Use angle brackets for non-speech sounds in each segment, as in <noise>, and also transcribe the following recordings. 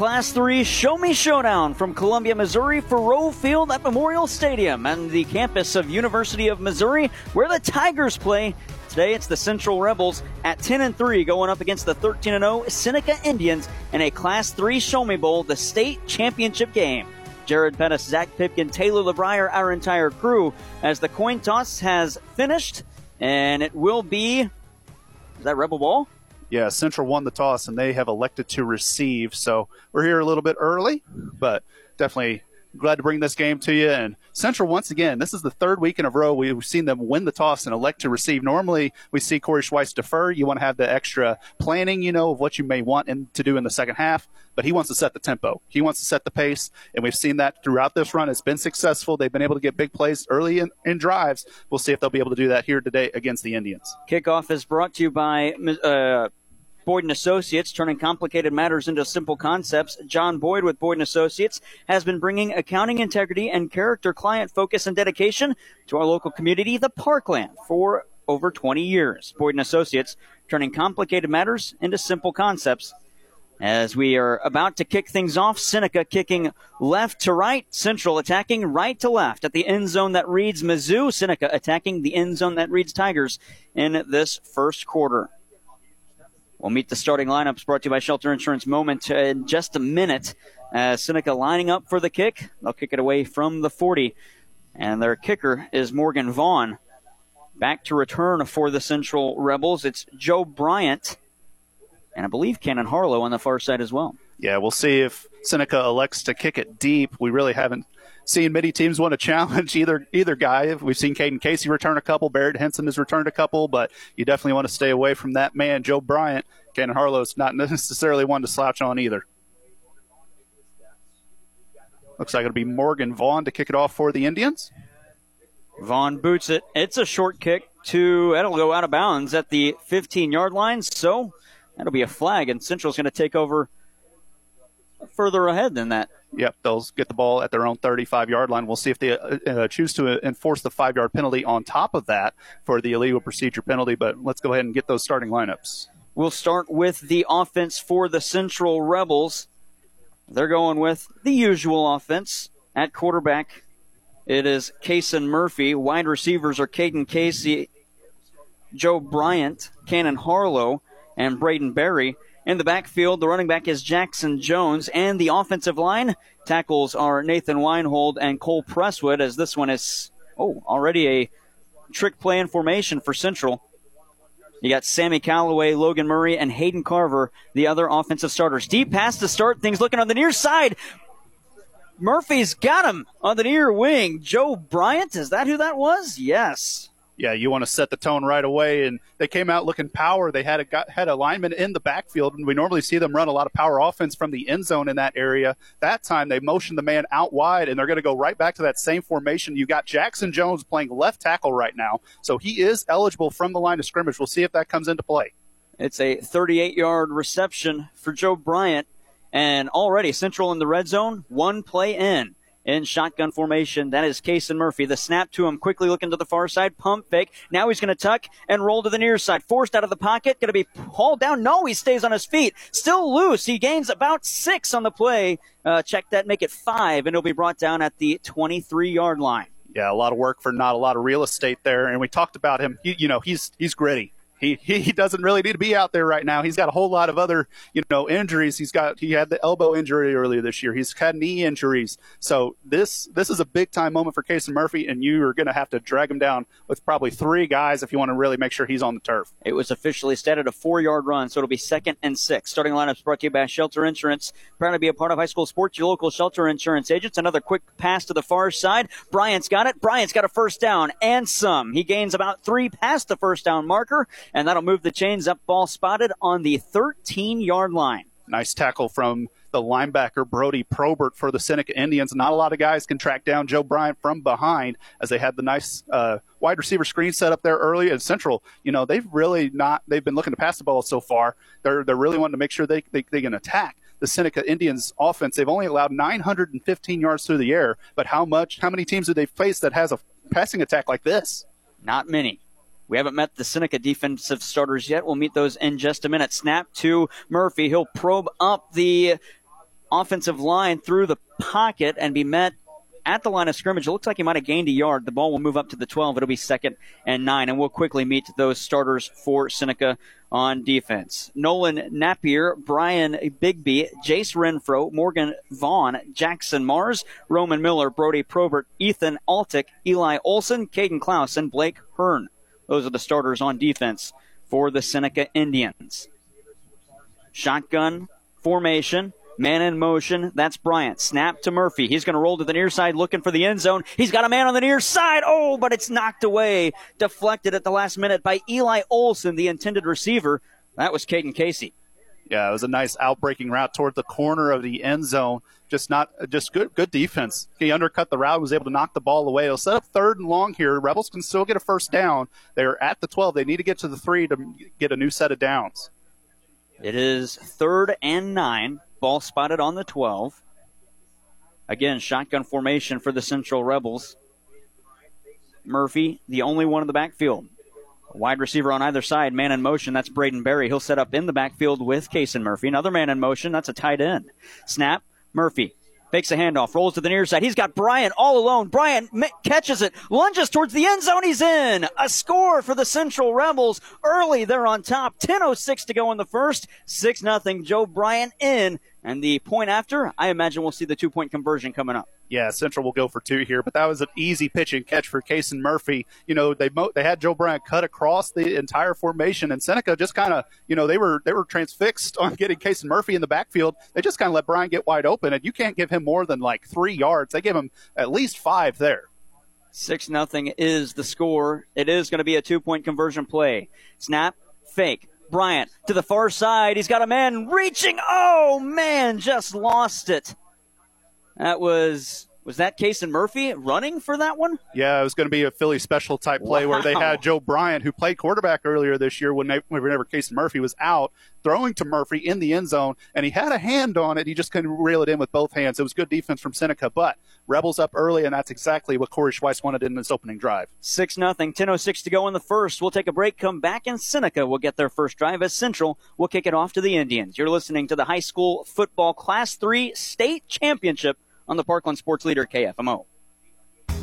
Class 3 Show Me Showdown from Columbia, Missouri, Faurot Field at Memorial Stadium and the campus of University of Missouri, where the Tigers play. Today it's the Central Rebels at 10 and 3 going up against the 13 and 0 Seneca Indians in a Class 3 Show Me Bowl, the state championship game. Jared Pettis, Zach Pipkin, Taylor LeBrier, our entire crew, as the coin toss has finished, and it will be. Is that Rebel Ball? Yeah, Central won the toss and they have elected to receive. So we're here a little bit early, but definitely glad to bring this game to you. And Central, once again, this is the third week in a row we've seen them win the toss and elect to receive. Normally, we see Corey Schweiss defer. You want to have the extra planning, you know, of what you may want in, to do in the second half, but he wants to set the tempo. He wants to set the pace, and we've seen that throughout this run. It's been successful. They've been able to get big plays early in, in drives. We'll see if they'll be able to do that here today against the Indians. Kickoff is brought to you by uh, Boyd and Associates, turning complicated matters into simple concepts. John Boyd with Boyd and Associates has been bringing accounting integrity and character client focus and dedication to our local community, the Parkland, for over 20 years. Boyd and Associates, turning complicated matters into simple concepts. As we are about to kick things off, Seneca kicking left to right, Central attacking right to left at the end zone that reads Mizzou. Seneca attacking the end zone that reads Tigers in this first quarter. We'll meet the starting lineups brought to you by Shelter Insurance Moment in just a minute. As Seneca lining up for the kick. They'll kick it away from the 40. And their kicker is Morgan Vaughn. Back to return for the Central Rebels. It's Joe Bryant. And I believe Cannon Harlow on the far side as well. Yeah, we'll see if Seneca elects to kick it deep. We really haven't seen many teams want to challenge <laughs> either either guy. We've seen Caden Casey return a couple, Barrett Henson has returned a couple, but you definitely want to stay away from that man, Joe Bryant. Cannon Harlow's not <laughs> necessarily one to slouch on either. Looks like it'll be Morgan Vaughn to kick it off for the Indians. Vaughn boots it. It's a short kick to, it'll go out of bounds at the 15 yard line. So that'll be a flag, and Central's going to take over further ahead than that. Yep, they'll get the ball at their own 35 yard line. We'll see if they uh, uh, choose to enforce the five yard penalty on top of that for the illegal procedure penalty. But let's go ahead and get those starting lineups. We'll start with the offense for the Central Rebels. They're going with the usual offense at quarterback. It is Kason Murphy. Wide receivers are Caden Casey, Joe Bryant, Cannon Harlow, and Braden Berry. In the backfield, the running back is Jackson Jones, and the offensive line tackles are Nathan Weinhold and Cole Presswood, as this one is, oh, already a trick play in formation for Central. You got Sammy Calloway, Logan Murray, and Hayden Carver, the other offensive starters. Deep pass to start things looking on the near side. Murphy's got him on the near wing. Joe Bryant, is that who that was? Yes yeah, you want to set the tone right away. And they came out looking power. They had a had a lineman in the backfield, and we normally see them run a lot of power offense from the end zone in that area. That time they motioned the man out wide, and they're going to go right back to that same formation. You got Jackson Jones playing left tackle right now, so he is eligible from the line of scrimmage. We'll see if that comes into play. It's a 38 yard reception for Joe Bryant, and already Central in the red zone, one play in in shotgun formation. That is Kason Murphy. The snap to him, quickly looking to the far side, pump fake. Now he's going to tuck and roll to the near side. Forced out of the pocket, going to be hauled down. No, he stays on his feet. Still loose. He gains about six on the play. Uh, check that, make it five, and he'll be brought down at the 23 yard line. Yeah, a lot of work for not a lot of real estate there. And we talked about him. He, you know, he's he's gritty he, he doesn't really need to be out there right now. He's got a whole lot of other, you know, injuries. He's got he had the elbow injury earlier this year. He's had knee injuries. So this this is a big time moment for Casey Murphy, and you are going to have to drag him down with probably three guys if you want to really make sure he's on the turf. It was officially started a four yard run, so it'll be second and six. Starting lineups brought to you by Shelter Insurance. Proud to be a part of high school sports. Your local Shelter Insurance agents. Another quick pass to the far side. Bryant's got it. Bryant's got a first down and some. He gains about three past the first down marker, and that'll move the chains up. Ball spotted on the 13 yard line. Nice tackle from the linebacker Brody Probert for the Seneca Indians. Not a lot of guys can track down Joe Bryant from behind as they had the nice uh, wide receiver screen set up there early. And Central, you know, they've really not. They've been looking to pass the ball so far. They're they're really wanting to make sure they they, they can attack the Seneca Indians offense. They've only allowed 915 yards through the air, but how much? How many teams have they faced that has a passing attack like this? Not many. We haven't met the Seneca defensive starters yet. We'll meet those in just a minute. Snap to Murphy. He'll probe up the offensive line through the pocket and be met at the line of scrimmage. It looks like he might have gained a yard. The ball will move up to the 12. It'll be second and nine, and we'll quickly meet those starters for Seneca on defense. Nolan Napier, Brian Bigby, Jace Renfro, Morgan Vaughn, Jackson Mars, Roman Miller, Brody Probert, Ethan Altick, Eli Olson, Caden Klaus, and Blake Hearn. Those are the starters on defense for the Seneca Indians. Shotgun formation. Man in motion. That's Bryant. Snap to Murphy. He's going to roll to the near side looking for the end zone. He's got a man on the near side. Oh, but it's knocked away. Deflected at the last minute by Eli Olson, the intended receiver. That was Caden Casey. Yeah, it was a nice outbreaking route toward the corner of the end zone. Just not just good good defense. He undercut the route, was able to knock the ball away. He'll set up third and long here. Rebels can still get a first down. They're at the 12. They need to get to the three to get a new set of downs. It is third and nine. Ball spotted on the 12. Again, shotgun formation for the Central Rebels. Murphy, the only one in the backfield. Wide receiver on either side, man in motion. That's Braden Berry. He'll set up in the backfield with Kason Murphy. Another man in motion. That's a tight end. Snap. Murphy fakes a handoff, rolls to the near side. He's got Bryant all alone. Bryant catches it, lunges towards the end zone. He's in. A score for the Central Rebels. Early, they're on top. 10.06 to go in the first. 6 0. Joe Bryant in. And the point after, I imagine we'll see the two point conversion coming up. Yeah, Central will go for two here, but that was an easy pitch and catch for Kason Murphy. You know, they mo- they had Joe Bryant cut across the entire formation, and Seneca just kind of, you know, they were they were transfixed on getting Kason Murphy in the backfield. They just kind of let Bryant get wide open, and you can't give him more than like three yards. They give him at least five there. Six nothing is the score. It is going to be a two point conversion play. Snap, fake, Bryant to the far side. He's got a man reaching. Oh, man, just lost it. That was was that Kason Murphy running for that one? Yeah, it was going to be a Philly special type play wow. where they had Joe Bryant, who played quarterback earlier this year when they, whenever Kason Murphy was out, throwing to Murphy in the end zone, and he had a hand on it. He just couldn't reel it in with both hands. It was good defense from Seneca, but Rebels up early, and that's exactly what Corey Schweiss wanted in this opening drive. 6 nothing. 10.06 to go in the first. We'll take a break, come back, and Seneca will get their first drive as Central will kick it off to the Indians. You're listening to the high school football Class 3 state championship on the Parkland Sports Leader KFMO.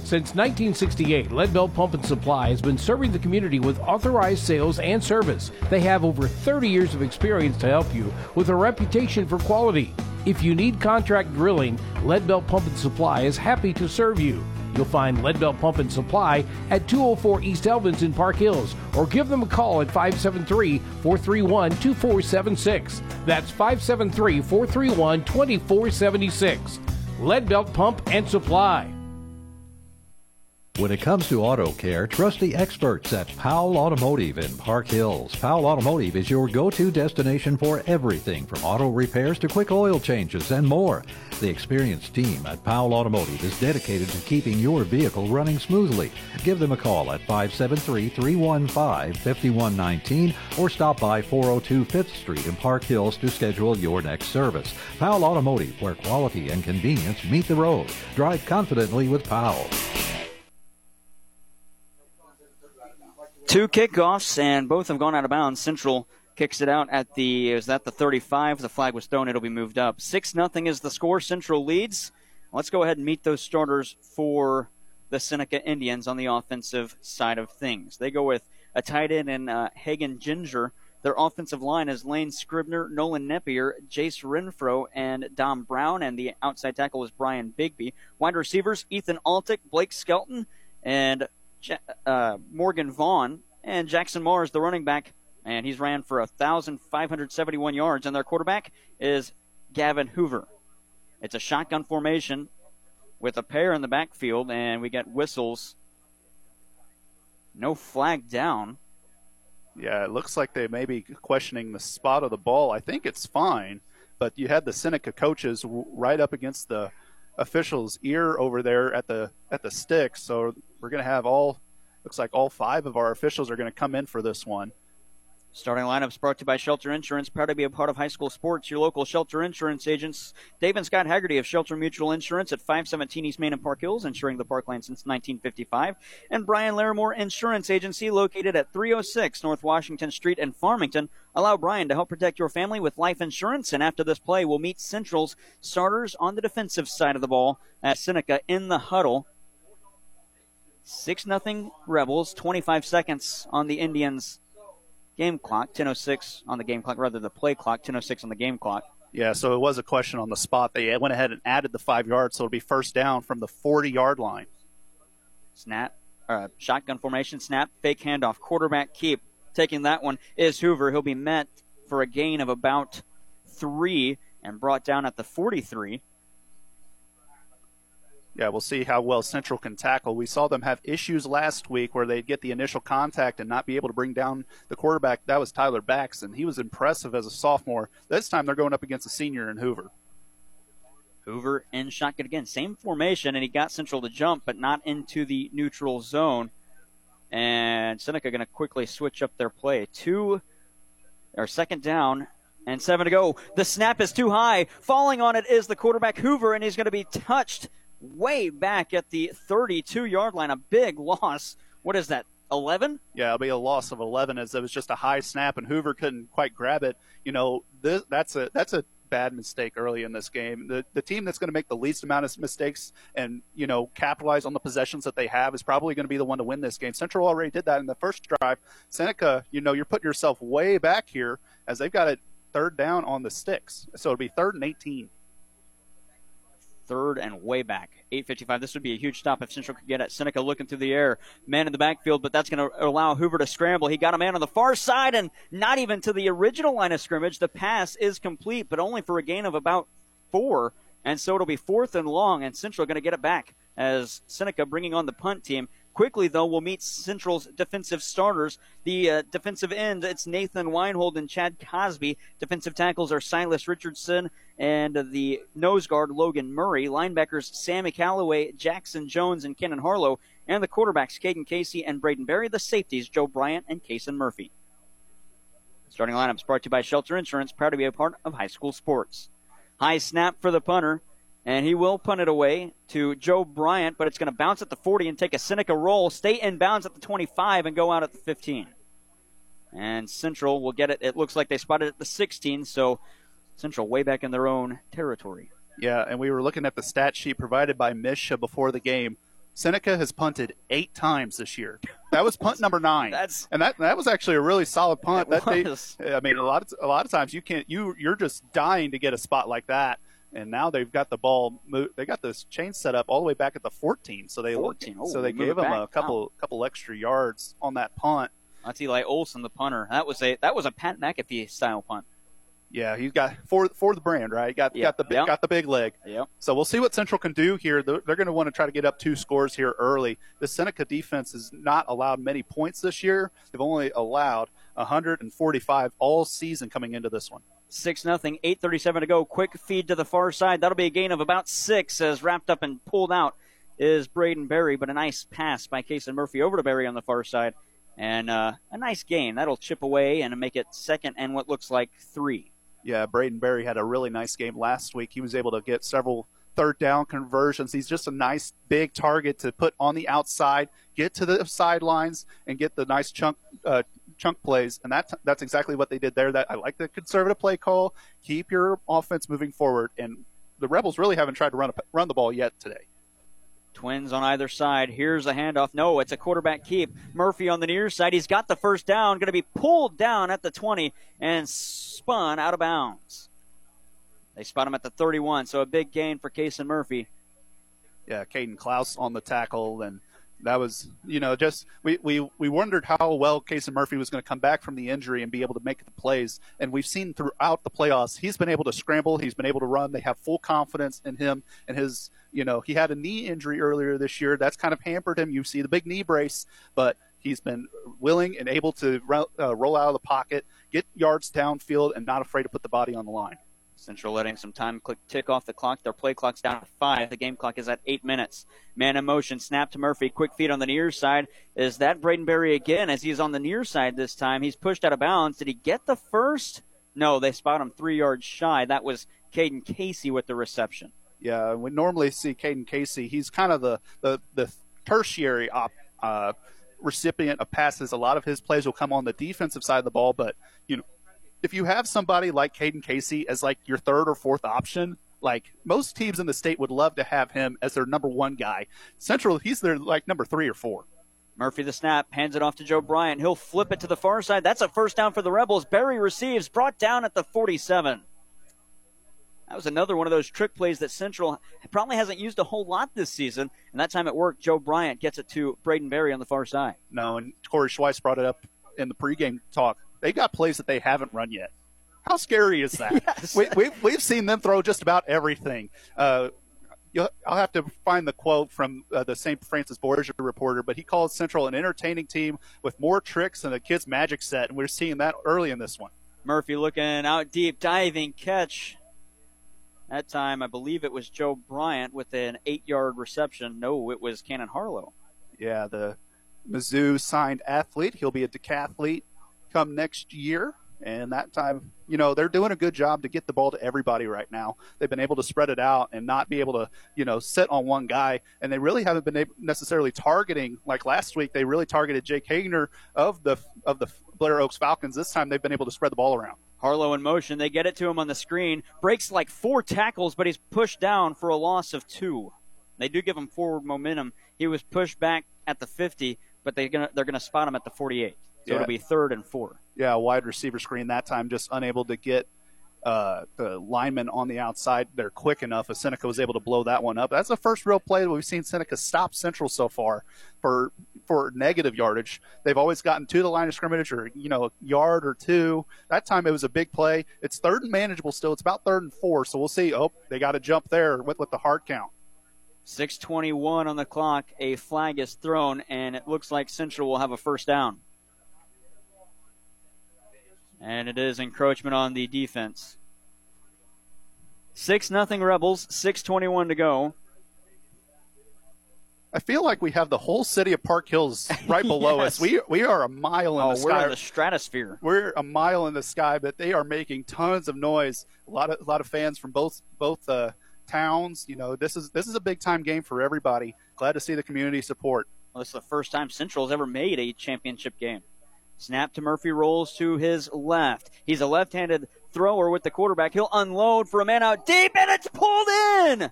Since 1968, Leadbelt Pump and Supply has been serving the community with authorized sales and service. They have over 30 years of experience to help you with a reputation for quality. If you need contract drilling, Leadbelt Pump and Supply is happy to serve you. You'll find Leadbelt Pump and Supply at 204 East Elvins in Park Hills or give them a call at 573 431 2476. That's 573 431 2476. Leadbelt Pump and Supply. When it comes to auto care, trust the experts at Powell Automotive in Park Hills. Powell Automotive is your go-to destination for everything from auto repairs to quick oil changes and more. The experienced team at Powell Automotive is dedicated to keeping your vehicle running smoothly. Give them a call at 573-315-5119 or stop by 402 5th Street in Park Hills to schedule your next service. Powell Automotive, where quality and convenience meet the road. Drive confidently with Powell. Two kickoffs, and both have gone out of bounds. Central kicks it out at the is that the 35. The flag was thrown. It'll be moved up. Six nothing is the score. Central leads. Let's go ahead and meet those starters for the Seneca Indians on the offensive side of things. They go with a tight end and uh, Hagen Ginger. Their offensive line is Lane Scribner, Nolan Napier, Jace Renfro, and Dom Brown, and the outside tackle is Brian Bigby. Wide receivers Ethan Altick, Blake Skelton, and uh, Morgan Vaughn and Jackson Mars, the running back, and he's ran for 1,571 yards. And their quarterback is Gavin Hoover. It's a shotgun formation with a pair in the backfield, and we get whistles. No flag down. Yeah, it looks like they may be questioning the spot of the ball. I think it's fine, but you had the Seneca coaches right up against the official's ear over there at the at the stick. So we're going to have all looks like all five of our officials are going to come in for this one. Starting lineups brought to you by Shelter Insurance, proud to be a part of high school sports. Your local Shelter Insurance agents, Dave and Scott Haggerty of Shelter Mutual Insurance at 517 East Main and Park Hills, insuring the parkland since 1955. And Brian Larimore Insurance Agency, located at 306 North Washington Street in Farmington. Allow Brian to help protect your family with life insurance. And after this play, we'll meet Central's starters on the defensive side of the ball at Seneca in the huddle. 6 0 Rebels, 25 seconds on the Indians game clock, 10.06 on the game clock, rather the play clock, 10.06 on the game clock. Yeah, so it was a question on the spot. They went ahead and added the five yards, so it'll be first down from the 40 yard line. Snap, uh, shotgun formation, snap, fake handoff, quarterback keep. Taking that one is Hoover. He'll be met for a gain of about three and brought down at the 43 yeah, we'll see how well Central can tackle. We saw them have issues last week where they'd get the initial contact and not be able to bring down the quarterback. That was Tyler Backs, and he was impressive as a sophomore. This time they're going up against a senior in Hoover. Hoover in shotgun again. Same formation, and he got Central to jump, but not into the neutral zone. And Seneca going to quickly switch up their play. Two, or second down, and seven to go. The snap is too high. Falling on it is the quarterback Hoover, and he's going to be touched way back at the 32 yard line. A big loss. What is that? 11? Yeah, it'll be a loss of 11 as it was just a high snap and Hoover couldn't quite grab it. You know, this, that's a that's a bad mistake early in this game. The the team that's going to make the least amount of mistakes and you know capitalize on the possessions that they have is probably going to be the one to win this game. Central already did that in the first drive. Seneca, you know, you're putting yourself way back here as they've got it third down on the sticks, so it'll be third and 18 third and way back. 8.55. This would be a huge stop if Central could get at Seneca looking through the air. Man in the backfield, but that's going to allow Hoover to scramble. He got a man on the far side and not even to the original line of scrimmage. The pass is complete, but only for a gain of about four. And so it'll be fourth and long, and Central going to get it back as Seneca bringing on the punt team. Quickly, though, we'll meet Central's defensive starters. The uh, defensive end, it's Nathan Weinhold and Chad Cosby. Defensive tackles are Silas Richardson and the nose guard, Logan Murray. Linebackers, Sammy Calloway, Jackson Jones, and Cannon Harlow. And the quarterbacks, Caden Casey and Braden Berry. The safeties, Joe Bryant and Kason Murphy. Starting lineups brought to you by Shelter Insurance, proud to be a part of high school sports. High snap for the punter and he will punt it away to Joe Bryant, but it's going to bounce at the 40 and take a Seneca roll, stay in bounds at the 25 and go out at the 15. And Central will get it. It looks like they spotted it at the 16, so Central way back in their own territory. Yeah, and we were looking at the stat sheet provided by Misha before the game. Seneca has punted eight times this year. That was punt number nine. <laughs> That's and that that was actually a really solid punt. That they, I mean, a lot of a lot of times you can't you you're just dying to get a spot like that and now they've got the ball. They got this chain set up all the way back at the 14. So they 14. Oh, so they gave them a couple wow. couple extra yards on that punt. That's Eli Olson, the punter. That was a that was a Pat McAfee style punt. Yeah, he's got for for the brand, right? Got yep. got the yep. got the big leg. Yep. So we'll see what Central can do here. They're, they're going to want to try to get up two scores here early. The Seneca defense has not allowed many points this year. They've only allowed 145 all season coming into this one. 6 nothing. 8.37 to go. Quick feed to the far side. That'll be a gain of about six as wrapped up and pulled out is Braden Berry, but a nice pass by Casey Murphy over to Berry on the far side. And uh, a nice gain. That'll chip away and make it second and what looks like three. Yeah, Braden Berry had a really nice game last week. He was able to get several third down conversions. He's just a nice big target to put on the outside, get to the sidelines, and get the nice chunk uh, chunk plays, and that that's exactly what they did there. That I like the conservative play call. Keep your offense moving forward, and the Rebels really haven't tried to run a, run the ball yet today. Twins on either side. Here's a handoff. No, it's a quarterback keep. Murphy on the near side. He's got the first down. Going to be pulled down at the 20 and spun out of bounds. They spot him at the 31, so a big gain for Kason Murphy. Yeah, Caden Klaus on the tackle, and that was you know just we, we, we wondered how well Casey Murphy was going to come back from the injury and be able to make the plays. And we've seen throughout the playoffs he's been able to scramble he's been able to run they have full confidence in him and his you know he had a knee injury earlier this year. That's kind of hampered him. You see the big knee brace but he's been willing and able to uh, roll out of the pocket get yards downfield and not afraid to put the body on the line Central letting some time click tick off the clock. Their play clock's down to five. The game clock is at eight minutes. Man in motion, snap to Murphy. Quick feet on the near side. Is that Braden Berry again as he's on the near side this time? He's pushed out of bounds. Did he get the first? No, they spot him three yards shy. That was Caden Casey with the reception. Yeah, we normally see Caden Casey. He's kind of the, the, the tertiary op, uh, recipient of passes. A lot of his plays will come on the defensive side of the ball, but you know if you have somebody like Caden Casey as like your third or fourth option, like most teams in the state would love to have him as their number one guy. Central, he's their like number three or four. Murphy the snap, hands it off to Joe Bryant. He'll flip it to the far side. That's a first down for the Rebels. Berry receives, brought down at the 47. That was another one of those trick plays that Central probably hasn't used a whole lot this season. And that time it worked. Joe Bryant gets it to Braden Berry on the far side. No, and Corey Schweiss brought it up in the pregame talk they got plays that they haven't run yet. How scary is that? <laughs> yes. we, we've, we've seen them throw just about everything. Uh, I'll have to find the quote from uh, the St. Francis Borgia reporter, but he calls Central an entertaining team with more tricks than a kid's magic set, and we're seeing that early in this one. Murphy looking out deep, diving catch. That time, I believe it was Joe Bryant with an eight-yard reception. No, it was Cannon Harlow. Yeah, the Mizzou signed athlete. He'll be a decathlete come next year. And that time, you know, they're doing a good job to get the ball to everybody right now. They've been able to spread it out and not be able to, you know, sit on one guy. And they really haven't been necessarily targeting like last week. They really targeted Jake Hagner of the of the Blair Oaks Falcons. This time, they've been able to spread the ball around. Harlow in motion. They get it to him on the screen. Breaks like four tackles, but he's pushed down for a loss of two. They do give him forward momentum. He was pushed back at the 50, but they're gonna they're gonna spot him at the 48. So yeah. it'll be third and four. Yeah, wide receiver screen that time, just unable to get uh, the lineman on the outside there quick enough. As Seneca was able to blow that one up. That's the first real play that we've seen Seneca stop Central so far for for negative yardage. They've always gotten to the line of scrimmage or you know a yard or two. That time it was a big play. It's third and manageable still. It's about third and four. So we'll see. Oh, they got to jump there with, with the hard count. 6:21 on the clock. A flag is thrown, and it looks like Central will have a first down. And it is encroachment on the defense. 6 nothing Rebels, 6.21 to go. I feel like we have the whole city of Park Hills <laughs> right below yes. us. We we are a mile in oh, the sky. We're in the stratosphere. We're a mile in the sky, but they are making tons of noise. A lot of a lot of fans from both both uh, towns. You know, this is this is a big time game for everybody. Glad to see the community support. Well, this is the first time Central's ever made a championship game. Snap to Murphy rolls to his left. He's a left handed thrower with the quarterback. He'll unload for a man out deep, and it's pulled in!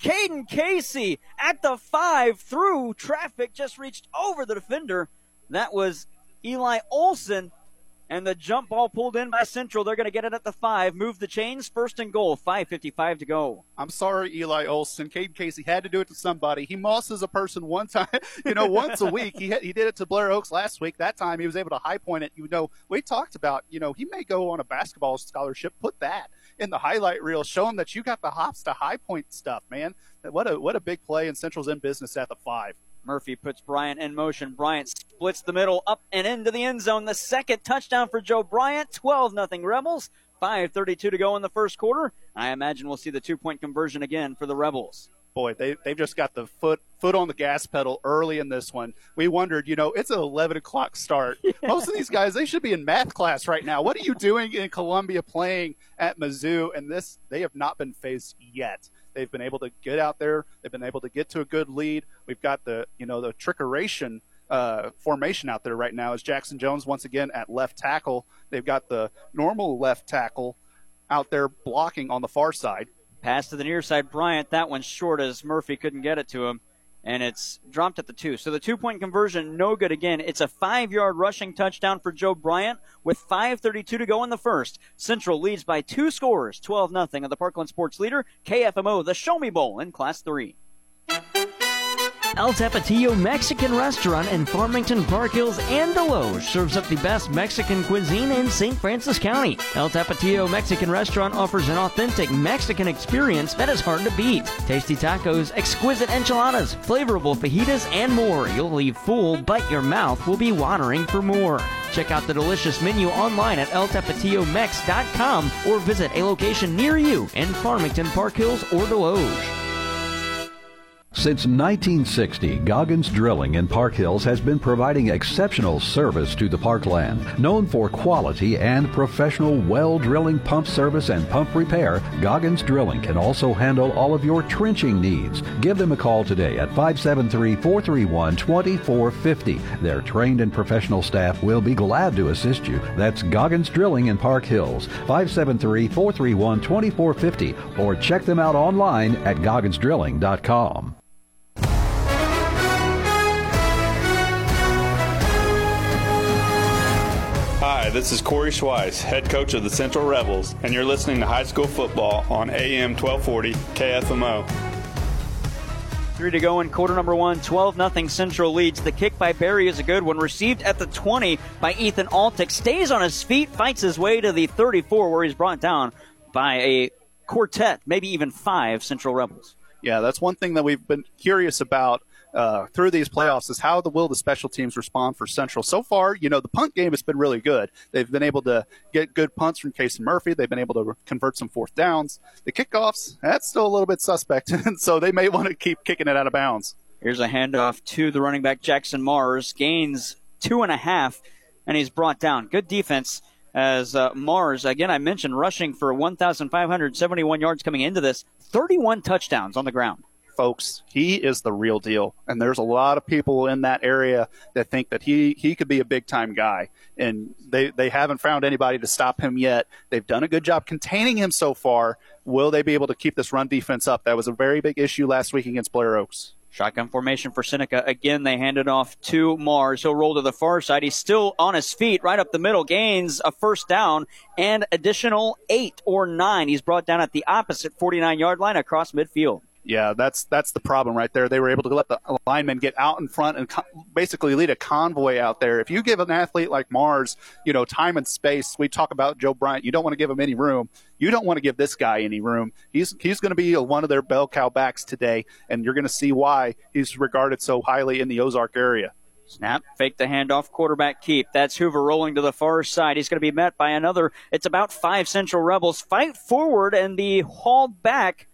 Caden Casey at the five through traffic just reached over the defender. That was Eli Olson and the jump ball pulled in by Central. They're going to get it at the five. Move the chains. First and goal. 5.55 to go. I'm sorry, Eli Olson. Cade Casey had to do it to somebody. He mosses a person one time, <laughs> you know, once a week. He, he did it to Blair Oaks last week. That time he was able to high point it. You know, we talked about, you know, he may go on a basketball scholarship. Put that in the highlight reel. Show him that you got the hops to high point stuff, man. What a, what a big play. And Central's in business at the five. Murphy puts Bryant in motion. Bryant splits the middle up and into the end zone. The second touchdown for Joe Bryant. 12 nothing Rebels. 5.32 to go in the first quarter. I imagine we'll see the two point conversion again for the Rebels. Boy, they, they've just got the foot foot on the gas pedal early in this one. We wondered, you know, it's an 11 o'clock start. Yeah. <laughs> Most of these guys, they should be in math class right now. What are you doing in Columbia playing at Mizzou? And this, they have not been faced yet. They've been able to get out there. They've been able to get to a good lead. We've got the you know the trickeration uh, formation out there right now. Is Jackson Jones once again at left tackle? They've got the normal left tackle out there blocking on the far side. Pass to the near side, Bryant. That one's short as Murphy couldn't get it to him and it's dropped at the two. So the two point conversion, no good again. It's a five yard rushing touchdown for Joe Bryant with 5.32 to go in the first. Central leads by two scores, 12 0 of the Parkland Sports Leader, KFMO, the Show Me Bowl in Class 3. El Tapatio Mexican Restaurant in Farmington Park Hills and Desloge serves up the best Mexican cuisine in St. Francis County. El Tapatio Mexican Restaurant offers an authentic Mexican experience that is hard to beat. Tasty tacos, exquisite enchiladas, flavorful fajitas, and more. You'll leave full, but your mouth will be watering for more. Check out the delicious menu online at eltapatiomex.com or visit a location near you in Farmington Park Hills or Desloge. Since 1960, Goggins Drilling in Park Hills has been providing exceptional service to the parkland. Known for quality and professional well drilling pump service and pump repair, Goggins Drilling can also handle all of your trenching needs. Give them a call today at 573 431 2450. Their trained and professional staff will be glad to assist you. That's Goggins Drilling in Park Hills, 573 431 2450, or check them out online at gogginsdrilling.com. this is Corey Schweiss, head coach of the Central Rebels, and you're listening to high school football on AM 1240 KFMO. Three to go in quarter number one. 12 0 Central leads. The kick by Berry is a good one. Received at the 20 by Ethan Altick. Stays on his feet, fights his way to the 34 where he's brought down by a quartet, maybe even five Central Rebels. Yeah, that's one thing that we've been curious about uh, through these playoffs is how the will the special teams respond for Central. So far, you know, the punt game has been really good. They've been able to get good punts from Casey Murphy. They've been able to convert some fourth downs. The kickoffs, that's still a little bit suspect, and <laughs> so they may want to keep kicking it out of bounds. Here's a handoff to the running back Jackson Mars. Gains two and a half, and he's brought down. Good defense as uh, Mars, again, I mentioned rushing for 1,571 yards coming into this, 31 touchdowns on the ground folks, he is the real deal. And there's a lot of people in that area that think that he, he could be a big time guy. And they, they haven't found anybody to stop him yet. They've done a good job containing him so far. Will they be able to keep this run defense up? That was a very big issue last week against Blair Oaks. Shotgun formation for Seneca. Again, they hand it off to Mars. He'll roll to the far side. He's still on his feet, right up the middle. Gains a first down and additional eight or nine. He's brought down at the opposite 49 yard line across midfield. Yeah, that's that's the problem right there. They were able to let the linemen get out in front and co- basically lead a convoy out there. If you give an athlete like Mars, you know, time and space, we talk about Joe Bryant. You don't want to give him any room. You don't want to give this guy any room. He's he's going to be one of their bell cow backs today, and you're going to see why he's regarded so highly in the Ozark area. Snap, fake the handoff, quarterback keep. That's Hoover rolling to the far side. He's going to be met by another. It's about five Central Rebels. Fight forward and be hauled back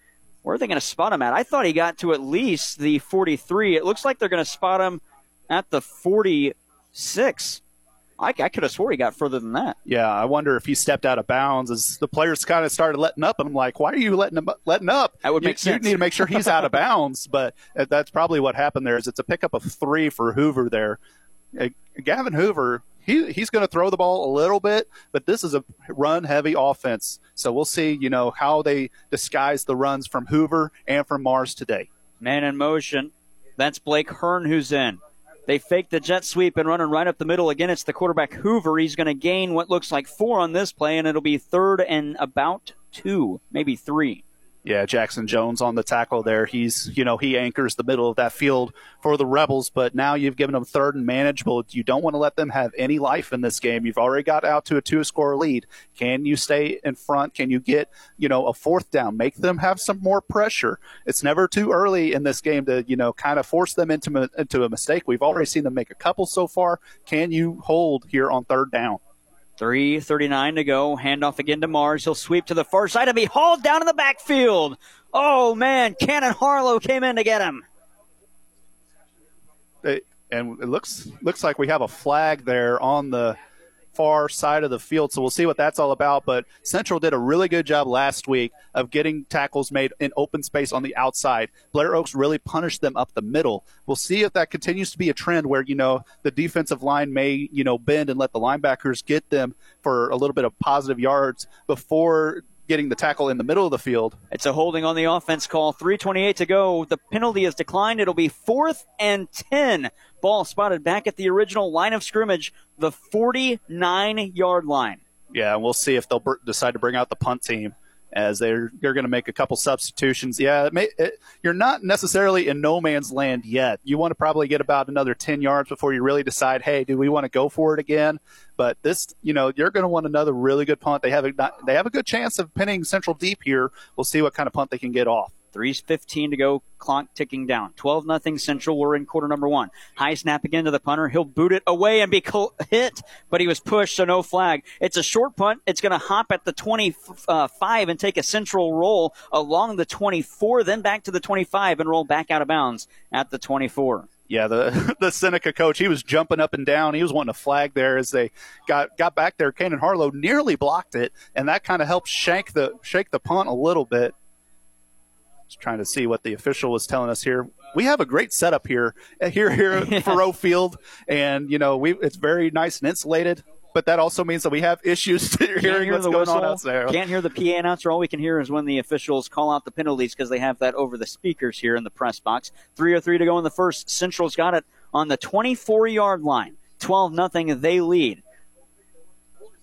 where are they going to spot him at? I thought he got to at least the 43. It looks like they're going to spot him at the 46. I, I, could have swore he got further than that. Yeah, I wonder if he stepped out of bounds as the players kind of started letting up, and I'm like, why are you letting him letting up? That would make you, sense. You need to make sure he's out of bounds, <laughs> but that's probably what happened there. Is it's a pickup of three for Hoover there. Uh, Gavin Hoover, he, he's going to throw the ball a little bit, but this is a run heavy offense. So we'll see, you know, how they disguise the runs from Hoover and from Mars today. Man in motion. That's Blake Hearn who's in. They fake the jet sweep and running right up the middle. Again, it's the quarterback Hoover. He's going to gain what looks like four on this play, and it'll be third and about two, maybe three. Yeah, Jackson Jones on the tackle there. He's, you know, he anchors the middle of that field for the Rebels, but now you've given them third and manageable. You don't want to let them have any life in this game. You've already got out to a two score lead. Can you stay in front? Can you get, you know, a fourth down? Make them have some more pressure. It's never too early in this game to, you know, kind of force them into, into a mistake. We've already seen them make a couple so far. Can you hold here on third down? 3.39 to go. Handoff again to Mars. He'll sweep to the far side and be hauled down in the backfield. Oh, man. Cannon Harlow came in to get him. And it looks looks like we have a flag there on the far side of the field. So we'll see what that's all about. But Central did a really good job last week of getting tackles made in open space on the outside. Blair Oaks really punished them up the middle. We'll see if that continues to be a trend where, you know, the defensive line may, you know, bend and let the linebackers get them for a little bit of positive yards before getting the tackle in the middle of the field. It's a holding on the offense call. 3.28 to go. The penalty is declined. It'll be fourth and 10. Ball spotted back at the original line of scrimmage, the 49 yard line. Yeah, and we'll see if they'll decide to bring out the punt team. as they're they're going to make a couple substitutions. Yeah, it may, it, you're not necessarily in no man's land yet. You want to probably get about another 10 yards before you really decide, hey, do we want to go for it again? But this, you know, you're going to want another really good punt. They have a they have a good chance of pinning Central deep here. We'll see what kind of punt they can get off. 3.15 to go, clock ticking down. 12 nothing Central. We're in quarter number one. High snap again to the punter. He'll boot it away and be hit, but he was pushed, so no flag. It's a short punt. It's going to hop at the 25 uh, and take a Central roll along the 24, then back to the 25 and roll back out of bounds at the 24 yeah, the <laughs> the Seneca coach, he was jumping up and down. He was wanting a flag there as they got got back there. Cannon Harlow nearly blocked it, and that kind of helped shake the shake the punt a little bit. Just trying to see what the official was telling us here. We have a great setup here, uh, here, here at <laughs> Faurot Field, and you know we it's very nice and insulated. But that also means that we have issues <laughs> hearing hear what's going whistle, on out there. Can't hear the PA announcer. All we can hear is when the officials call out the penalties because they have that over the speakers here in the press box. Three or three to go in the first. Central's got it on the 24 yard line. 12 nothing. They lead.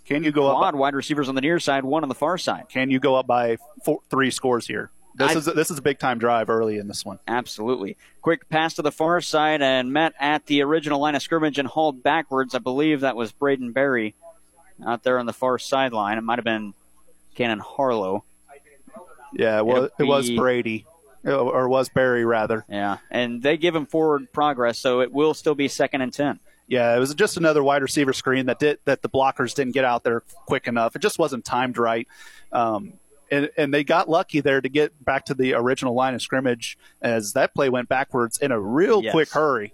Can you go Quad up? wide receivers on the near side, one on the far side. Can you go up by four, three scores here? This I- is this is a big time drive early in this one. Absolutely. Quick pass to the far side and met at the original line of scrimmage and hauled backwards. I believe that was Braden Berry out there on the far sideline. It might have been Cannon Harlow. Yeah, well, It'll it was Brady, or was Berry rather. Yeah, and they give him forward progress, so it will still be second and 10. Yeah, it was just another wide receiver screen that did that the blockers didn't get out there quick enough. It just wasn't timed right. Um, and, and they got lucky there to get back to the original line of scrimmage as that play went backwards in a real Yes. quick hurry.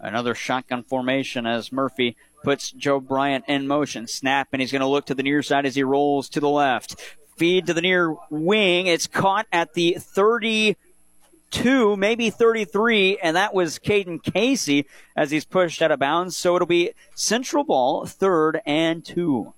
Another shotgun formation as Murphy puts Joe Bryant in motion. Snap, and he's going to look to the near side as he rolls to the left. Feed to the near wing. It's caught at the 32, maybe 33, and that was Caden Casey as he's pushed out of bounds. So it'll be central ball, third and two.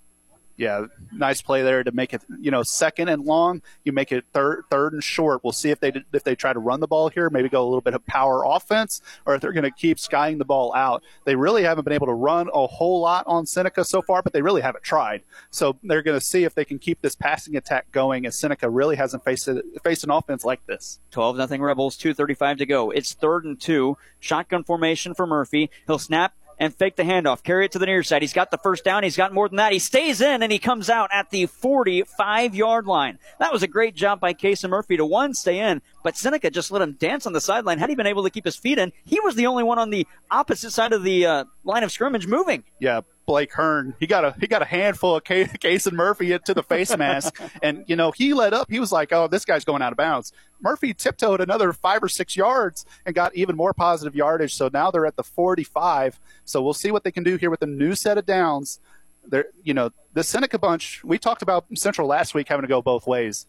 Yeah, nice play there to make it, you know, second and long. You make it third, third and short. We'll see if they if they try to run the ball here, maybe go a little bit of power offense, or if they're going to keep skying the ball out. They really haven't been able to run a whole lot on Seneca so far, but they really haven't tried. So they're going to see if they can keep this passing attack going, And Seneca really hasn't faced it, faced an offense like this. 12 nothing Rebels, 2.35 to go. It's third and two. Shotgun formation for Murphy. He'll snap and fake the handoff. Carry it to the near side. He's got the first down. He's got more than that. He stays in and he comes out at the 45 yard line. That was a great job by Casey Murphy to one, stay in, but Seneca just let him dance on the sideline. Had he been able to keep his feet in, he was the only one on the opposite side of the uh, line of scrimmage moving. yeah, Blake Hearn. He got a he got a handful of <laughs> Kason Murphy into the face <laughs> mask, and you know he let up. He was like, "Oh, this guy's going out of bounds." Murphy tiptoed another five or six yards and got even more positive yardage. So now they're at the 45. So we'll see what they can do here with the new set of downs. They're you know the Seneca bunch. We talked about Central last week having to go both ways.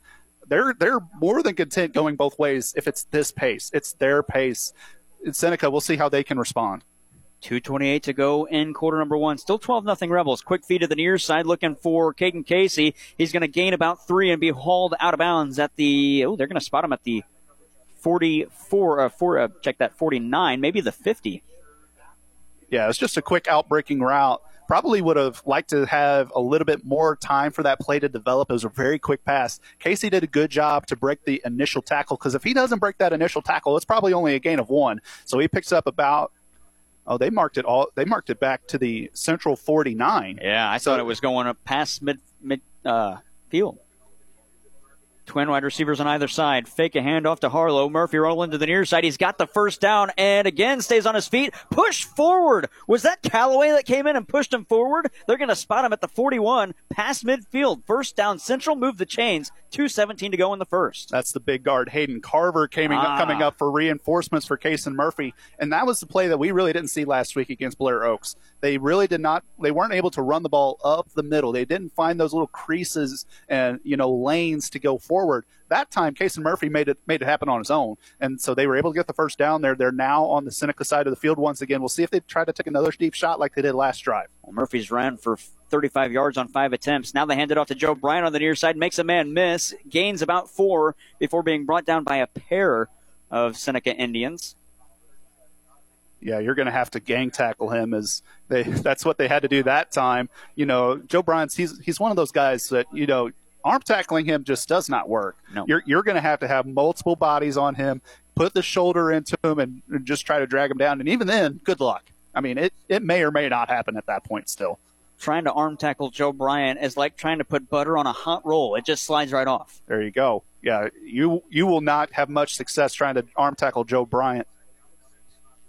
They're they're more than content going both ways if it's this pace. It's their pace. In Seneca, we'll see how they can respond. 228 to go in quarter number one. Still 12 nothing Rebels. Quick feed to the near side looking for Caden Casey. He's going to gain about three and be hauled out of bounds at the, oh, they're going to spot him at the 44, uh, four, uh, check that, 49, maybe the 50. Yeah, it's just a quick outbreaking route. Probably would have liked to have a little bit more time for that play to develop. It was a very quick pass. Casey did a good job to break the initial tackle because if he doesn't break that initial tackle, it's probably only a gain of one. So he picks up about. Oh, they marked it all. They marked it back to the central 49. Yeah, I So- thought it was going up past mid, mid, uh, field. Twin wide receivers on either side. Fake a handoff to Harlow. Murphy rolling to the near side. He's got the first down and again stays on his feet. Push forward. Was that Callaway that came in and pushed him forward? They're going to spot him at the 41, past midfield. First down. Central move the chains. 2.17 to go in the first. That's the big guard Hayden Carver coming Ah. up, coming up for reinforcements for Kason Murphy, and that was the play that we really didn't see last week against Blair Oaks. They really did not. They weren't able to run the ball up the middle. They didn't find those little creases and you know lanes to go forward. That time, Casey Murphy made it made it happen on his own, and so they were able to get the first down there. They're now on the Seneca side of the field once again. We'll see if they try to take another deep shot like they did last drive. Well, Murphy's ran for 35 yards on five attempts. Now they hand it off to Joe Bryant on the near side, makes a man miss, gains about four before being brought down by a pair of Seneca Indians. yeah, you're going to have to gang tackle him as they <laughs> that's what they had to do that time. You know, Joe Bryant's he's he's one of those guys that, you know, arm tackling him just does not work. No. You're you're going to have to have multiple bodies on him, put the shoulder into him, and, and just try to drag him down. And even then, good luck. I mean, it it may or may not happen at that point. Still, Trying to arm tackle Joe Bryant is like trying to put butter on a hot roll. It just slides right off. there you go. Yeah, you you will not have much success trying to arm tackle Joe Bryant.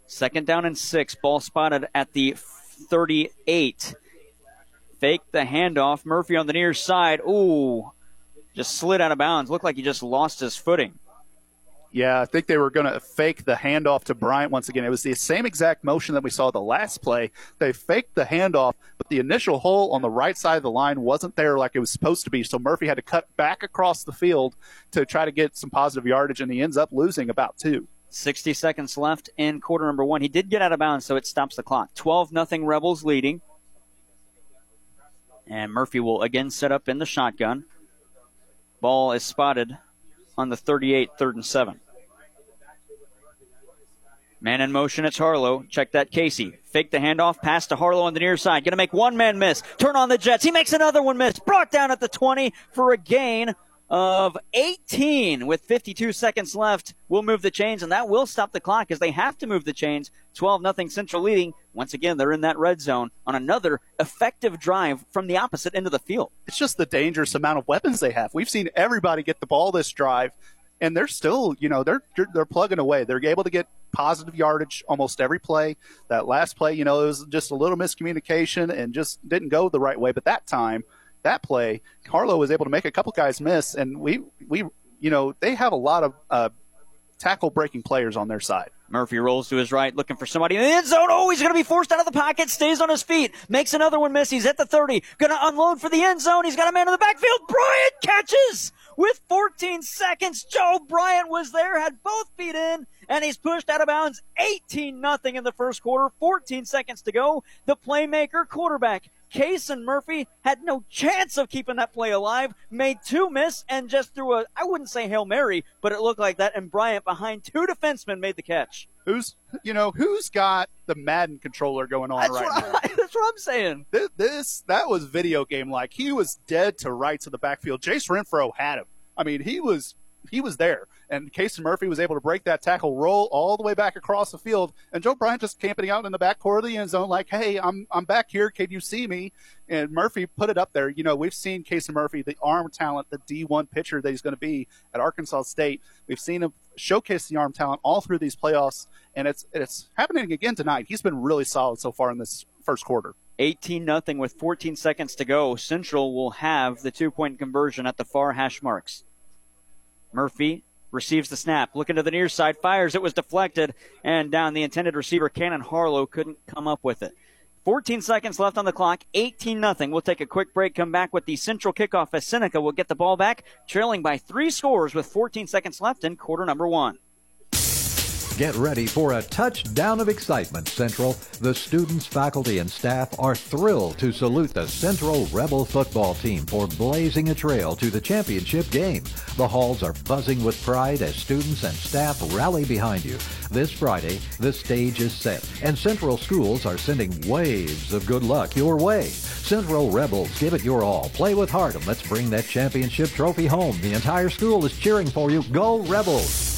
Second down and six. Ball spotted at the 38. Fake the handoff. Murphy on the near side. Ooh, just slid out of bounds. Looked like he just lost his footing. Yeah, I think they were going to fake the handoff to Bryant once again. It was the same exact motion that we saw the last play. They faked the handoff, but the initial hole on the right side of the line wasn't there like it was supposed to be. So Murphy had to cut back across the field to try to get some positive yardage, and he ends up losing about two. 60 seconds left in quarter number one. He did get out of bounds, so it stops the clock. 12 nothing Rebels leading. And Murphy will again set up in the shotgun. Ball is spotted on the 38, third and seven. Man in motion, it's Harlow. Check that Casey. Fake the handoff, pass to Harlow on the near side. Gonna make one man miss. Turn on the Jets. He makes another one miss. Brought down at the 20 for a gain of 18 with 52 seconds left. We'll move the chains, and that will stop the clock as they have to move the chains. 12 nothing Central leading. Once again, they're in that red zone on another effective drive from the opposite end of the field. It's just the dangerous amount of weapons they have. We've seen everybody get the ball this drive, and they're still, you know, they're they're, plugging away. They're able to get positive yardage almost every play. That last play, you know, it was just a little miscommunication and just didn't go the right way. But that time, that play, Carlo was able to make a couple guys miss, and we we you know they have a lot of uh, tackle breaking players on their side. Murphy rolls to his right, looking for somebody in the end zone. Oh, he's going to be forced out of the pocket, stays on his feet, makes another one miss. He's at the 30, going to unload for the end zone. He's got a man in the backfield. Bryant catches with 14 seconds. Joe Bryant was there, had both feet in, and he's pushed out of bounds 18 nothing in the first quarter. 14 seconds to go. The playmaker quarterback Kason Murphy had no chance of keeping that play alive, made two miss, and just threw a, I wouldn't say Hail Mary, but it looked like that, and Bryant behind two defensemen made the catch. Who's, you know, who's got the Madden controller going on That's, right now? I, <laughs> that's what I'm saying. This, this, that was video game like. He was dead to rights of the backfield. Jace Renfro had him. I mean, he was he was there. And Casey Murphy was able to break that tackle, roll all the way back across the field, and Joe Bryant just camping out in the back corner of the end zone, like, "Hey, I'm I'm back here. Can you see me?" And Murphy put it up there. You know, we've seen Casey Murphy, the arm talent, the D1 pitcher that he's going to be at Arkansas State. We've seen him showcase the arm talent all through these playoffs, and it's it's happening again tonight. He's been really solid so far in this first quarter. 18 nothing with 14 seconds to go. Central will have the two point conversion at the far hash marks. Murphy receives the snap, looking to the near side, fires. It was deflected, and down the intended receiver, Cannon Harlow, couldn't come up with it. 14 seconds left on the clock, 18 nothing. We'll take a quick break, come back with the central kickoff as Seneca will get the ball back, trailing by three scores with 14 seconds left in quarter number one. Get ready for a touchdown of excitement, Central. The students, faculty, and staff are thrilled to salute the Central Rebel football team for blazing a trail to the championship game. The halls are buzzing with pride as students and staff rally behind you. This Friday, the stage is set, and Central schools are sending waves of good luck your way. Central Rebels, give it your all. Play with heart, and let's bring that championship trophy home. The entire school is cheering for you. Go Rebels!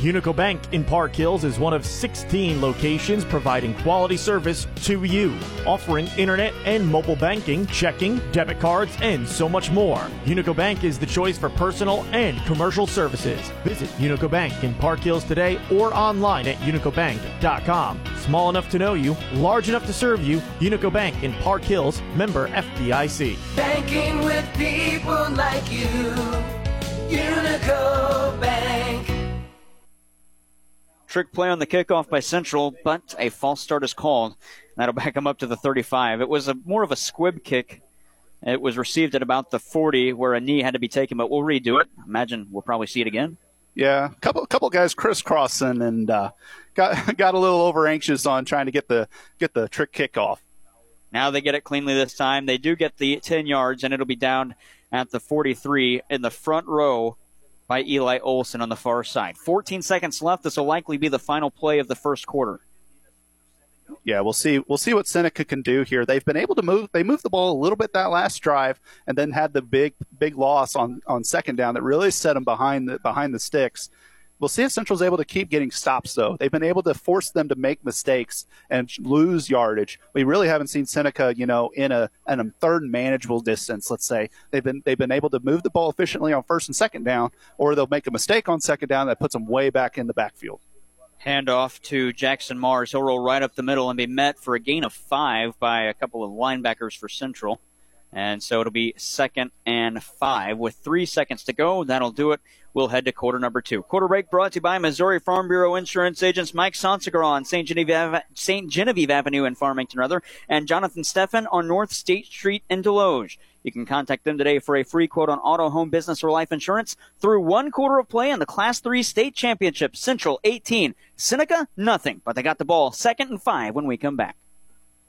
Unico Bank in Park Hills is one of 16 locations providing quality service to you, offering internet and mobile banking, checking, debit cards, and so much more. Unico Bank is the choice for personal and commercial services. Visit Unico Bank in Park Hills today or online at unicobank.com. Small enough to know you, large enough to serve you, Unico Bank in Park Hills, member FDIC. Banking with people like you. Unico Bank. Trick play on the kickoff by Central, but a false start is called. That'll back them up to the 35. It was a more of a squib kick It was received at about the 40 where a knee had to be taken, but we'll redo it. Imagine we'll probably see it again. Yeah, a couple couple guys crisscrossing and uh, got <laughs> got a little over anxious on trying to get the get the trick kick off. Now they get it cleanly this time. They do get the 10 yards, and it'll be down at the 43 in the front row by Eli Olson on the far side. 14 seconds left. This will likely be the final play of the first quarter. Yeah, we'll see. We'll see what Seneca can do here. They've been able to move. They moved the ball a little bit that last drive, and then had the big, big loss on on second down that really set them behind the behind the sticks. We'll see if Central's able to keep getting stops, though. They've been able to force them to make mistakes and lose yardage. We really haven't seen Seneca, you know, in a in a third manageable distance. Let's say they've been they've been able to move the ball efficiently on first and second down, or they'll make a mistake on second down that puts them way back in the backfield. Handoff to Jackson Mars. He'll roll right up the middle and be met for a gain of five by a couple of linebackers for Central. And so it'll be second and five with three seconds to go. That'll do it. We'll head to quarter number two. Quarter break brought to you by Missouri Farm Bureau Insurance Agents Mike Sonsegar on St. Genevieve, St. Genevieve Avenue in Farmington, rather, and Jonathan Steffen on North State Street in Desloge. You can contact them today for a free quote on auto, home, business, or life insurance through one quarter of play in the Class 3 state championship. Central 18, Seneca nothing, but they got the ball second and five when we come back.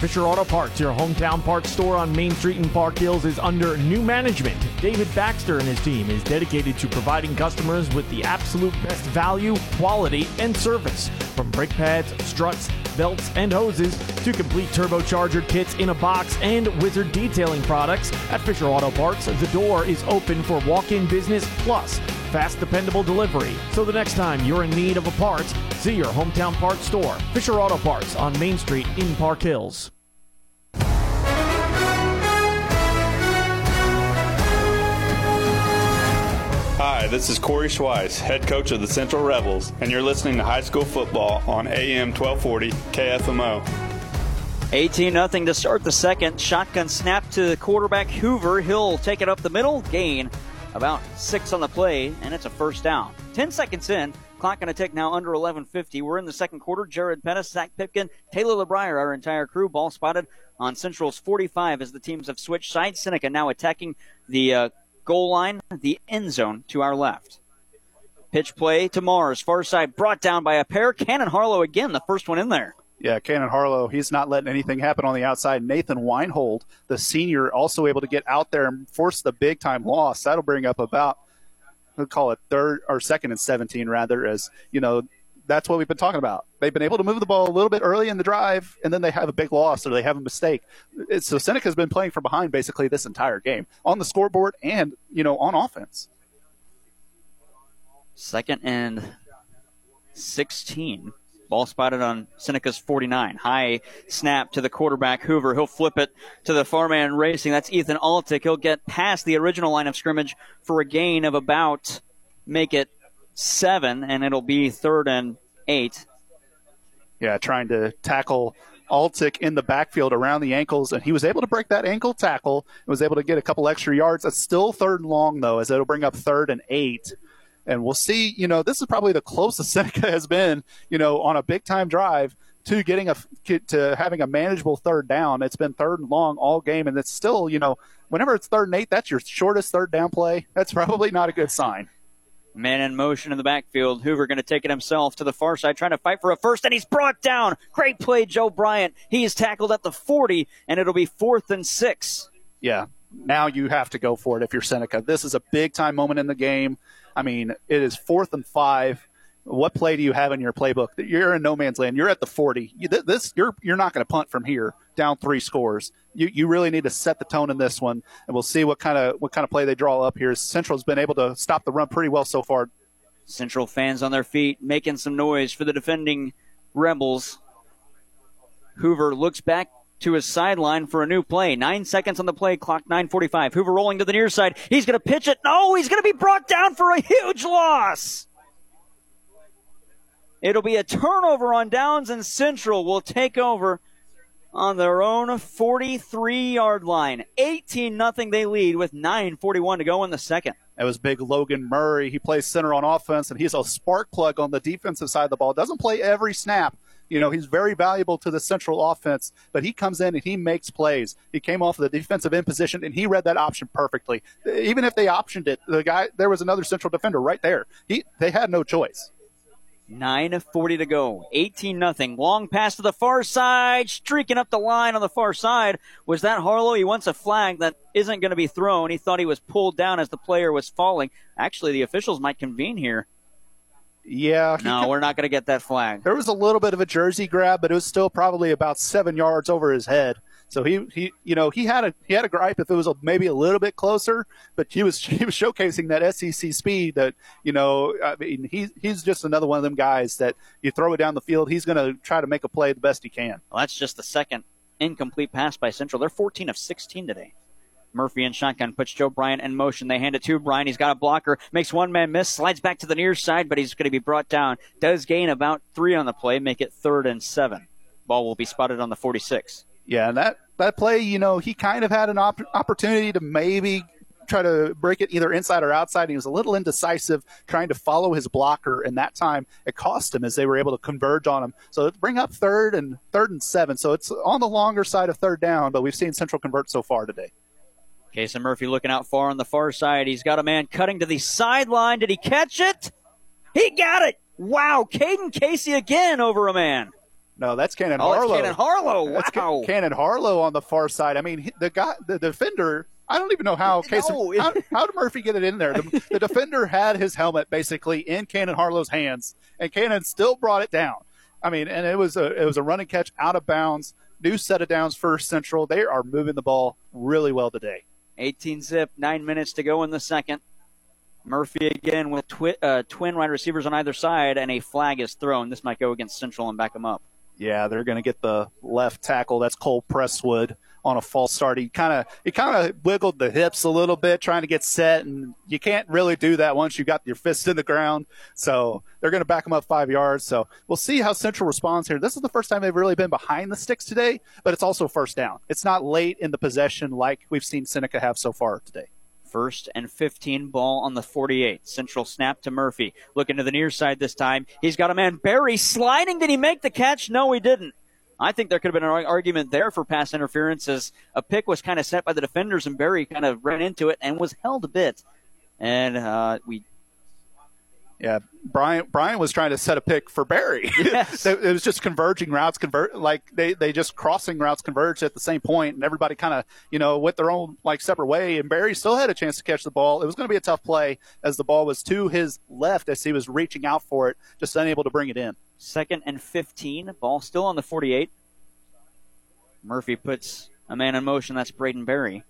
Fisher Auto Parts, your hometown parts store on Main Street in Park Hills, is under new management. David Baxter and his team is dedicated to providing customers with the absolute best value, quality, and service. From brake pads, struts, belts, and hoses to complete turbocharger kits in a box and wizard detailing products at Fisher Auto Parts, the door is open for walk-in business plus fast, dependable delivery. So the next time you're in need of a part, see your hometown parts store, Fisher Auto Parts on Main Street in Park Hills. Hi, this is Corey Schweiss, head coach of the Central Rebels, and you're listening to high school football on AM 1240 KFMO. 18 0 to start the second. Shotgun snap to the quarterback Hoover. He'll take it up the middle, gain about six on the play, and it's a first down. 10 seconds in. Clock going to tick now under 11.50. We're in the second quarter. Jared Pettis, Zach Pipkin, Taylor LeBrier, our entire crew. Ball spotted on Central's 45 as the teams have switched sides. Seneca now attacking the uh, goal line, the end zone to our left. Pitch play to Mars. Far side brought down by a pair. Cannon Harlow again, the first one in there. Yeah, Cannon Harlow, he's not letting anything happen on the outside. Nathan Weinhold, the senior, also able to get out there and force the big time loss. That'll bring up about, we'll call it third or second and 17, rather, as, you know, that's what we've been talking about. They've been able to move the ball a little bit early in the drive, and then they have a big loss or they have a mistake. So Seneca's been playing from behind basically this entire game on the scoreboard and, you know, on offense. Second and 16. Ball spotted on Seneca's 49. High snap to the quarterback, Hoover. He'll flip it to the far man racing. That's Ethan Altick. He'll get past the original line of scrimmage for a gain of about, make it seven, and it'll be third and eight. Yeah, trying to tackle Altick in the backfield around the ankles, and he was able to break that ankle tackle. and Was able to get a couple extra yards. That's still third and long though, as it'll bring up third and eight. And we'll see. You know, this is probably the closest <laughs> Seneca has been. You know, on a big time drive to getting a to having a manageable third down. It's been third and long all game, and it's still you know whenever it's third and eight, that's your shortest third down play. That's probably not a good sign. Man in motion in the backfield. Hoover going to take it himself to the far side, trying to fight for a first, and he's brought down. Great play, Joe Bryant. He is tackled at the 40, and it'll be fourth and six. Yeah, now you have to go for it if you're Seneca. This is a big time moment in the game. I mean, it is fourth and five. What play do you have in your playbook? You're in no man's land. You're at the 40. You, this you're you're not going to punt from here down three scores. You you really need to set the tone in this one, and we'll see what kind of what kind of play they draw up here. Central's been able to stop the run pretty well so far. Central fans on their feet, making some noise for the defending Rebels. Hoover looks back to his sideline for a new play. Nine seconds on the play clock, 945. Hoover rolling to the near side. He's going to pitch it. No, he's going to be brought down for a huge loss. It'll be a turnover on downs, and Central will take over on their own 43 yard line. 18 nothing they lead with 9.41 to go in the second. That was big Logan Murray. He plays center on offense, and he's a spark plug on the defensive side of the ball. Doesn't play every snap. You know, he's very valuable to the central offense, but he comes in and he makes plays. He came off of the defensive end position and he read that option perfectly. Even if they optioned it, the guy there was another central defender right there. He they had no choice. 9.40 to go. 18 nothing. Long pass to the far side. Streaking up the line on the far side. Was that Harlow? He wants a flag that isn't going to be thrown. He thought he was pulled down as the player was falling. Actually, the officials might convene here. Yeah. No, we're not going to get that flag. There was a little bit of a jersey grab, but it was still probably about seven yards over his head. So he, he, you know, he had a he had a gripe if it was a, maybe a little bit closer, but he was <laughs> he was showcasing that SEC speed that you know, I mean, he's he's just another one of them guys that you throw it down the field, he's going to try to make a play the best he can. Well, that's just the second incomplete pass by Central. They're 14 of 16 today. Murphy and shotgun puts Joe Bryant in motion. They hand it to Bryant. He's got a blocker, makes one man miss, slides back to the near side, but he's going to be brought down. Does gain about three on the play, make it third and seven. Ball will be spotted on the 46. Yeah, and that that play, you know, he kind of had an op- opportunity to maybe try to break it either inside or outside. He was a little indecisive trying to follow his blocker, and that time it cost him as they were able to converge on him. So bring up third and third and seven. So it's on the longer side of third down, but we've seen Central convert so far today. Kason Murphy looking out far on the far side. He's got a man cutting to the sideline. Did he catch it? He got it. Wow, Caden Casey again over a man. No, that's Cannon oh, Harlow. Cannon Harlow. Wow. That's Cannon Harlow on the far side. I mean, the guy, the defender. I don't even know how Casey. No. <laughs> How, how, did Murphy get it in there? The, the defender had his helmet basically in Cannon Harlow's hands, and Cannon still brought it down. I mean, and it was a it was a running catch out of bounds. New set of downs for Central. They are moving the ball really well today. 18 zip, nine minutes to go in the second. Murphy again with twi- uh, twin wide receivers on either side, and a flag is thrown. This might go against Central and back them up. Yeah, they're going to get the left tackle. That's Cole Presswood on a false start. He kind of he kind of wiggled the hips a little bit trying to get set, and you can't really do that once you've got your fist in the ground. So they're going to back him up five yards. So we'll see how Central responds here. This is the first time they've really been behind the sticks today, but it's also first down. It's not late in the possession like we've seen Seneca have so far today. First and 15 ball on the 48. Central snap to Murphy. Looking to the near side this time. He's got a man, Berry, sliding. Did he make the catch? No, he didn't. I think there could have been an argument there for pass interference as a pick was kind of set by the defenders and Berry kind of ran into it and was held a bit. And uh, we yeah, Bryant Bryant was trying to set a pick for Berry. <laughs> Yes. it was just converging routes, convert like they they just crossing routes converged at the same point, and everybody kind of you know went their own like separate way. And Berry still had a chance to catch the ball. It was going to be a tough play as the ball was to his left as he was reaching out for it, just unable to bring it in. Second and 15, ball still on the 48. Murphy puts a man in motion. That's Braden Berry.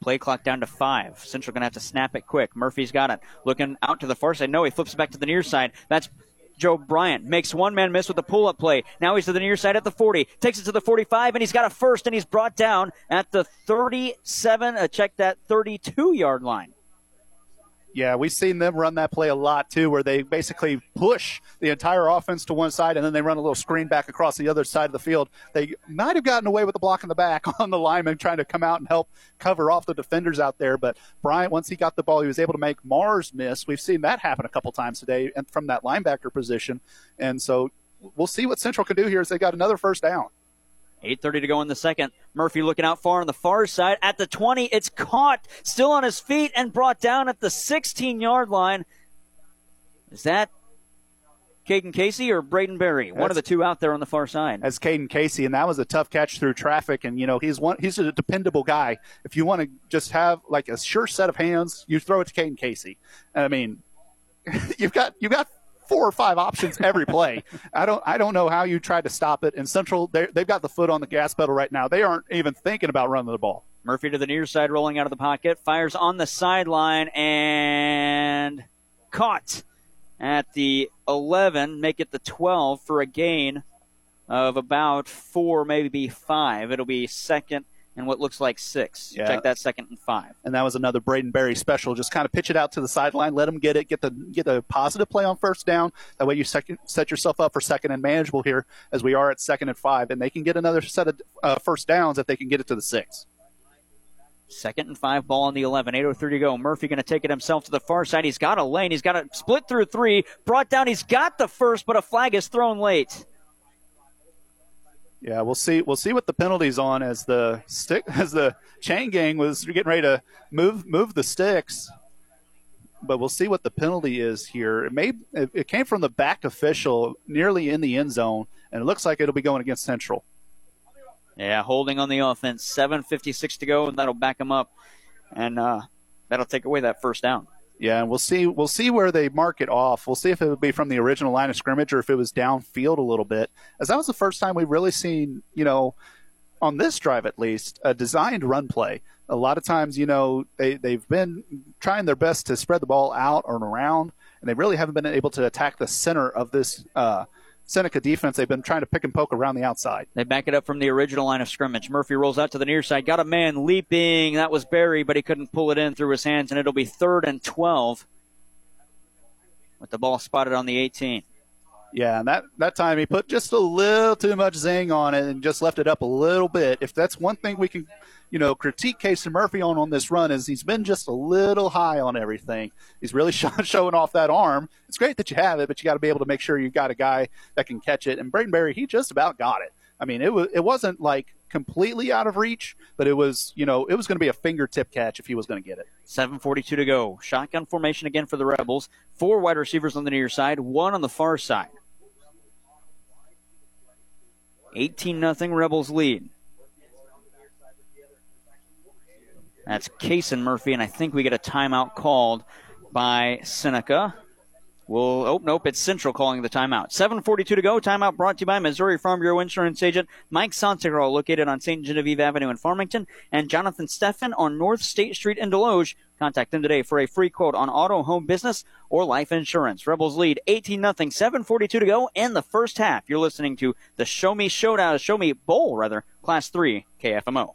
Play clock down to five. Central going to have to snap it quick. Murphy's got it. Looking out to the far side. No, he flips back to the near side. That's Joe Bryant. Makes one man miss with a pull up play. Now he's to the near side at the 40. Takes it to the 45, and he's got a first, and he's brought down at the 37. Uh, check that 32 yard line. Yeah, we've seen them run that play a lot too, where they basically push the entire offense to one side and then they run a little screen back across the other side of the field. They might have gotten away with the block in the back <laughs> on the lineman trying to come out and help cover off the defenders out there. But Bryant, once he got the ball, he was able to make Mars miss. We've seen that happen a couple times today and from that linebacker position. And so we'll see what Central can do here as they got another first down. 8.30 to go in the second. Murphy looking out far on the far side. At the 20, it's caught, still on his feet, and brought down at the 16 yard line. Is that Caden Casey or Braden Berry? One of the two out there on the far side. That's Caden Casey, and that was a tough catch through traffic. And you know he's one, he's a dependable guy. If you want to just have like a sure set of hands, you throw it to Caden Casey. I mean, <laughs> you've got you've got four or five options every play. I don't I don't know how you try to stop it. And Central they've got the foot on the gas pedal right now. They aren't even thinking about running the ball. Murphy to the near side, rolling out of the pocket, fires on the sideline and caught at the 11, make it the 12 for a gain of about four, maybe five. It'll be second and what looks like six. Yeah. Check that second and five. and that was another Braden Berry special. Just kind of pitch it out to the sideline, let him get it, get the get the positive play on first down. That way you second, set yourself up for second and manageable here, as we are at second and five, and they can get another set of uh, first downs if they can get it to the six. Second and five, ball on the 11. 8.03 to go. Murphy going to take it himself to the far side. He's got a lane. He's got a split through three. Brought down. He's got the first, but a flag is thrown late. Yeah, we'll see. We'll see what the penalties on as the stick <laughs> as the chain gang was getting ready to move move the sticks. But we'll see what the penalty is here. It may it came from the back official nearly in the end zone, and it looks like it'll be going against Central. Yeah, holding on the offense. 7.56 to go, and that'll back him up. And uh, that'll take away that first down. Yeah, and we'll see. We'll see where they mark it off. We'll see if it would be from the original line of scrimmage or if it was downfield a little bit. As that was the first time we've really seen, you know, on this drive at least, a designed run play. A lot of times, you know, they they've been trying their best to spread the ball out or around, and they really haven't been able to attack the center of this uh, Seneca defense. They've been trying to pick and poke around the outside. They back it up from the original line of scrimmage. Murphy rolls out to the near side. Got a man leaping. That was Berry, but he couldn't pull it in through his hands, and it'll be third and 12 with the ball spotted on the 18. Yeah, and that, that time he put just a little too much zing on it and just left it up a little bit. If that's one thing we can, you know, critique Casey Murphy on on this run is he's been just a little high on everything. He's really <laughs> show, showing off that arm. It's great that you have it, but you got to be able to make sure you've got a guy that can catch it. And Braden Berry, he just about got it. I mean, it was it wasn't like completely out of reach, but it was, you know, it was going to be a fingertip catch if he was going to get it. 7.42 to go. Shotgun formation again for the Rebels. Four wide receivers on the near side, one on the far side. 18 nothing Rebels lead. That's Kason Murphy, and I think we get a timeout called by Seneca. We'll, oh, nope, it's Central calling the timeout. 7.42 to go. Timeout brought to you by Missouri Farm Bureau Insurance Agent Mike Santegro, located on St. Genevieve Avenue in Farmington, and Jonathan Steffen on North State Street in Desloge. Contact them today for a free quote on auto, home business, or life insurance. Rebels lead 18 0, 7.42 to go in the first half. You're listening to the Show Me Showdown, Show Me Bowl, rather, Class 3 KFMO.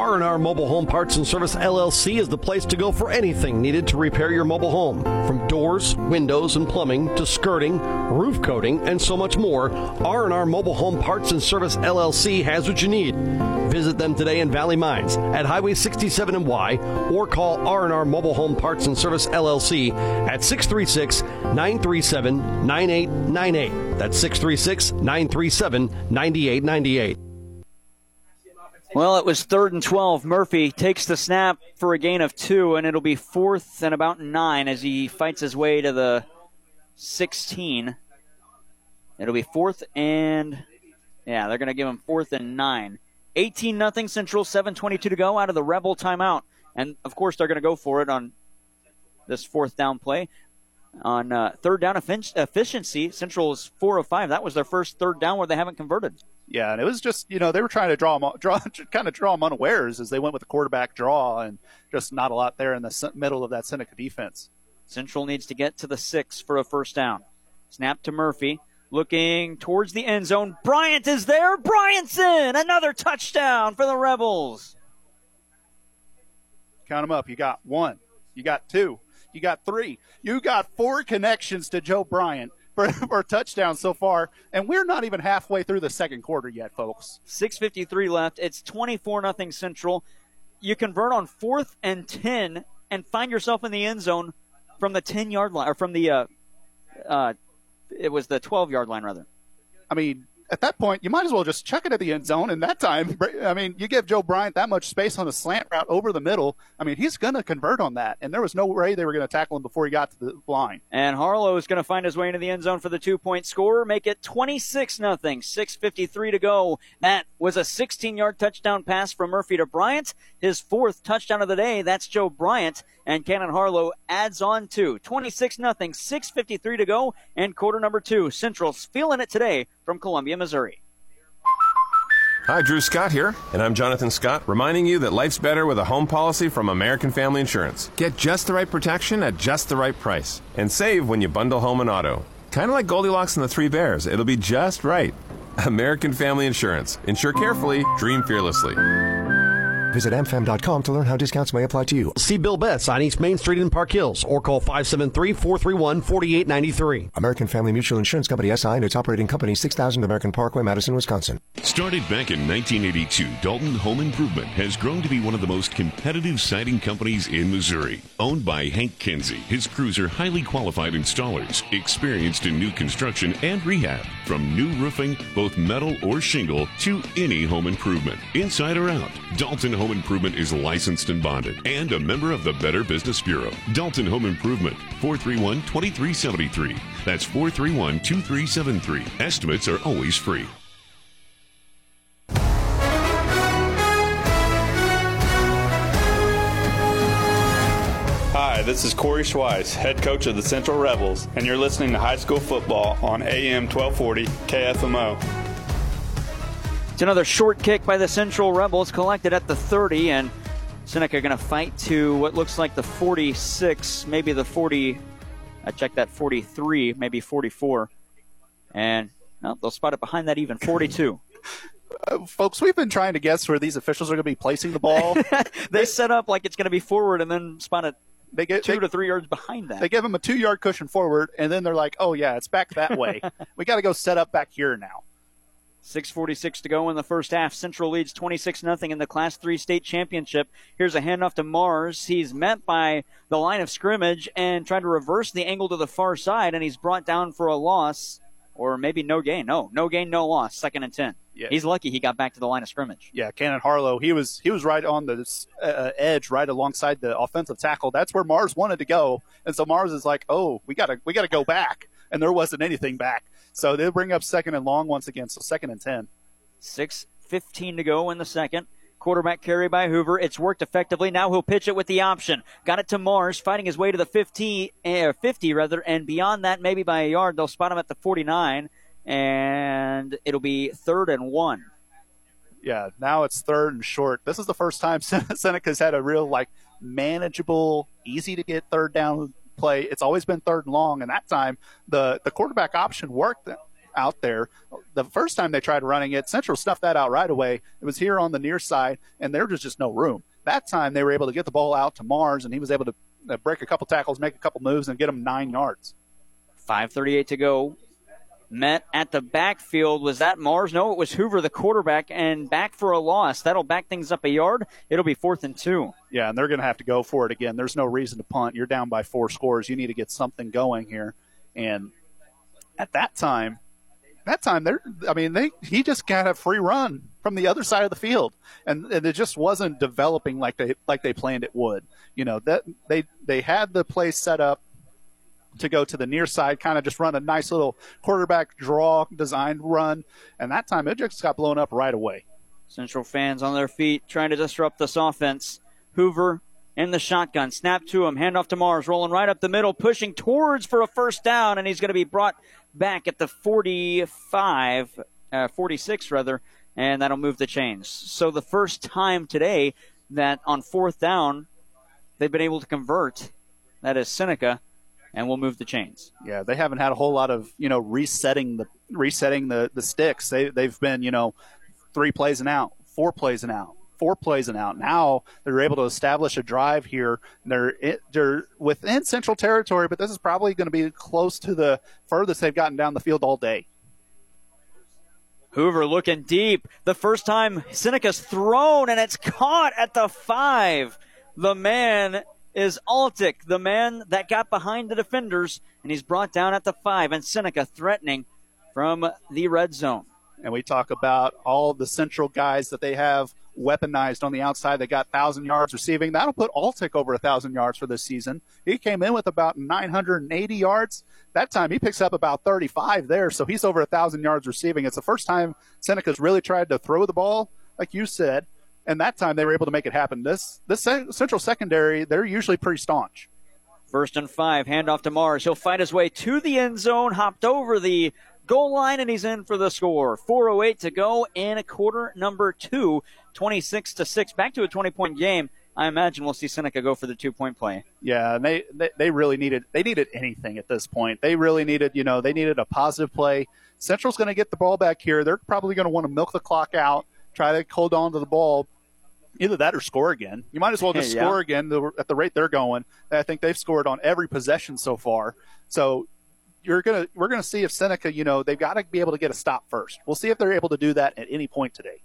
R&R Mobile Home Parts and Service LLC is the place to go for anything needed to repair your mobile home. From doors, windows, and plumbing to skirting, roof coating, and so much more, R&R Mobile Home Parts and Service LLC has what you need. Visit them today in Valley Mines at Highway 67 and Y or call R&R Mobile Home Parts and Service LLC at 636-937-9898. That's 636-937-9898. Well, it was third and 12. Murphy takes the snap for a gain of two, and it'll be fourth and about nine as he fights his way to the 16. It'll be fourth and, yeah, they're going to give him fourth and nine. 18 nothing Central, 7.22 to go out of the Rebel timeout. And, of course, they're going to go for it on this fourth down play. On uh, third down efficiency, Central is four of five. That was their first third down where they haven't converted. Yeah, and it was just you know they were trying to draw them, draw <laughs> kind of draw them unawares as they went with the quarterback draw and just not a lot there in the middle of that Seneca defense. Central needs to get to the six for a first down. Snap to Murphy, looking towards the end zone. Bryant is there. Bryant's in. Another touchdown for the Rebels. Count them up. You got one. You got two. You got three. You got four connections to Joe Bryant for, <laughs> for so far, and we're not even halfway through the second quarter yet, folks. 6.53 left. It's 24 nothing Central. You convert on fourth and 10 and find yourself in the end zone from the 10 yard line, or from the, uh, uh, it was the 12 yard line, rather. I mean, at that point, you might as well just chuck it at the end zone. And that time, <laughs> I mean, you give Joe Bryant that much space on a slant route over the middle. I mean, he's going to convert on that. And there was no way they were going to tackle him before he got to the line. And Harlow is going to find his way into the end zone for the two point score, make it 26 nothing. 6.53 to go. That was a 16 yard touchdown pass from Murphy to Bryant. His fourth touchdown of the day. That's Joe Bryant. And Cannon Harlow adds on to 26 nothing. 6.53 to go. And quarter number two. Central's feeling it today from Columbia, Missouri. Hi, Drew Scott here, and I'm Jonathan Scott, reminding you that life's better with a home policy from American Family Insurance. Get just the right protection at just the right price, and save when you bundle home and auto. Kind of like Goldilocks and the Three Bears, it'll be just right. American Family Insurance. Insure carefully, dream fearlessly. Visit amfam.com to learn how discounts may apply to you. See Bill Betts on East Main Street in Park Hills or call 573-431-4893. American Family Mutual Insurance Company SI and its operating company 6000 American Parkway, Madison, Wisconsin. Started back in 1982, Dalton Home Improvement has grown to be one of the most competitive siding companies in Missouri. Owned by Hank Kinsey, his crews are highly qualified installers, experienced in new construction and rehab, from new roofing, both metal or shingle, to any home improvement, inside or out. Dalton Home Improvement is licensed and bonded and a member of the Better Business Bureau. Dalton Home Improvement, 431 2373. That's 431 2373. Estimates are always free. Hi, this is Corey Schweiss, head coach of the Central Rebels, and you're listening to high school football on AM 1240 KFMO. It's another short kick by the Central Rebels, collected at the 30, and Seneca going to fight to what looks like the 46, maybe the 40. I checked that 43, maybe 44, and no, they'll spot it behind that even 42. <laughs> Uh, folks, we've been trying to guess where these officials are going to be placing the ball. <laughs> they set up like it's going to be forward and then spot it they get two they, to three yards behind that. They give them a two yard cushion forward, and then they're like, "Oh yeah, it's back that way. <laughs> we got to go set up back here now." 6.46 to go in the first half. Central leads 26 0 in the Class 3 state championship. Here's a handoff to Mars. He's met by the line of scrimmage and tried to reverse the angle to the far side, and he's brought down for a loss or maybe no gain. No, no gain, no loss. Second and 10. Yeah. He's lucky he got back to the line of scrimmage. Yeah, Cannon Harlow, he was he was right on the uh, edge, right alongside the offensive tackle. That's where Mars wanted to go, and so Mars is like, "Oh, we gotta we gotta go back," and there wasn't anything back. So they'll bring up second and long once again. So second and ten. Six fifteen to go in the second. Quarterback carry by Hoover. It's worked effectively. Now he'll pitch it with the option. Got it to Mars, fighting his way to the 50, uh, 50 rather, and beyond that, maybe by a yard. They'll spot him at the 49 and it'll be third and one. Yeah, now it's third and short. This is the first time <laughs> Seneca's had a real like manageable, easy to get third down play. It's always been third and long, and that time the the quarterback option worked out there. The first time they tried running it, Central stuffed that out right away. It was here on the near side, and there was just no room. That time they were able to get the ball out to Mars, and he was able to uh, break a couple tackles, make a couple moves, and get him nine yards. 5:38 to go met at the backfield. Was that Mars? No, it was Hoover, the quarterback, and back for a loss. That'll back things up a yard. It'll be fourth and two. Yeah, and they're going to have to go for it again. There's no reason to punt. You're down by four scores. You need to get something going here. And at that time, that time they're I mean they he just got a free run from the other side of the field and, and it just wasn't developing like they like they planned it would. You know, that they they had the play set up to go to the near side, kind of just run a nice little quarterback draw design run. And that time it just got blown up right away. Central fans on their feet trying to disrupt this offense. Hoover in the shotgun. Snap to him. Handoff to Mars. Rolling right up the middle. Pushing towards for a first down. And he's going to be brought back at the 45, uh, 46 rather. And that'll move the chains. So the first time today that on fourth down they've been able to convert. That is Seneca and we'll move the chains. Yeah, they haven't had a whole lot of you know resetting the resetting the the sticks. They they've been you know three plays and out, four plays and out, four plays and out. Now they're able to establish a drive here. They're they're within Central Territory, but this is probably going to be close to the furthest they've gotten down the field all day. Hoover looking deep. The first time Seneca's thrown, and it's caught at the five. The man is Altick, the man that got behind the defenders, and he's brought down at the five. And Seneca threatening from the red zone. and we talk about all the central guys that they have weaponized on the outside. They got 1,000 yards receiving. That'll put Altick over 1,000 yards for this season. He came in with about 980 yards. That time he picks up about 35 there, so he's over 1,000 yards receiving. It's the first time Seneca's really tried to throw the ball, like you said, and that time they were able to make it happen. This this central secondary, they're usually pretty staunch. First and five, handoff to Mars. He'll fight his way to the end zone, hopped over the goal line, and he's in for the score. 4.08 to go in a quarter number two, 26 to 6. Back to a 20 point game. I imagine we'll see Seneca go for the two point play. Yeah, and they, they, they really needed they needed anything at this point. They really needed, you know, they needed a positive play. Central's going to get the ball back here. They're probably going to want to milk the clock out, try to hold on to the ball. Either that or score again. You might as well just <laughs> Yeah. score again at the rate they're going. I think they've scored on every possession so far. So you're gonna we're gonna see if Seneca, you know, they've got to be able to get a stop first. We'll see if they're able to do that at any point today.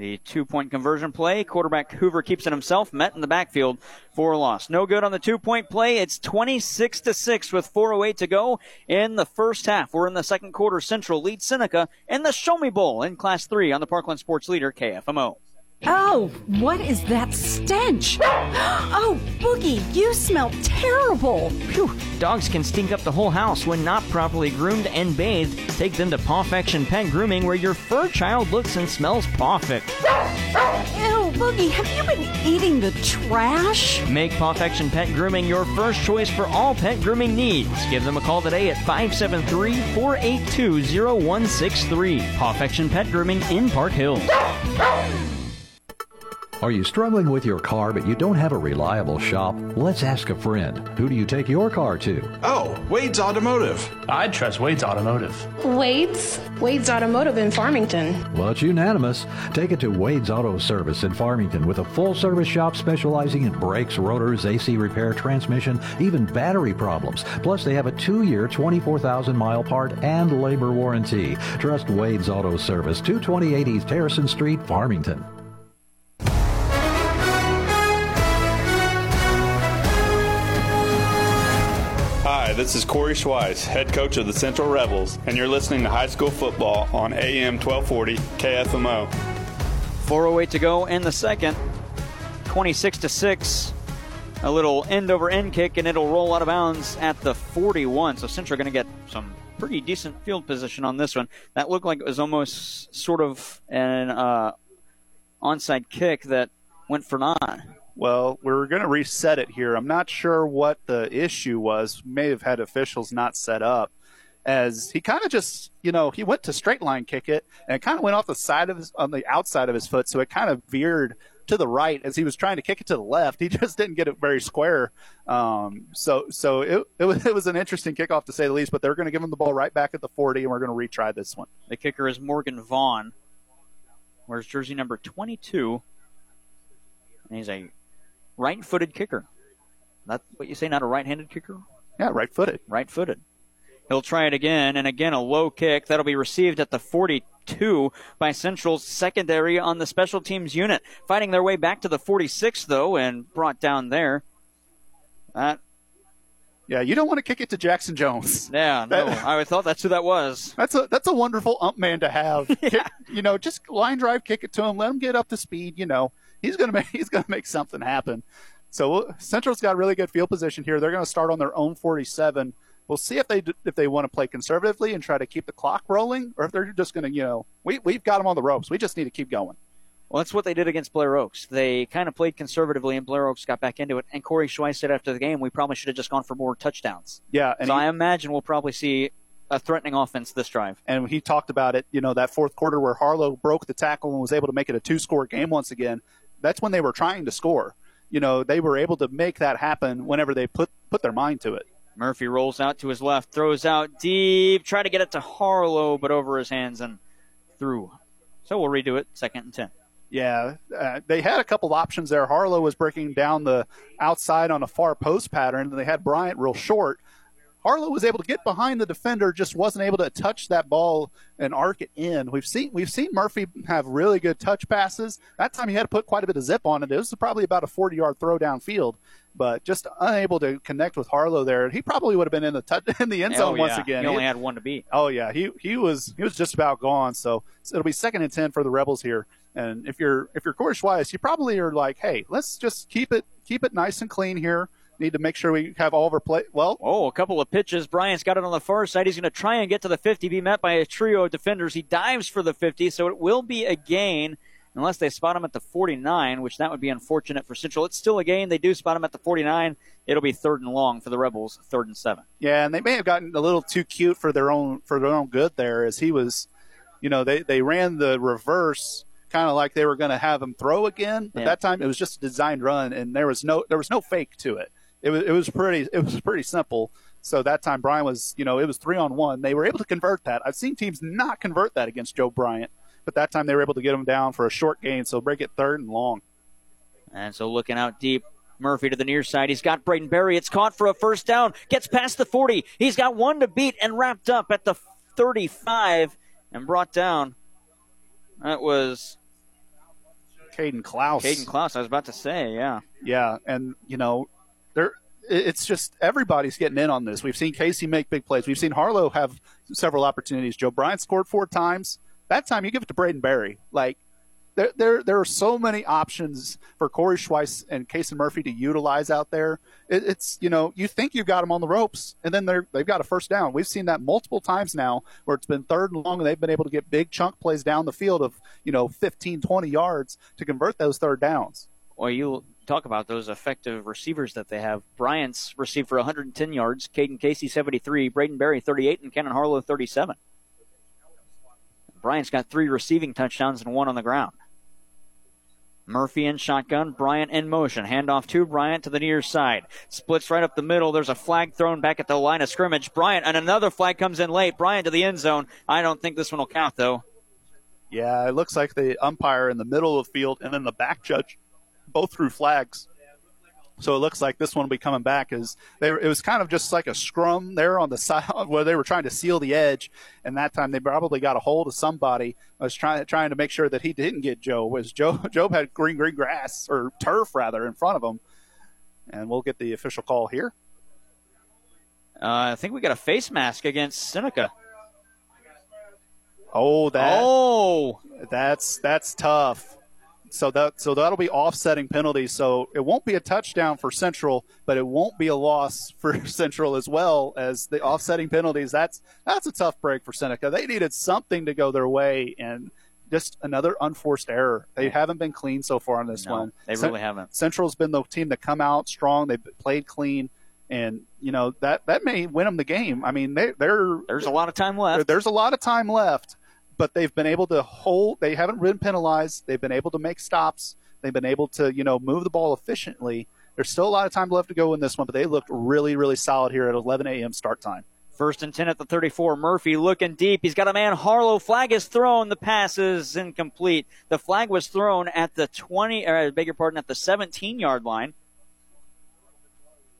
The two point conversion play. Quarterback Hoover keeps it himself. Met in the backfield for a loss. No good on the two point play. It's 26 to 6 with 4.08 to go in the first half. We're in the second quarter. Central leads Seneca in the Show Me Bowl in Class 3 on the Parkland Sports Leader, KFMO. Oh, what is that stench? Oh, Boogie, you smell terrible. Phew. Dogs can stink up the whole house when not properly groomed and bathed. Take them to Pawfection Pet Grooming where your fur child looks and smells pawfect. Ew, Boogie, have you been eating the trash? Make Pawfection Pet Grooming your first choice for all pet grooming needs. Give them a call today at 573-482-0163. Pawfection Pet Grooming in Park Hills. Are you struggling with your car but you don't have a reliable shop? Let's ask a friend. Who do you take your car to? Oh, Wade's Automotive. I'd trust Wade's Automotive. Wade's? Wade's Automotive in Farmington. Well, it's unanimous. Take it to Wade's Auto Service in Farmington with a full service shop specializing in brakes, rotors, AC repair, transmission, even battery problems. Plus, they have a two year, 24,000 mile part and labor warranty. Trust Wade's Auto Service, 228 East Harrison Street, Farmington. This is Corey Schweiss, head coach of the Central Rebels, and you're listening to high school football on AM 1240 KFMO. 408 to go in the second. 26 to 6. A little end over end kick, and it'll roll out of bounds at the 41. So Central going to get some pretty decent field position on this one. That looked like it was almost sort of an uh, onside kick that went for naught. Well, we're going to reset it here. I'm not sure what the issue was. May have had officials not set up. As he kind of just, you know, he went to straight line kick it and it kind of went off the side of his, on the outside of his foot. So it kind of veered to the right as he was trying to kick it to the left. He <laughs> just didn't get it very square. Um, so, so it, it was, it was an interesting kickoff to say the least, but they're going to give him the ball right back at the 40 and we're going to retry this one. The kicker is Morgan Vaughn. Wears jersey number 22. And he's a right footed kicker. That's what you say, not a right handed kicker? Yeah, right footed. Right footed. He'll try it again, and again a low kick. That'll be received at the 42 by Central's secondary on the special teams unit. Fighting their way back to the 46, though, and brought down there. That Yeah, you don't want to kick it to Jackson Jones. <laughs> Yeah, no, I thought that's who that was. That's a that's a wonderful ump man to have. <laughs> Kick- you know, just line drive, kick it to him, let him get up to speed. You know, he's gonna make <laughs> he's gonna make something happen. So Central's got really good field position here. They're going to start on their own 47. We'll see if they if they want to play conservatively and try to keep the clock rolling, or if they're just going to, you know, we we've got them on the ropes. We just need to keep going. Well, that's what they did against Blair Oaks. They kind of played conservatively, and Blair Oaks got back into it. And Corey Schweiss said after the game, we probably should have just gone for more touchdowns. Yeah, and so he- I imagine we'll probably see a threatening offense this drive. and he talked about it, you know, that fourth quarter where Harlow broke the tackle and was able to make it a two score game once again. That's when they were trying to score. You know, they were able to make that happen whenever they put put their mind to it. Murphy rolls out to his left, throws out deep, try to get it to Harlow, but over his hands and through. So we'll redo it, second and 10. Yeah, uh, they had a couple options there. Harlow was breaking down the outside on a far post pattern, and they had Bryant real short. Harlow was able to get behind the defender, just wasn't able to touch that ball and arc it in. We've seen we've seen Murphy have really good touch passes. That time he had to put quite a bit of zip on it. It was probably about a 40 yard throw downfield, but just unable to connect with Harlow there. He probably would have been in the touch, <laughs> in the end zone oh, once again. He only had one to beat. Oh yeah, he he was he was just about gone. So, so it'll be second and ten for the Rebels here. And if you're if you're Corey Schweiss, you probably are like, hey, let's just keep it keep it nice and clean here. Need to make sure we have all of our play. Well, oh, a couple of pitches. Bryant's got it on the far side. He's going to try and get to the 50, be met by a trio of defenders. He dives for the 50, so it will be a gain unless they spot him at the 49, which that would be unfortunate for Central. It's still a gain. They do spot him at the 49. It'll be third and long for the Rebels, third and seven. Yeah, and they may have gotten a little too cute for their own for their own good there, as he was, you know, they they ran the reverse kind of like they were going to have him throw again. But Yeah. that time it was just a designed run, and there was no there was no fake to it. It was it was pretty it was pretty simple. So that time Bryant was you know it was three on one. They were able to convert that. I've seen teams not convert that against Joe Bryant, but that time they were able to get him down for a short gain. So break it third and long. And so looking out deep, Murphy to the near side. He's got Braden Berry. It's caught for a first down. Gets past the 40. He's got one to beat and wrapped up at the 35 and brought down. That was Caden Klaus. Caden Klaus. I was about to say, yeah. Yeah, and you know, it's just everybody's getting in on this. We've seen Casey make big plays. We've seen Harlow have several opportunities. Joe Bryant scored four times. That time you give it to Braden Berry. Like there there there are so many options for Corey Schweiss and Casey Murphy to utilize out there. It, it's you know, you think you've got them on the ropes and then they're they've got a first down. We've seen that multiple times now where it's been third and long and they've been able to get big chunk plays down the field of, you know, 15, 20 yards to convert those third downs. Well, you talk about those effective receivers that they have. Bryant's received for 110 yards, Caden Casey 73, Braden Berry 38, and Cannon Harlow 37. Bryant's got three receiving touchdowns and one on the ground. Murphy in shotgun, Bryant in motion. Handoff to Bryant to the near side. Splits right up the middle. There's a flag thrown back at the line of scrimmage. Bryant, and another flag comes in late. Bryant to the end zone. I don't think this one will count, though. Yeah, it looks like the umpire in the middle of the field and then the back judge both threw flags. So it looks like this one will be coming back. As they it was kind of just like a scrum there on the <laughs> side where they were trying to seal the edge, and that time they probably got a hold of somebody. I was trying trying to make sure that he didn't get Joe. Was Joe <laughs> Job had green green grass or turf rather in front of him, and we'll get the official call here. Uh, I think we got a face mask against Seneca. Oh, that. Oh, that's that's tough. So that so that'll be offsetting penalties. So it won't be a touchdown for Central, but it won't be a loss <laughs> for Central as well as the offsetting penalties. That's that's a tough break for Seneca. They needed something to go their way, and just another unforced error. They haven't been clean so far on this No, one. they really haven't. Central's been the team to come out strong. They've played clean. And you know that that may win them the game. I mean, they, they're there's a lot of time left. There's a lot of time left, but they've been able to hold. They haven't been penalized. They've been able to make stops. They've been able to you know move the ball efficiently. There's still a lot of time left to go in this one, but they looked really really solid here at 11 a.m. start time. First and 10 at the 34. Murphy looking deep. He's got a man. Harlow. Flag is thrown. The pass is incomplete. The flag was thrown at the 20, or I beg your pardon, at the 17 yard line.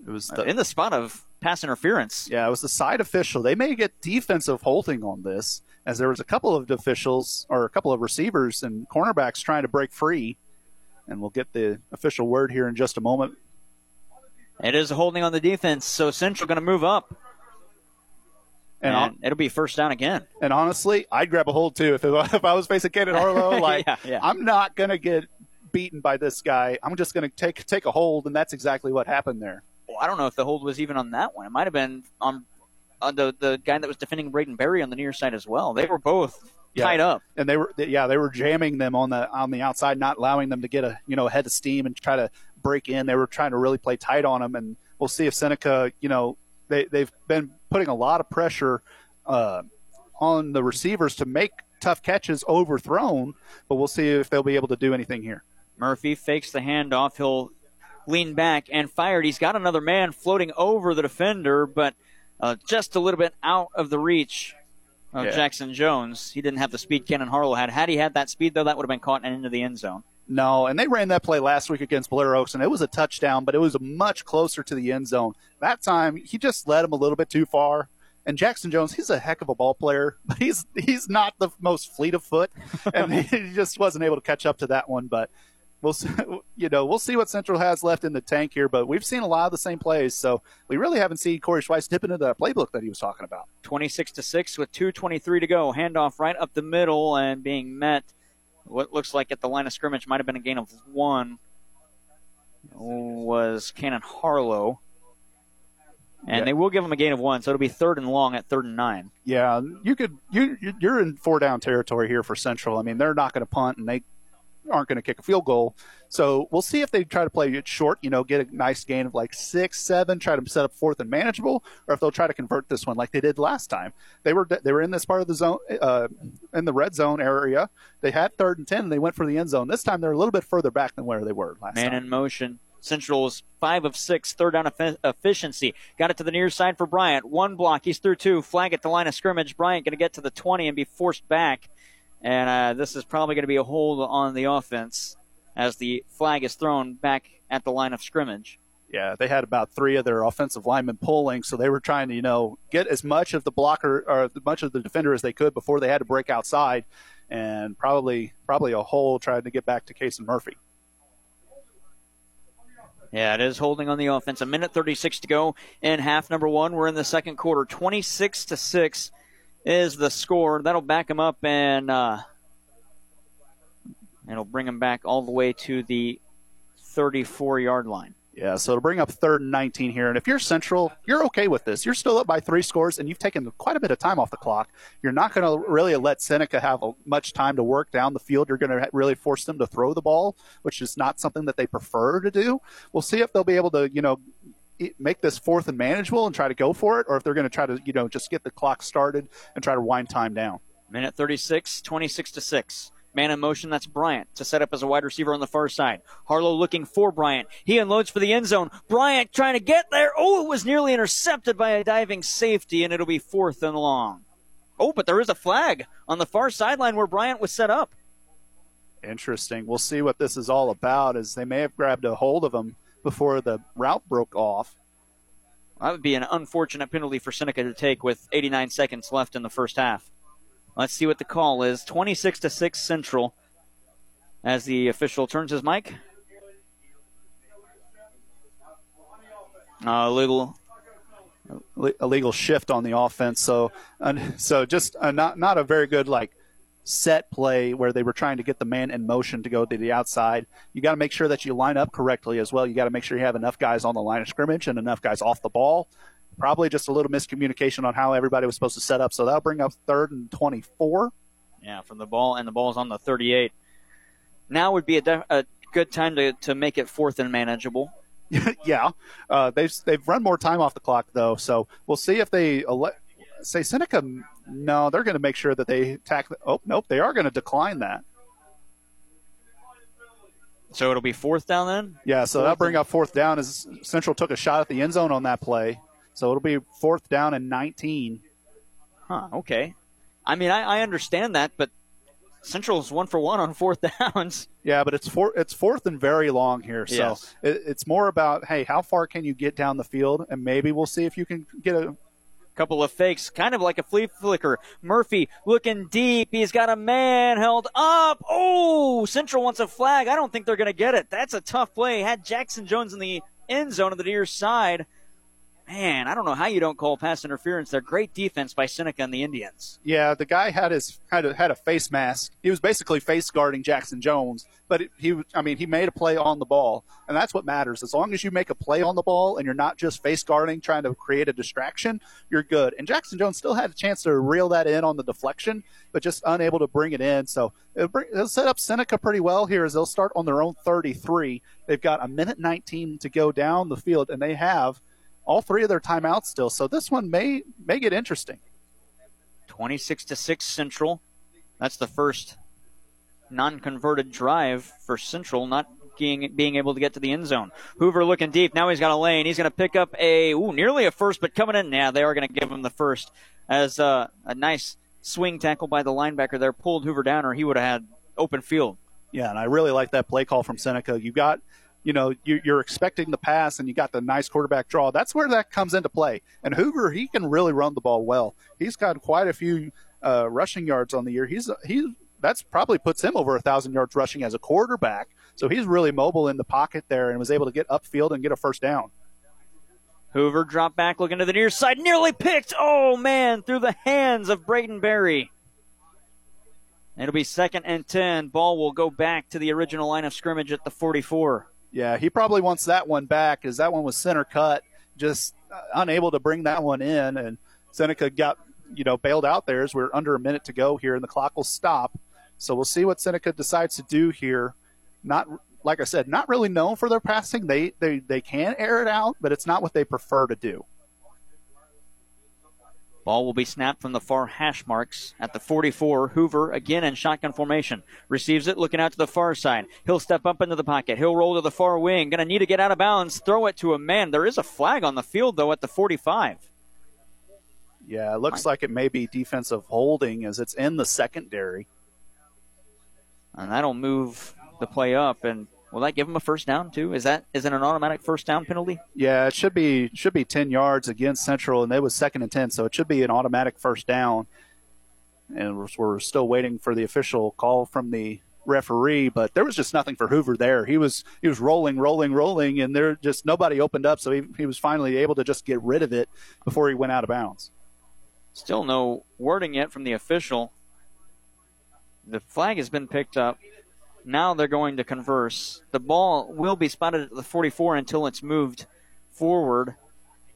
It was in the spot of pass interference. Yeah, it was the side official. They may get defensive holding on this, as there was a couple of officials or a couple of receivers and cornerbacks trying to break free. And we'll get the official word here in just a moment. It is a holding on the defense, so Central going to move up. And, And it'll be first down again. And honestly, I'd grab a hold too if, it, <laughs> if I was facing Caden Harlow. <laughs> Like, Yeah, yeah. I'm not going to get beaten by this guy. I'm just going to take take a hold, and that's exactly what happened there. Well, I don't know if the hold was even on that one. It might have been on, on the, the guy that was defending Braden Berry on the near side as well. They were both Yeah. tied up. and they were yeah they were jamming them on the on the outside, not allowing them to get a you know a head of steam and try to break in. They were trying to really play tight on them, and we'll see if Seneca you know they they've been putting a lot of pressure uh, on the receivers to make tough catches overthrown, but we'll see if they'll be able to do anything here. Murphy fakes the handoff. He'll lean back and fired. He's got another man floating over the defender, but uh, just a little bit out of the reach of Yeah. Jackson Jones. He didn't have the speed Cannon Harlow had. Had he had that speed, though, that would have been caught and into the end zone. No, and they ran that play last week against Blair Oaks, and it was a touchdown, but it was much closer to the end zone. That time, he just led him a little bit too far. And Jackson Jones, he's a heck of a ball player, <laughs> but he's he's not the most fleet of foot, and <laughs> he just wasn't able to catch up to that one. But we'll see, <laughs> you know we'll see what Central has left in the tank here, but we've seen a lot of the same plays, so we really haven't seen Corey Schweiss dip into that playbook that he was talking about. 26 to 6 with 2.23 to go. Handoff right up the middle and being met. What looks like at the line of scrimmage might have been a gain of one was Cannon Harlow. And Yeah. they will give him a gain of one, so it'll be third and long at third and nine. Yeah, you could you you're in four down territory here for Central. I mean, they're not going to punt and they aren't going to kick a field goal. So we'll see if they try to play it short, you know, get a nice gain of like six, seven, try to set up fourth and manageable, or if they'll try to convert this one like they did last time. They were they were in this part of the zone, uh, in the red zone area. They had third and ten, and they went for the end zone. This time they're a little bit further back than where they were last Man time. in motion. Central was five of six, third down effi- efficiency. Got it to the near side for Bryant. One block. He's through two. Flag at the line of scrimmage. Bryant going to get to the 20 and be forced back. And uh, this is probably going to be a hold on the offense as the flag is thrown back at the line of scrimmage. Yeah, they had about three of their offensive linemen pulling, so they were trying to, you know, get as much of the blocker or as much of the defender as they could before they had to break outside, and probably probably a hole trying to get back to Kason Murphy. Yeah, it is holding on the offense. A minute 36 to go in half number one. We're in the second quarter. 26 to 6 is the score. That'll back them up and uh, it'll bring them back all the way to the 34 yard line. Yeah, so to bring up third and 19 here, and if you're Central, you're okay with this. You're still up by three scores, and you've taken quite a bit of time off the clock. You're not going to really let Seneca have much time to work down the field. You're going to really force them to throw the ball, which is not something that they prefer to do. We'll see if they'll be able to, you know, make this fourth and manageable and try to go for it, or if they're going to try to, you know, just get the clock started and try to wind time down. Minute 36, 26 to 6. Man in motion, that's Bryant to set up as a wide receiver on the far side. Harlow looking for Bryant. He unloads for the end zone. Bryant trying to get there. Oh, it was nearly intercepted by a diving safety, and it'll be fourth and long. Oh, but there is a flag on the far sideline where Bryant was set up. Interesting. We'll see what this is all about, as they may have grabbed a hold of him before the route broke off. That would be an unfortunate penalty for Seneca to take with 89 seconds left in the first half. Let's see what the call is. 26 to 6 Central as the official turns his mic. Uh, little illegal shift on the offense. So, so just uh, not not a very good like set play where they were trying to get the man in motion to go to the outside. You got to make sure that you line up correctly as well. You got to make sure you have enough guys on the line of scrimmage and enough guys off the ball. Probably just a little miscommunication on how everybody was supposed to set up. So that'll bring up third and 24. Yeah, from the ball, and the ball's on the 38. Now would be a, def- a good time to, to make it fourth and manageable. <laughs> yeah, uh, they've they've run more time off the clock though, so we'll see if they ele- say Seneca. No, they're going to make sure that they tack. The, oh, nope, they are going to decline that. So it'll be fourth down then? Yeah, so that'll bring up fourth down as Central took a shot at the end zone on that play. So it'll be fourth down and 19. Huh, okay. I mean, I, I understand that, but Central's one for one on fourth <laughs> downs. Yeah, but it's four, it's fourth and very long here. So Yes. it, it's more about hey, how far can you get down the field, and maybe we'll see if you can get a couple of fakes, kind of like a flea flicker. Murphy looking deep. He's got a man held up. Oh, Central wants a flag. I don't think they're going to get it. That's a tough play. Had Jackson Jones in the end zone on the near side. Man, I don't know how you don't call pass interference. They're great defense by Seneca and the Indians. Yeah, the guy had his had a, had a face mask. He was basically face guarding Jackson Jones, but it, he I mean he made a play on the ball, and that's what matters. As long as you make a play on the ball and you're not just face guarding trying to create a distraction, you're good. And Jackson Jones still had a chance to reel that in on the deflection, but just unable to bring it in. So it'll, bring, it'll set up Seneca pretty well here as they'll start on their own 33. They've got a minute 19 to go down the field, and they have all three of their timeouts still. So this one may may get interesting. 26 to 6 Central. That's the first non-converted drive for Central, not being, being able to get to the end zone. Hoover looking deep. Now he's got a lane. He's going to pick up a ooh, nearly a first, but coming in. Yeah, they are going to give him the first as uh, a nice swing tackle by the linebacker there pulled Hoover down, or he would have had open field. Yeah, and I really like that play call from Seneca. You got, you know, you, you're expecting the pass, and you got the nice quarterback draw. That's where that comes into play. And Hoover, he can really run the ball well. He's got quite a few uh, rushing yards on the year. He's he that's probably puts him over a thousand yards rushing as a quarterback. So he's really mobile in the pocket there and was able to get upfield and get a first down. Hoover dropped back, looking to the near side, nearly picked. Oh man, through the hands of Braden Berry. It'll be second and 10. Ball will go back to the original line of scrimmage at the 44. Yeah, he probably wants that one back as that one was center cut, just uh, unable to bring that one in. And Seneca got, you know, bailed out there as we're under a minute to go here and the clock will stop. So we'll see what Seneca decides to do here. Not, like I said, not really known for their passing. They, they, they can air it out, but it's not what they prefer to do. Ball will be snapped from the far hash marks at the 44. Hoover again in shotgun formation. Receives it, looking out to the far side. He'll step up into the pocket. He'll roll to the far wing. Going to need to get out of bounds. Throw it to a man. There is a flag on the field, though, at the 45. Yeah, it looks like it may be defensive holding as it's in the secondary. And that'll move the play up. And Will that give him a first down too? Is that is it an automatic first down penalty? Yeah, it should be should be ten yards against Central, and they was second and ten, so it should be an automatic first down. And we're, we're still waiting for the official call from the referee, but there was just nothing for Hoover there. He was he was rolling, rolling, rolling, and there just nobody opened up, so he, he was finally able to just get rid of it before he went out of bounds. Still no wording yet from the official. The flag has been picked up. Now they're going to converse. The ball will be spotted at the 44 until it's moved forward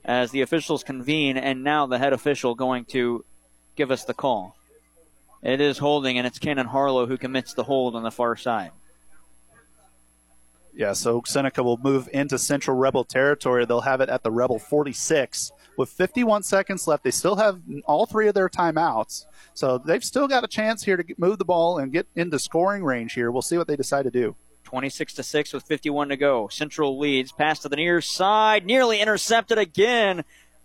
as the officials convene, and now the head official going to give us the call. It is holding, and it's Cannon Harlow who commits the hold on the far side. Yeah, so Seneca will move into Central Rebel territory. They'll have it at the Rebel 46. With 51 seconds left, they still have all three of their timeouts. So they've still got a chance here to move the ball and get into scoring range here. We'll see what they decide to do. 26 to 6 with 51 to go. Central leads. Pass to the near side. Nearly intercepted again.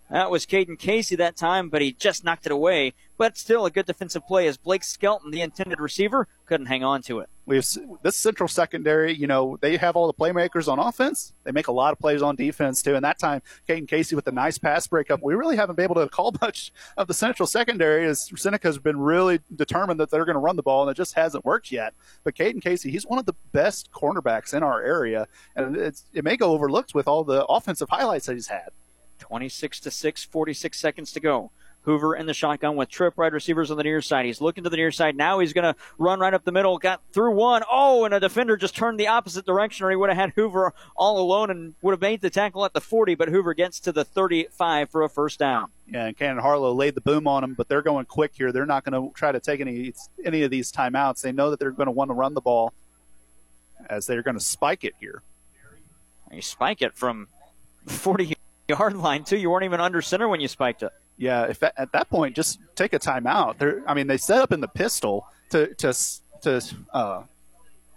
That was Caden Casey that time, but he just knocked it away. But still a good defensive play as Blake Skelton, the intended receiver, couldn't hang on to it. We've this central secondary, you know, they have all the playmakers on offense. They make a lot of plays on defense too. And that time, Caden Casey with a nice pass breakup. We really haven't been able to call <laughs> much of the central secondary as Seneca's been really determined that they're going to run the ball, and it just hasn't worked yet. But Caden Casey, he's one of the best cornerbacks in our area, and it may go overlooked with all the offensive highlights that he's had. 26 to 6, 46 seconds to go. Hoover in the shotgun with trip wide receivers on the near side. He's looking to the near side. Now he's going to run right up the middle. Got through one. Oh, and a defender just turned the opposite direction, or he would have had Hoover all alone and would have made the tackle at the 40, but Hoover gets to the 35 for a first down. Yeah, and Cannon Harlow laid the boom on him, but they're going quick here. They're not going to try to take any any of these timeouts. They know that they're going to want to run the ball as they're going to spike it here. You spike it from 40 yard line too. You weren't even under center when you spiked it. Yeah, if at, at that point, just take a timeout. They're, I mean, they set up in the pistol to to to uh,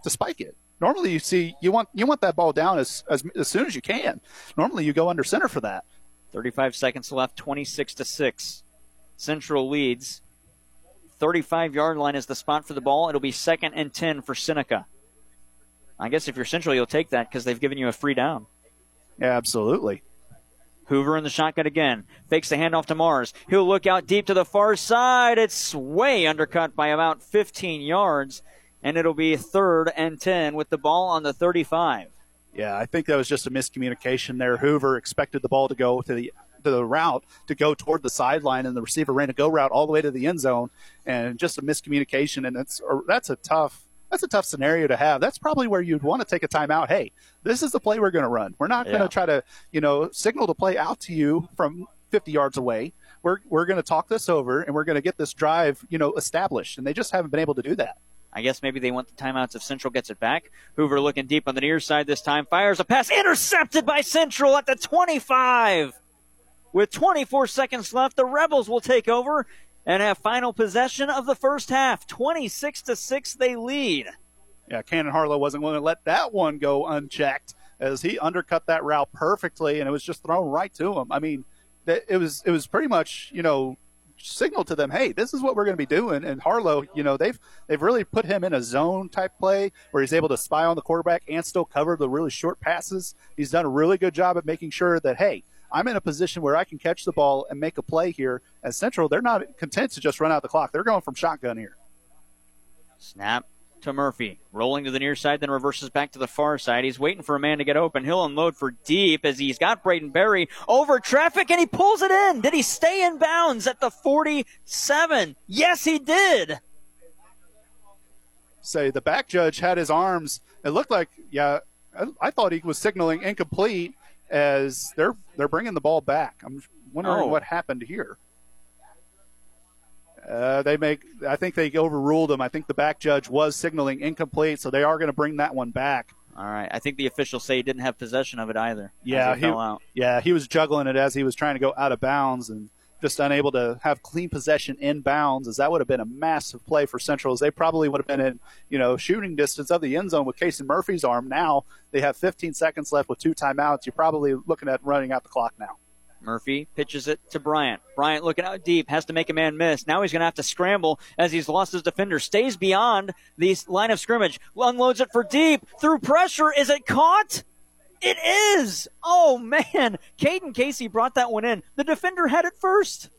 to spike it. Normally, you see you want you want that ball down as, as as soon as you can. Normally, you go under center for that. 35 seconds left, 26 to six. Central leads. 35 yard line is the spot for the ball. It'll be second and 10 for Seneca. I guess if you're Central, you'll take that because they've given you a free down. Yeah, absolutely. Hoover in the shotgun again. Fakes the handoff to Mars. He'll look out deep to the far side. It's way undercut by about 15 yards, and it'll be third and 10 with the ball on the 35. Yeah, I think that was just a miscommunication there. Hoover expected the ball to go to the to the route to go toward the sideline, and the receiver ran a go route all the way to the end zone, and just a miscommunication. And that's that's a tough that's a tough scenario to have. That's probably where you'd want to take a timeout. Hey, this is the play we're going to run. We're not yeah. going to try to, you know, signal the play out to you from 50 yards away. We're, we're going to talk this over and we're going to get this drive, you know, established. And they just haven't been able to do that. I guess maybe they want the timeouts if Central gets it back. Hoover looking deep on the near side this time. Fires a pass intercepted by Central at the 25. With 24 seconds left, the Rebels will take over and have final possession of the first half. 26 to 6 they lead. Yeah, Cannon Harlow wasn't willing to let that one go unchecked as he undercut that route perfectly and it was just thrown right to him. I mean, it was it was pretty much, you know, signal to them, hey, this is what we're going to be doing. And Harlow, you know, they've they've really put him in a zone type play where he's able to spy on the quarterback and still cover the really short passes. He's done a really good job at making sure that hey, I'm in a position where I can catch the ball and make a play here. As Central, they're not content to just run out the clock. They're going from shotgun here. Snap. to Murphy. Rolling to the near side, then reverses back to the far side. He's waiting for a man to get open. He'll unload for deep as he's got Braden Berry over traffic and he pulls it in. Did he stay in bounds at the 47? Yes, he did. Say the back judge had his arms. It looked like, yeah, I, I thought he was signaling incomplete as they're they're bringing the ball back. I'm wondering Oh. what happened here. Uh, they make. I think they overruled them. I think the back judge was signaling incomplete, so they are going to bring that one back. All right. I think the officials say he didn't have possession of it either. Yeah, out. yeah, he was juggling it as he was trying to go out of bounds and just unable to have clean possession in bounds. As that would have been a massive play for Central. As they probably would have been in you know shooting distance of the end zone with Kason Murphy's arm. Now they have 15 seconds left with two timeouts. You're probably looking at running out the clock now. Murphy pitches it to Bryant. Bryant looking out deep, has to make a man miss. Now he's going to have to scramble as he's lost his defender. Stays beyond the line of scrimmage. Unloads it for deep. Through pressure. Is it caught? It is. Oh, man. Caden Casey brought that one in. The defender had it first.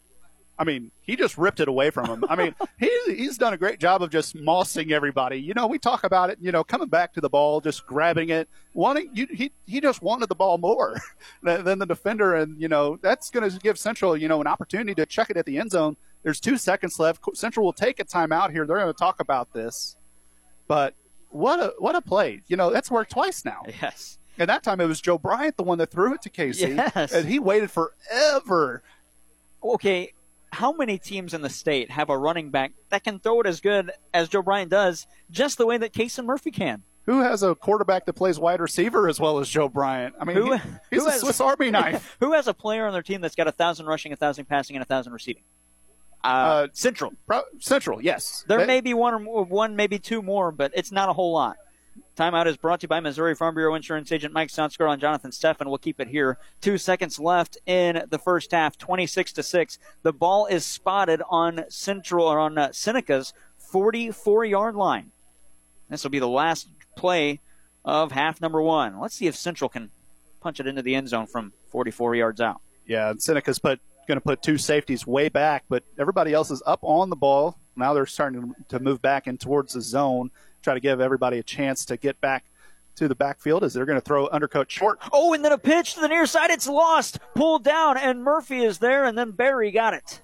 I mean, he just ripped it away from him. I mean, <laughs> he, he's done a great job of just mossing everybody. You know, we talk about it, you know, coming back to the ball, just grabbing it, wanting, you, he, he just wanted the ball more <laughs> than, than the defender. And, you know, that's going to give Central, you know, an opportunity to check it at the end zone. There's two seconds left. Central will take a timeout here. They're going to talk about this. But what a, what a play. You know, that's worked twice now. Yes. And that time it was Joe Bryant, the one that threw it to Casey. Yes. And he waited forever. Okay, how many teams in the state have a running back that can throw it as good as Joe Bryant does, just the way that Kason Murphy can? Who has a quarterback that plays wide receiver as well as Joe Bryant? I mean, Who, he- <laughs> he's who a has- Swiss Army <laughs> knife. who has a player on their team that's got a thousand rushing, a thousand passing, and a thousand receiving? Uh, Central. Pro- Central, yes. There may be one or more, one, maybe two more, but it's not a whole lot. Timeout is brought to you by Missouri Farm Bureau Insurance Agent Mike Soundscar and Jonathan Steffen. We'll keep it here. Two seconds left in the first half, 26 to 6. The ball is spotted on Central or on uh, Seneca's 44 yard line. This will be the last play of half number one. Let's see if Central can punch it into the end zone from 44 yards out. Yeah, and Seneca's put going to put two safeties way back, but everybody else is up on the ball. Now they're starting to move back in towards the zone, try to give everybody a chance to get back to the backfield as they're going to throw undercut short. Oh, and then a pitch to the near side. It's lost. Pulled down, and Murphy is there, and then Berry got it.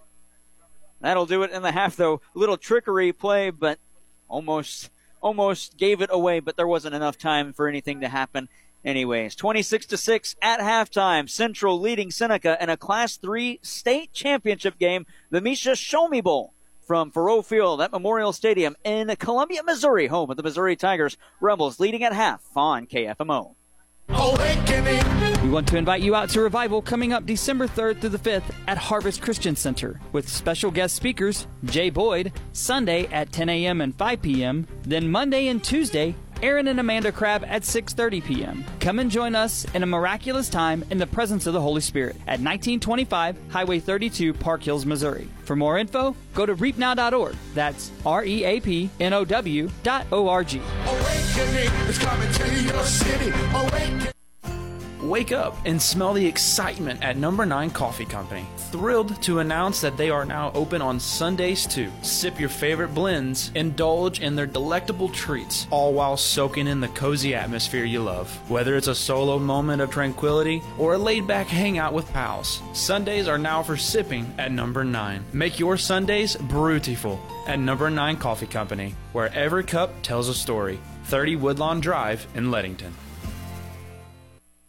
That'll do it in the half, though. Little trickery play, but almost almost gave it away, but there wasn't enough time for anything to happen. Anyways, 26 to 6 at halftime. Central leading Seneca in a Class 3 state championship game, the Misha Show Me Bowl from Faurot Field at Memorial Stadium in Columbia, Missouri, home of the Missouri Tigers. Rebels leading at half on KFMO. We want to invite you out to Revival coming up December 3rd through the 5th at Harvest Christian Center with special guest speakers Jay Boyd, Sunday at 10 a.m. and 5 p.m., then Monday and Tuesday, Aaron and Amanda Crabb at 6:30 p.m. Come and join us in a miraculous time in the presence of the Holy Spirit at 1925 Highway 32, Park Hills, Missouri. For more info, go to reapnow.org. That's R E A P N O W dot O R G. Wake up and smell the excitement at Number 9 Coffee Company. Thrilled to announce that they are now open on Sundays too. Sip your favorite blends, indulge in their delectable treats, all while soaking in the cozy atmosphere you love. Whether it's a solo moment of tranquility or a laid back hangout with pals, Sundays are now for sipping at Number 9. Make your Sundays beautiful at Number 9 Coffee Company, where every cup tells a story. 30 Woodlawn Drive in Leadington.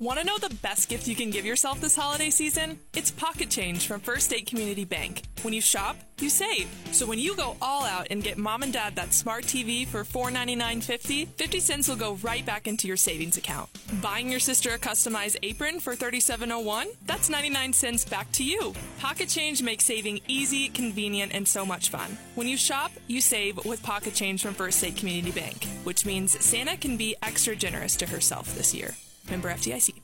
Want to know the best gift you can give yourself this holiday season? It's Pocket Change from First State Community Bank. When you shop, you save. So when you go all out and get mom and dad that smart TV for $499.50, 50 cents will go right back into your savings account. Buying your sister a customized apron for $37.01? That's 99 cents back to you. Pocket Change makes saving easy, convenient, and so much fun. When you shop, you save with Pocket Change from First State Community Bank, which means Santa can be extra generous to herself this year. Member FDIC.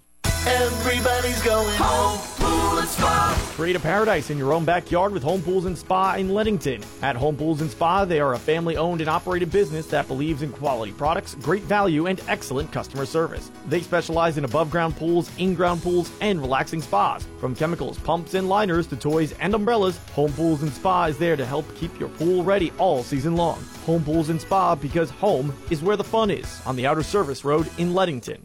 Everybody's going home, pool and spa. Create a paradise in your own backyard with Home Pools and Spa in Leadington. At Home Pools and Spa, they are a family owned and operated business that believes in quality products, great value, and excellent customer service. They specialize in above ground pools, in ground pools, and relaxing spas. From chemicals, pumps, and liners to toys and umbrellas, Home Pools and Spa is there to help keep your pool ready all season long. Home Pools and Spa because home is where the fun is on the Outer Service Road in Leadington.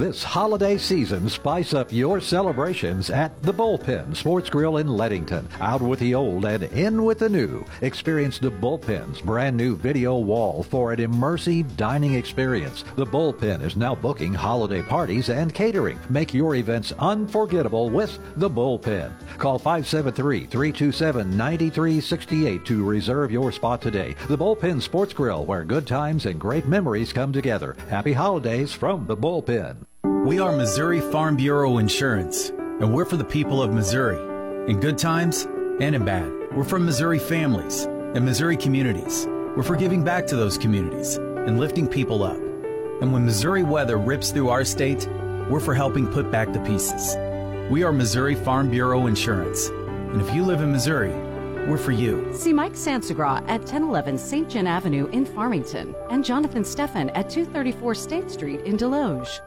This holiday season, spice up your celebrations at the Bullpen Sports Grill in Leadington. Out with the old and in with the new. Experience the Bullpen's brand new video wall for an immersive dining experience. The Bullpen is now booking holiday parties and catering. Make your events unforgettable with the Bullpen. Call 573-327-9368 to reserve your spot today. The Bullpen Sports Grill, where good times and great memories come together. Happy holidays from the Bullpen. We are Missouri Farm Bureau Insurance, and we're for the people of Missouri, in good times and in bad. We're for Missouri families and Missouri communities. We're for giving back to those communities and lifting people up. And when Missouri weather rips through our state, we're for helping put back the pieces. We are Missouri Farm Bureau Insurance, and if you live in Missouri, we're for you. See Mike Sansagra at 1011 St. John Avenue in Farmington and Jonathan Steffen at 234 State Street in Desloge.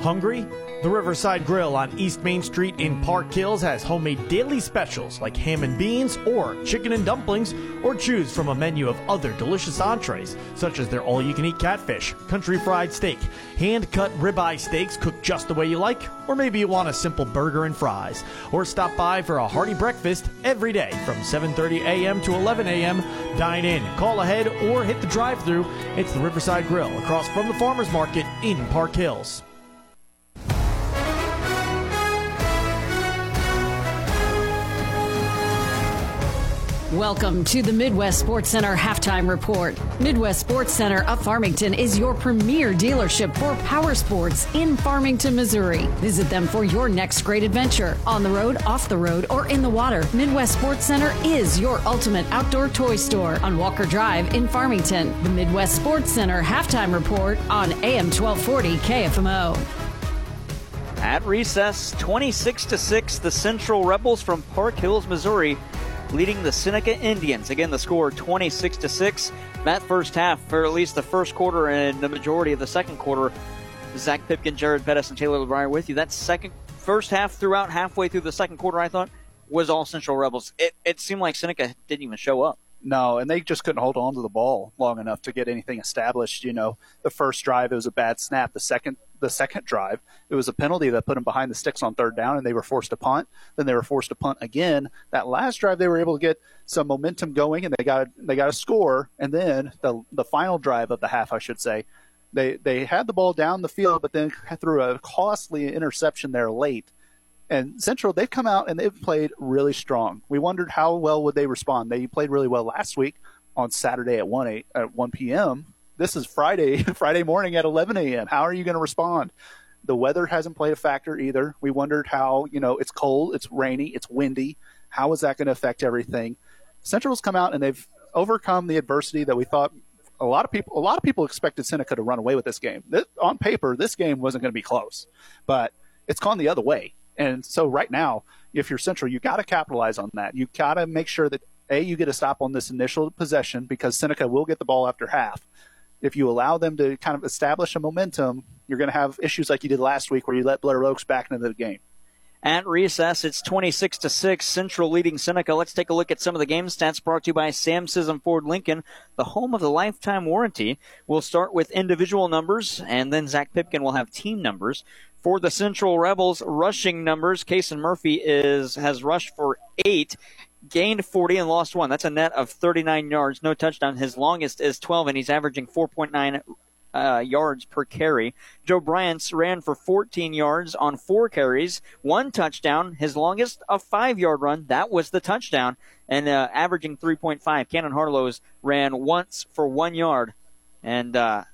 Hungry? The Riverside Grill on East Main Street in Park Hills has homemade daily specials like ham and beans or chicken and dumplings, or choose from a menu of other delicious entrees, such as their all you can eat catfish, country fried steak, hand cut ribeye steaks cooked just the way you like, or maybe you want a simple burger and fries. Or stop by for a hearty breakfast every day from 7:30 a.m. to 11 a.m. Dine in, call ahead, or hit the drive-through. It's the Riverside Grill across from the Farmers Market in Park Hills. Welcome to the Midwest Sports Center halftime report. Midwest Sports Center of Farmington is your premier dealership for power sports in Farmington, Missouri. Visit them for your next great adventure on the road, off the road, or in the water. Midwest Sports Center is your ultimate outdoor toy store on Walker Drive in Farmington. The Midwest Sports Center halftime report on AM 1240 KFMO. At recess, 26 to 6, the Central Rebels from Park Hills, Missouri, leading the Seneca Indians. Again, the score 26 to 6. That first half, for at least the first quarter and the majority of the second quarter, Zach Pipkin, Jared Pettis, and Taylor LeBrier with you. That second first half throughout halfway through the second quarter, I thought, was all Central Rebels. It, it seemed like Seneca didn't even show up. No, and they just couldn't hold on to the ball long enough to get anything established. You know, the first drive it was a bad snap. The second the second drive, it was a penalty that put them behind the sticks on third down, and they were forced to punt. Then they were forced to punt again. That last drive, they were able to get some momentum going, and they got they got a score. And then the the final drive of the half, I should say, they they had the ball down the field, but then threw a costly interception there late. And Central, they've come out and they've played really strong. We wondered how well would they respond. They played really well last week on Saturday at one eight, at one p.m. This is Friday <laughs> Friday morning at eleven a.m. How are you going to respond? The weather hasn't played a factor either. We wondered how you know it's cold, it's rainy, it's windy. How is that going to affect everything? Central's come out and they've overcome the adversity that we thought a lot of people a lot of people expected Seneca to run away with this game. This, on paper, this game wasn't going to be close, but it's gone the other way. And so right now, if you're Central, you got to capitalize on that. You got to make sure that a you get a stop on this initial possession because Seneca will get the ball after half, if you allow them to kind of establish a momentum, you're going to have issues like you did last week where you let Blair Oaks back into the game. At recess, it's 26 to 6, Central leading Seneca. Let's take a look at some of the game stats brought to you by Sam Sism Ford Lincoln, the home of the lifetime warranty. We'll start with individual numbers, and then Zach Pipkin will have team numbers. For the Central Rebels, rushing numbers, Kason Murphy is has rushed for eight, gained 40 and lost one. That's a net of 39 yards, no touchdown. His longest is 12, and he's averaging 4.9 uh, yards per carry. Joe Bryant's ran for 14 yards on four carries, one touchdown. His longest, a five yard run. That was the touchdown, and uh, averaging 3.5. Cannon Harlow's ran once for one yard, and uh,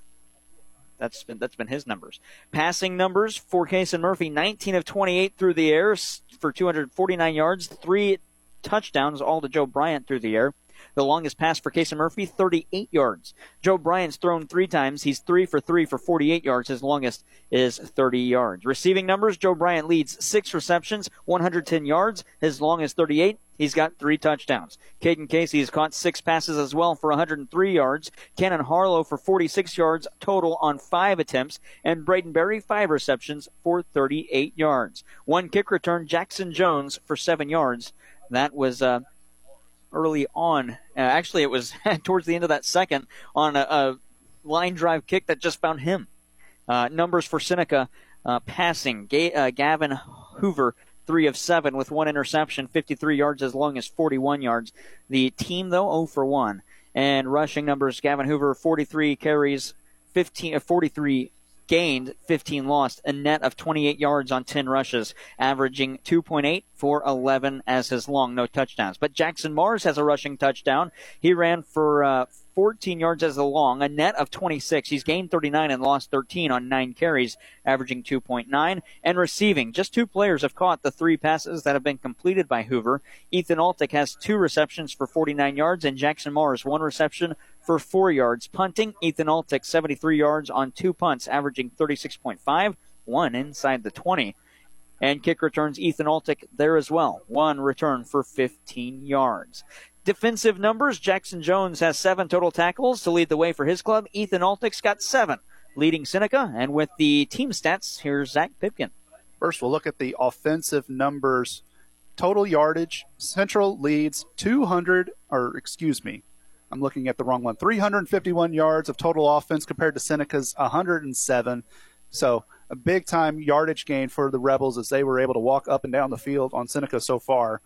that's been that's been his numbers. Passing numbers for Kason Murphy: 19 of 28 through the air for 249 yards, three touchdowns, all to Joe Bryant through the air. The longest pass for Kason Murphy, 38 yards. Joe Bryant's thrown three times. He's three for three for 48 yards. His longest is 30 yards. Receiving numbers, Joe Bryant leads six receptions, 110 yards. His longest 38. He's got three touchdowns. Caden Casey has caught six passes as well for 103 yards. Cannon Harlow for 46 yards total on five attempts. And Braden Berry, five receptions for 38 yards. One kick return, Jackson Jones for seven yards. That was uh, early on. Uh, actually, it was <laughs> towards the end of that second on a, a line drive kick that just found him. Uh, numbers for Seneca uh, passing. Ga- uh, Gavin Hoover, three of seven with one interception, 53 yards as long as 41 yards. The team, though, 0 for 1. And rushing numbers Gavin Hoover, 43 carries, 15, uh, 43 gained, 15 lost, a net of 28 yards on 10 rushes, averaging 2.8 for 11 as his long, no touchdowns. But Jackson Mars has a rushing touchdown. He ran for uh, 14 yards as a long, a net of 26. He's gained 39 and lost 13 on nine carries, averaging 2.9. And receiving, just two players have caught the three passes that have been completed by Hoover. Ethan Altick has two receptions for 49 yards, and Jackson Mars one reception for four yards. Punting, Ethan Altick 73 yards on two punts, averaging 36.5, one inside the 20. And kick returns, Ethan Altick there as well. One return for 15 yards. Defensive numbers, Jackson Jones has seven total tackles to lead the way for his club. Ethan Altick's got seven, leading Seneca. And with the team stats, here's Zach Pipkin. First, we'll look at the offensive numbers. Total yardage, Central leads 200, or excuse me, I'm looking at the wrong one. 351 yards of total offense compared to Seneca's 107. So a big time yardage gain for the Rebels as they were able to walk up and down the field on Seneca so far.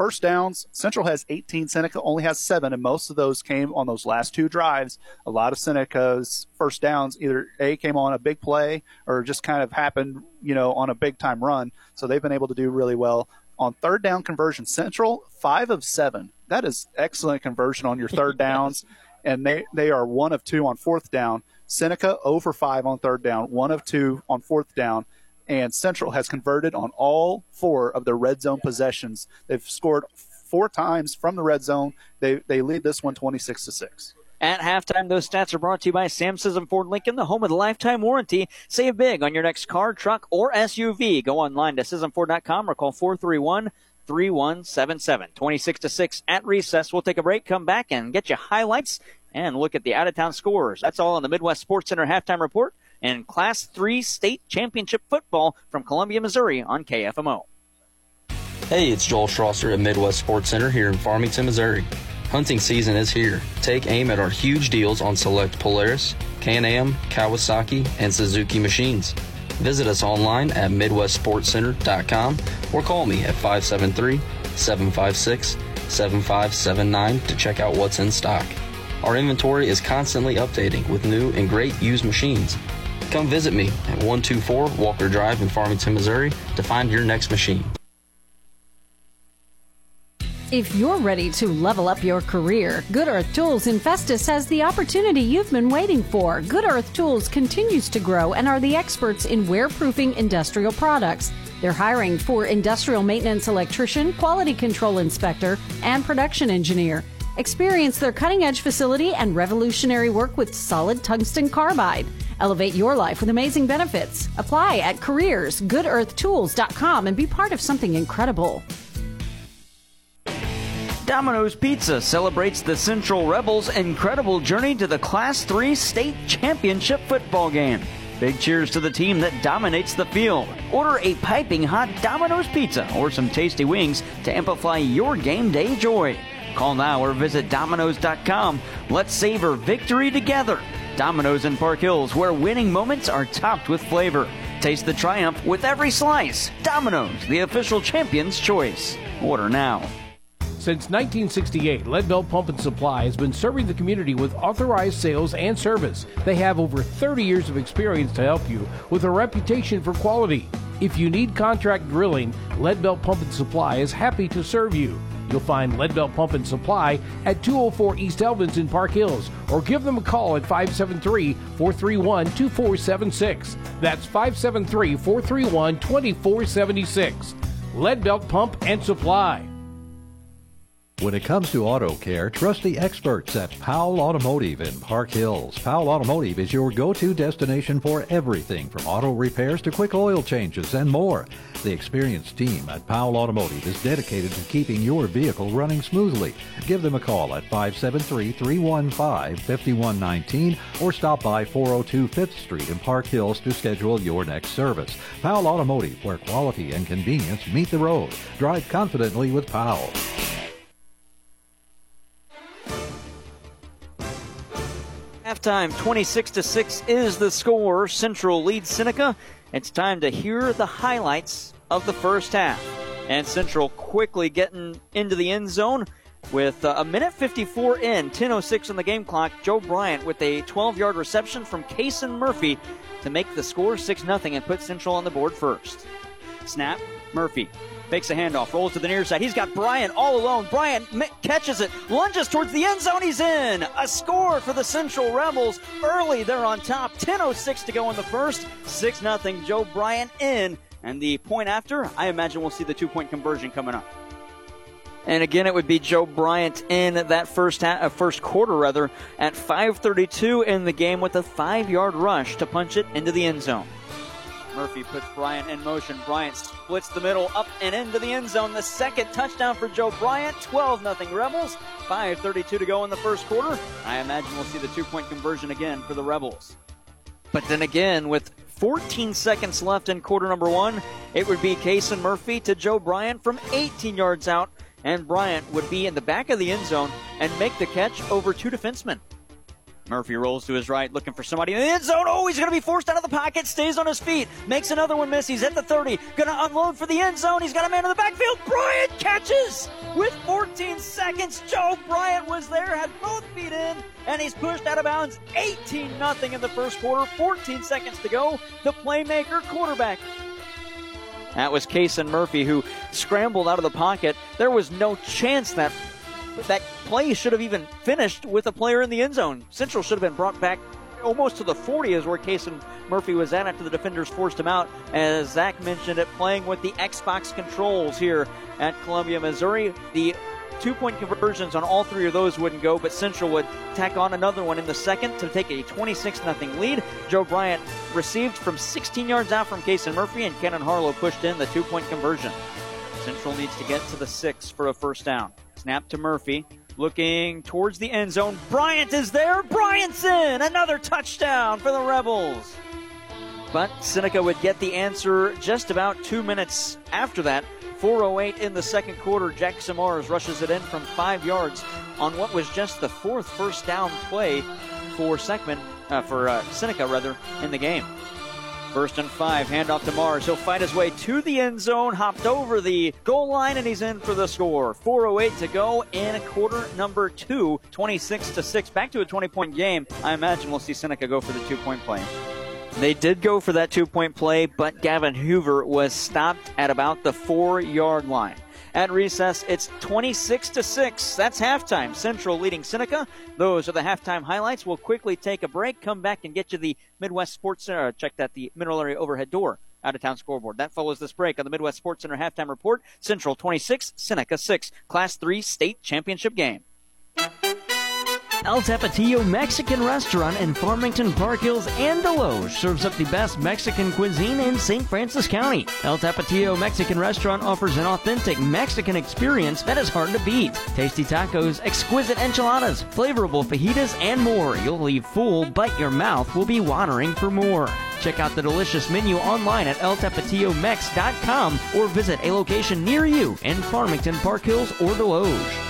First downs, Central has 18, Seneca only has seven, and most of those came on those last two drives. A lot of Seneca's first downs either A came on a big play or just kind of happened, you know, on a big time run. So they've been able to do really well. On third down conversion, Central, five of seven that is excellent conversion on your third <laughs> downs. and they, they are one of two on fourth down. Seneca over 5 on third down, one of two on fourth down. And Central has converted on all four of their red zone possessions. They've scored four times from the red zone. They, they lead this one 26 to 6. At halftime, those stats are brought to you by Sam Sism Ford Lincoln, the home of the lifetime warranty. Save big on your next car, truck, or SUV. Go online to SismFord.com or call 431 3177. 26 to 6 at recess. We'll take a break, come back, and get you highlights and look at the out of town scores. That's all on the Midwest Sports Center halftime report and Class 3 state championship football from Columbia, Missouri on KFMO. Hey, it's Joel Schlosser at Midwest Sports Center here in Farmington, Missouri. Hunting season is here. Take aim at our huge deals on select Polaris, Can-Am, Kawasaki, and Suzuki machines. Visit us online at MidwestSportsCenter.com or call me at 573 756 7579 to check out what's in stock. Our inventory is constantly updating with new and great used machines. Come visit me at 124 Walker Drive in Farmington, Missouri to find your next machine. If you're ready to level up your career, Good Earth Tools in Festus has the opportunity you've been waiting for. Good Earth Tools continues to grow and are the experts in wear-proofing industrial products. They're hiring for industrial maintenance electrician, quality control inspector, and production engineer. Experience their cutting edge facility and revolutionary work with solid tungsten carbide. Elevate your life with amazing benefits. Apply at careersgoodearthtools.com and be part of something incredible. Domino's Pizza celebrates the Central Rebels' incredible journey to the Class 3 state championship football game. Big cheers to the team that dominates the field. Order a piping hot Domino's pizza or some tasty wings to amplify your game day joy. Call now or visit Domino's.com. Let's savor victory together. Domino's in Park Hills, where winning moments are topped with flavor. Taste the triumph with every slice. Domino's, the official champion's choice. Order now. Since 1968, Leadbelt Pump and Supply has been serving the community with authorized sales and service. They have over 30 years of experience to help you with a reputation for quality. If you need contract drilling, Leadbelt Pump and Supply is happy to serve you. You'll find Leadbelt Pump and Supply at 204 East Elvins in Park Hills or give them a call at 573 431 2476. That's 573 431 2476. Leadbelt Pump and Supply. When it comes to auto care, trust the experts at Powell Automotive in Park Hills. Powell Automotive is your go-to destination for everything from auto repairs to quick oil changes and more. The experienced team at Powell Automotive is dedicated to keeping your vehicle running smoothly. Give them a call at 573-315-5119 or stop by 402 5th Street in Park Hills to schedule your next service. Powell Automotive, where quality and convenience meet the road. Drive confidently with Powell. Halftime 26 to 6 is the score. Central leads Seneca. It's time to hear the highlights of the first half. And Central quickly getting into the end zone with uh, a minute 54 in, 10.06 on the game clock. Joe Bryant with a 12 yard reception from Kason Murphy to make the score 6 0 and put Central on the board first. Snap, Murphy Fakes a handoff, rolls to the near side. He's got Bryant all alone. Bryant catches it, lunges towards the end zone. He's in. A score for the Central Rebels. Early, they're on top. 10.06 to go in the first. 6 0. Joe Bryant in. And the point after, I imagine we'll see the two point conversion coming up. And again, it would be Joe Bryant in that first ha- uh, first quarter, rather, at 5:32 in the game with a five-yard rush to punch it into the end zone. Murphy puts Bryant in motion. Bryant splits the middle up and into the end zone. The second touchdown for Joe Bryant. 12 0 Rebels. 5.32 to go in the first quarter. I imagine we'll see the two point conversion again for the Rebels. But then again, with 14 seconds left in quarter number one, it would be Kason Murphy to Joe Bryant from 18 yards out, and Bryant would be in the back of the end zone and make the catch over two defensemen. Murphy rolls to his right, looking for somebody in the end zone. Oh, he's going to be forced out of the pocket, stays on his feet, makes another one miss. He's at the 30, going to unload for the end zone. He's got a man in the backfield. Bryant catches with 14 seconds. Joe Bryant was there, had both feet in, and he's pushed out of bounds 18 0 in the first quarter. 14 seconds to go. The playmaker quarterback that was Kason Murphy who scrambled out of the pocket. There was no chance that that play should have even finished with a player in the end zone. Central should have been brought back almost to the 40 is where Kason Murphy was at after the defenders forced him out. As Zach mentioned it, playing with the Xbox controls here at Columbia, Missouri. The two point conversions on all three of those wouldn't go, but Central would tack on another one in the second to take a 26 0 lead. Joe Bryant received from 16 yards out from Kason Murphy, and Cannon Harlow pushed in the two point conversion. Central needs to get to the six for a first down. Snap to Murphy. Looking towards the end zone. Bryant is there. Bryant's in. Another touchdown for the Rebels. But Seneca would get the answer just about two minutes after that. 4.08 in the second quarter. Jack Mars rushes it in from five yards on what was just the fourth first down play for Seckman, uh, for uh, Seneca rather, in the game. First and five, handoff to Mars. He'll fight his way to the end zone, hopped over the goal line, and he's in for the score. 4.08 to go in quarter number two, 26 to 6. Back to a 20 point game. I imagine we'll see Seneca go for the two point play. They did go for that two point play, but Gavin Hoover was stopped at about the four yard line. At recess, it's 26 to 6. That's halftime. Central leading Seneca. Those are the halftime highlights. We'll quickly take a break, come back and get you the Midwest Sports Center. Uh, check that the mineral area overhead door out of town scoreboard. That follows this break on the Midwest Sports Center halftime report. Central 26, Seneca 6, Class 3 state championship game. El Tapatio Mexican Restaurant in Farmington, Park Hills, and Desloge serves up the best Mexican cuisine in St. Francis County. El Tapatio Mexican Restaurant offers an authentic Mexican experience that is hard to beat. Tasty tacos, exquisite enchiladas, flavorful fajitas, and more. You'll leave full, but your mouth will be watering for more. Check out the delicious menu online at eltapatiomex.com or visit a location near you in Farmington, Park Hills, or Desloge.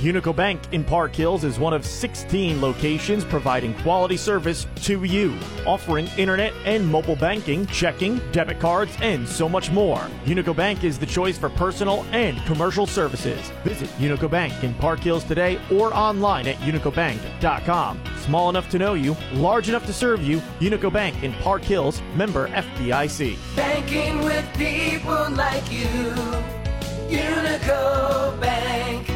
Unico Bank in Park Hills is one of 16 locations providing quality service to you, offering internet and mobile banking, checking, debit cards, and so much more. Unico Bank is the choice for personal and commercial services. Visit Unico Bank in Park Hills today or online at unicobank.com. Small enough to know you, large enough to serve you, Unico Bank in Park Hills, member FDIC. Banking with people like you. Unico Bank.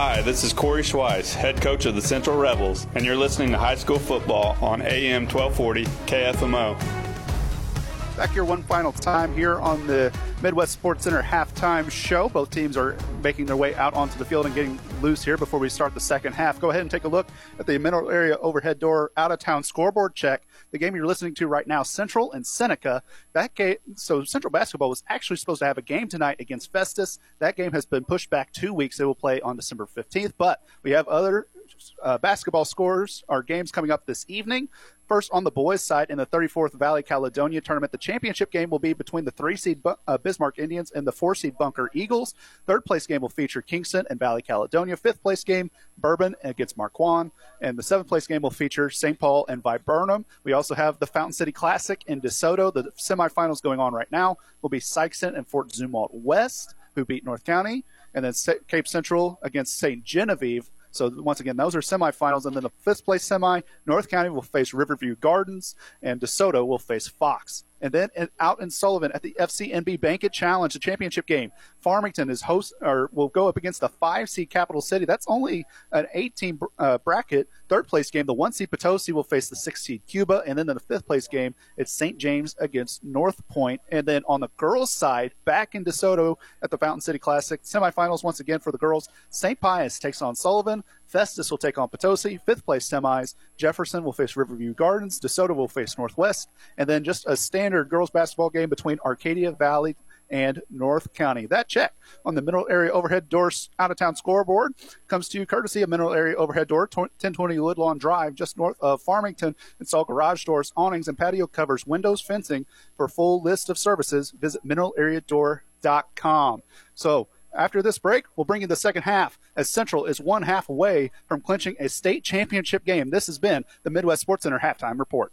Hi, this is Corey Schweiss, head coach of the Central Rebels, and you're listening to high school football on AM 1240 KFMO. Back here one final time here on the Midwest Sports Center halftime show. Both teams are making their way out onto the field and getting loose here before we start the second half. Go ahead and take a look at the mineral area overhead door out of town scoreboard check. The game you're listening to right now, Central and Seneca. That game, so Central basketball was actually supposed to have a game tonight against Festus. That game has been pushed back two weeks. They will play on December 15th, but we have other uh, basketball scores our games coming up this evening. First, on the boys' side, in the 34th Valley Caledonia tournament, the championship game will be between the three seed uh, Bismarck Indians and the four seed Bunker Eagles. Third place game will feature Kingston and Valley Caledonia. Fifth place game, Bourbon against Marquand. And the seventh place game will feature St. Paul and Viburnum. We also have the Fountain City Classic in DeSoto. The semifinals going on right now will be Sikeston and Fort Zumwalt West, who beat North County. And then Cape Central against St. Genevieve so once again, those are semifinals, and then the fifth place semi, North County will face Riverview Gardens, and DeSoto will face Fox. And then out in Sullivan at the FCNB Banquet Challenge, the championship game, Farmington is host or will go up against the five seed Capital City. That's only an 18 uh, bracket. Third place game, the one seed Potosi will face the six seed Cuba, and then in the fifth place game, it's St. James against North Point. And then on the girls' side, back in DeSoto at the Fountain City Classic, semifinals once again for the girls. St. Pius takes on Sullivan. Festus will take on Potosi. Fifth place semis. Jefferson will face Riverview Gardens. DeSoto will face Northwest. And then just a standard girls basketball game between Arcadia Valley and North County. That check on the mineral area overhead doors out of town scoreboard comes to you courtesy of mineral area overhead door 1020 Woodlawn Drive just north of Farmington. Install garage doors, awnings, and patio covers, windows, fencing. For full list of services, visit mineralareadoor.com. So after this break, we'll bring you the second half as Central is one half away from clinching a state championship game. This has been the Midwest Sports Center halftime report.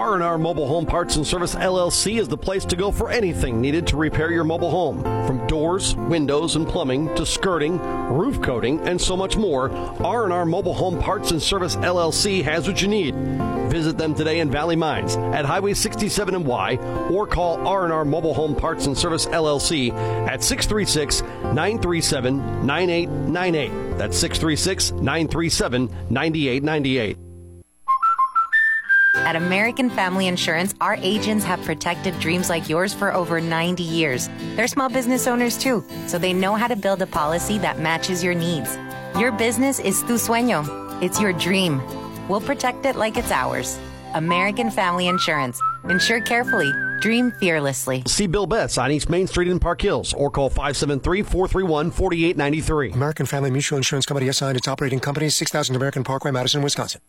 R&R Mobile Home Parts and Service LLC is the place to go for anything needed to repair your mobile home. From doors, windows, and plumbing to skirting, roof coating, and so much more, R&R Mobile Home Parts and Service LLC has what you need. Visit them today in Valley Mines at Highway 67 and Y or call R&R Mobile Home Parts and Service LLC at 636-937-9898. That's 636-937-9898. At American Family Insurance, our agents have protected dreams like yours for over 90 years. They're small business owners too, so they know how to build a policy that matches your needs. Your business is tu sueño. It's your dream. We'll protect it like it's ours. American Family Insurance. Insure carefully. Dream fearlessly. See Bill Betts on East Main Street in Park Hills or call 573-431-4893. American Family Mutual Insurance Company assigned its operating company 6000 American Parkway, Madison, Wisconsin.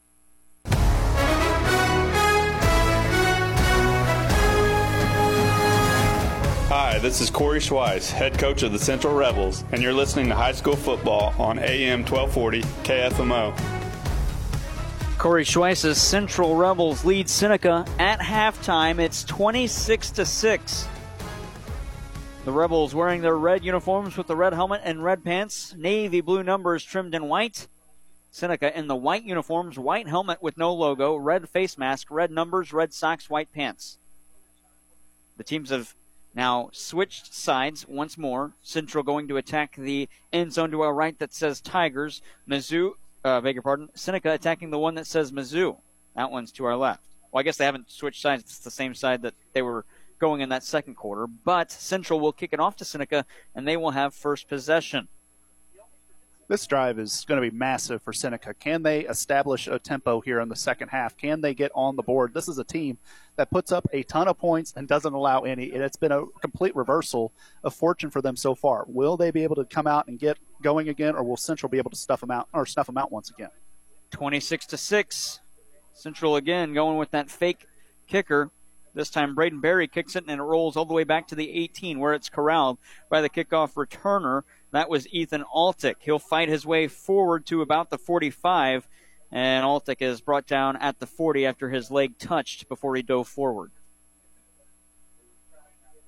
This is Corey Schweiss, head coach of the Central Rebels, and you're listening to high school football on AM 1240 KFMO. Corey Schweiss's Central Rebels lead Seneca at halftime. It's 26 to 6. The Rebels wearing their red uniforms with the red helmet and red pants, navy blue numbers trimmed in white. Seneca in the white uniforms, white helmet with no logo, red face mask, red numbers, red socks, white pants. The teams have now switched sides once more. Central going to attack the end zone to our right that says Tigers. Mizzou, uh, beg your pardon, Seneca attacking the one that says Mizzou. That one's to our left. Well, I guess they haven't switched sides. It's the same side that they were going in that second quarter. But Central will kick it off to Seneca, and they will have first possession. This drive is going to be massive for Seneca. Can they establish a tempo here in the second half? Can they get on the board? This is a team that puts up a ton of points and doesn't allow any. And it's been a complete reversal of fortune for them so far. Will they be able to come out and get going again, or will Central be able to stuff them out or snuff them out once again? 26 to 6. Central again going with that fake kicker. This time Braden Berry kicks it and it rolls all the way back to the 18 where it's corralled by the kickoff returner. That was Ethan Altick. He'll fight his way forward to about the 45 and Altick is brought down at the 40 after his leg touched before he dove forward.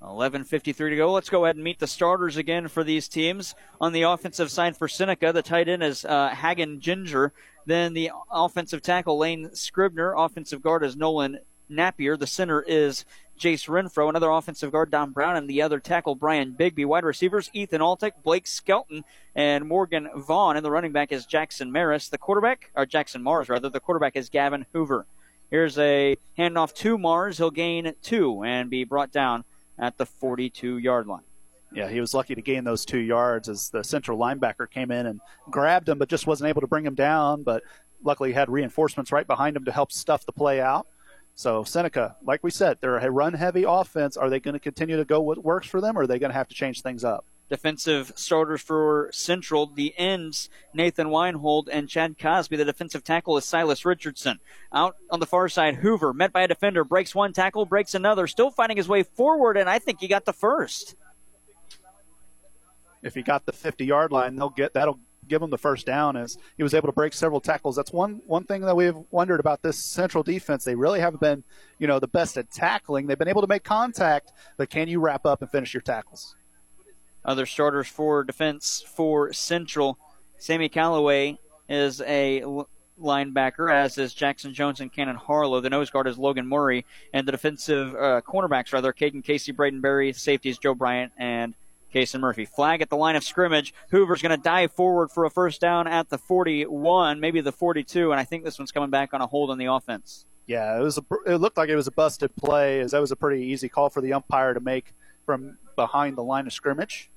11.53 to go. Let's go ahead and meet the starters again for these teams. On the offensive side for Seneca, the tight end is uh, Hagen Ginger. Then the offensive tackle, Lane Scribner. Offensive guard is Nolan Napier. The center is Jace Renfro. Another offensive guard, Don Brown. And the other tackle, Brian Bigby. Wide receivers, Ethan Altick, Blake Skelton, and Morgan Vaughn. And the running back is Jackson Maris. The quarterback, or Jackson Mars, rather. The quarterback is Gavin Hoover. Here's a handoff to Mars. He'll gain two and be brought down at the 42 yard line. Yeah, he was lucky to gain those two yards as the central linebacker came in and grabbed him, but just wasn't able to bring him down. But luckily, he had reinforcements right behind him to help stuff the play out. So Seneca, like we said, they're a run-heavy offense. Are they going to continue to go what works for them, or are they going to have to change things up? Defensive starters for Central, the ends, Nathan Weinhold and Chad Cosby. The defensive tackle is Silas Richardson. Out on the far side, Hoover, met by a defender, breaks one tackle, breaks another, still finding his way forward, and I think he got the first. If he got the 50 yard line, they'll get that'll give him the first down as he was able to break several tackles. That's one one thing that we've wondered about this central defense. They really haven't been, you know, the best at tackling. They've been able to make contact, but can you wrap up and finish your tackles? Other starters for defense for Central, Sammy Calloway is a linebacker, as is Jackson Jones and Cannon Harlow. The nose guard is Logan Murray, and the defensive uh, cornerbacks rather Caden Casey, Braden Berry, safeties Joe Bryant and Kason Murphy. Flag at the line of scrimmage. Hoover's going to dive forward for a first down at the 41, maybe the 42, and I think this one's coming back on a hold on the offense. Yeah, it was. A, it looked like it was a busted play, as that was a pretty easy call for the umpire to make from behind the line of scrimmage.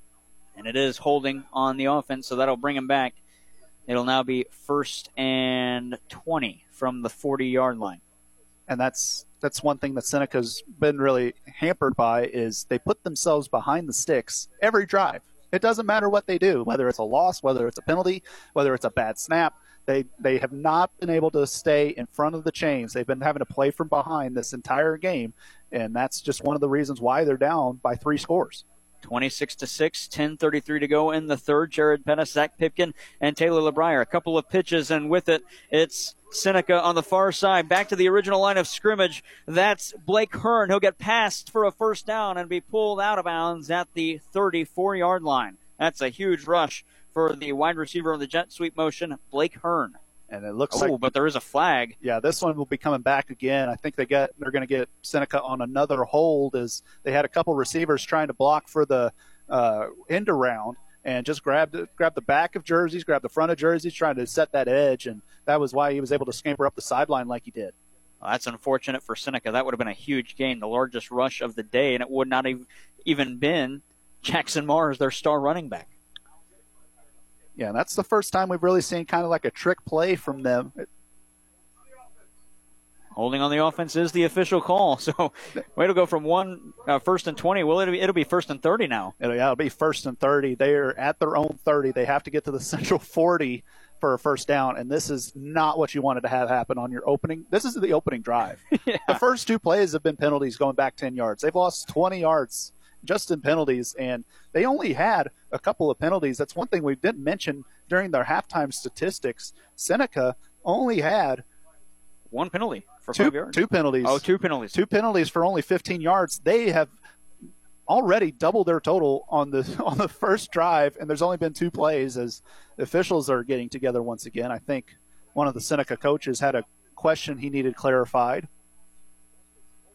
And it is holding on the offense, so that'll bring him back. It'll now be first and 20 from the 40 yard line. And that's that's one thing that Seneca's been really hampered by is they put themselves behind the sticks every drive. It doesn't matter what they do, whether it's a loss, whether it's a penalty, whether it's a bad snap. They they have not been able to stay in front of the chains. They've been having to play from behind this entire game, and that's just one of the reasons why they're down by three scores. 26 to 6, 10:33 to go in the third. Jared Pettis, Zach Pipkin, and Taylor LeBrier. A couple of pitches, and with it, it's Seneca on the far side. Back to the original line of scrimmage. That's Blake Hearn. He'll get passed for a first down and be pulled out of bounds at the 34 yard line. That's a huge rush for the wide receiver on the jet sweep motion, Blake Hearn. And it looks oh, like, but there is a flag. Yeah, this one will be coming back again. I think they get they're going to get Seneca on another hold as they had a couple receivers trying to block for the uh, end around and just grabbed grabbed the back of jerseys, grabbed the front of jerseys, trying to set that edge, and that was why he was able to scamper up the sideline like he did. Well, that's unfortunate for Seneca. That would have been a huge gain, the largest rush of the day, and it would not have even been Jackson Mars, their star running back. Yeah, that's the first time we've really seen kind of like a trick play from them. Holding on the offense is the official call. <laughs> So, way to go from one uh, first and twenty. Well, it'll be, it'll be first and thirty now. It'll, yeah, it'll be first and thirty. They're at their own thirty. They have to get to the <laughs> central forty for a first down, and this is not what you wanted to have happen on your opening. This is the opening drive. <laughs> yeah. The first two plays have been penalties going back ten yards. They've lost twenty yards just in penalties, and they only had a couple of penalties. That's one thing we didn't mention during their halftime statistics. Seneca only had one penalty for two, five yards. Two penalties. Oh, two penalties. Two penalties for only 15 yards. They have already doubled their total on the <laughs> on the first drive, and there's only been two plays as officials are getting together once again. I think one of the Seneca coaches had a question he needed clarified.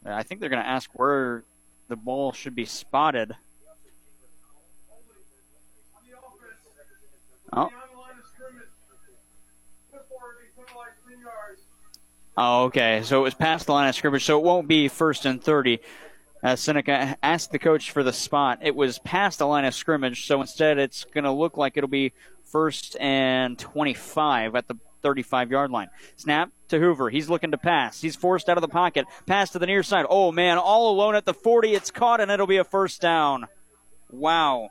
I think they're going to ask where the ball should be spotted. Oh. Oh, okay. So it was past the line of scrimmage, so it won't be first and 30. As Seneca asked the coach for the spot, it was past the line of scrimmage, so instead it's going to look like it'll be first and 25 at the 35 yard line. Snap to Hoover. He's looking to pass. He's forced out of the pocket. Pass to the near side. Oh, man, all alone at the 40. It's caught, and it'll be a first down. Wow.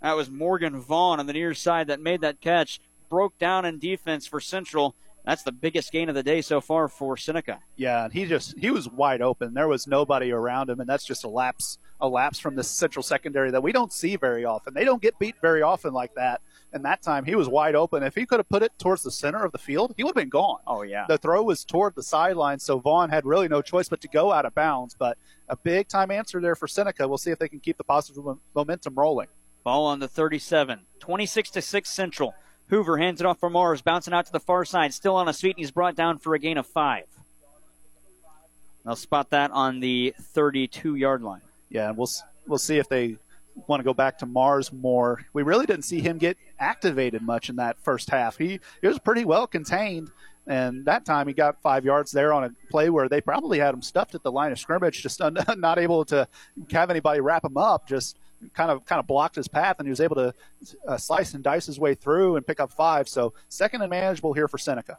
That was Morgan Vaughn on the near side that made that catch. Broke down in defense for Central. That's the biggest gain of the day so far for Seneca. Yeah, he just he was wide open. There was nobody around him, and that's just a lapse a lapse from the Central secondary that we don't see very often. They don't get beat very often like that. And that time he was wide open. If he could have put it towards the center of the field, he would have been gone. Oh yeah. The throw was toward the sideline, so Vaughn had really no choice but to go out of bounds. But a big time answer there for Seneca. We'll see if they can keep the positive momentum rolling. Ball on the 37. 26 to 6 Central. Hoover hands it off for Mars, bouncing out to the far side, still on a sweep, and he's brought down for a gain of five. They'll spot that on the 32 yard line. Yeah, and we'll we'll see if they want to go back to Mars more. We really didn't see him get activated much in that first half. He, he was pretty well contained, and that time he got five yards there on a play where they probably had him stuffed at the line of scrimmage, just <laughs> not able to have anybody wrap him up. Just kind of kind of blocked his path, and he was able to uh, slice and dice his way through and pick up five. So second and manageable here for Seneca.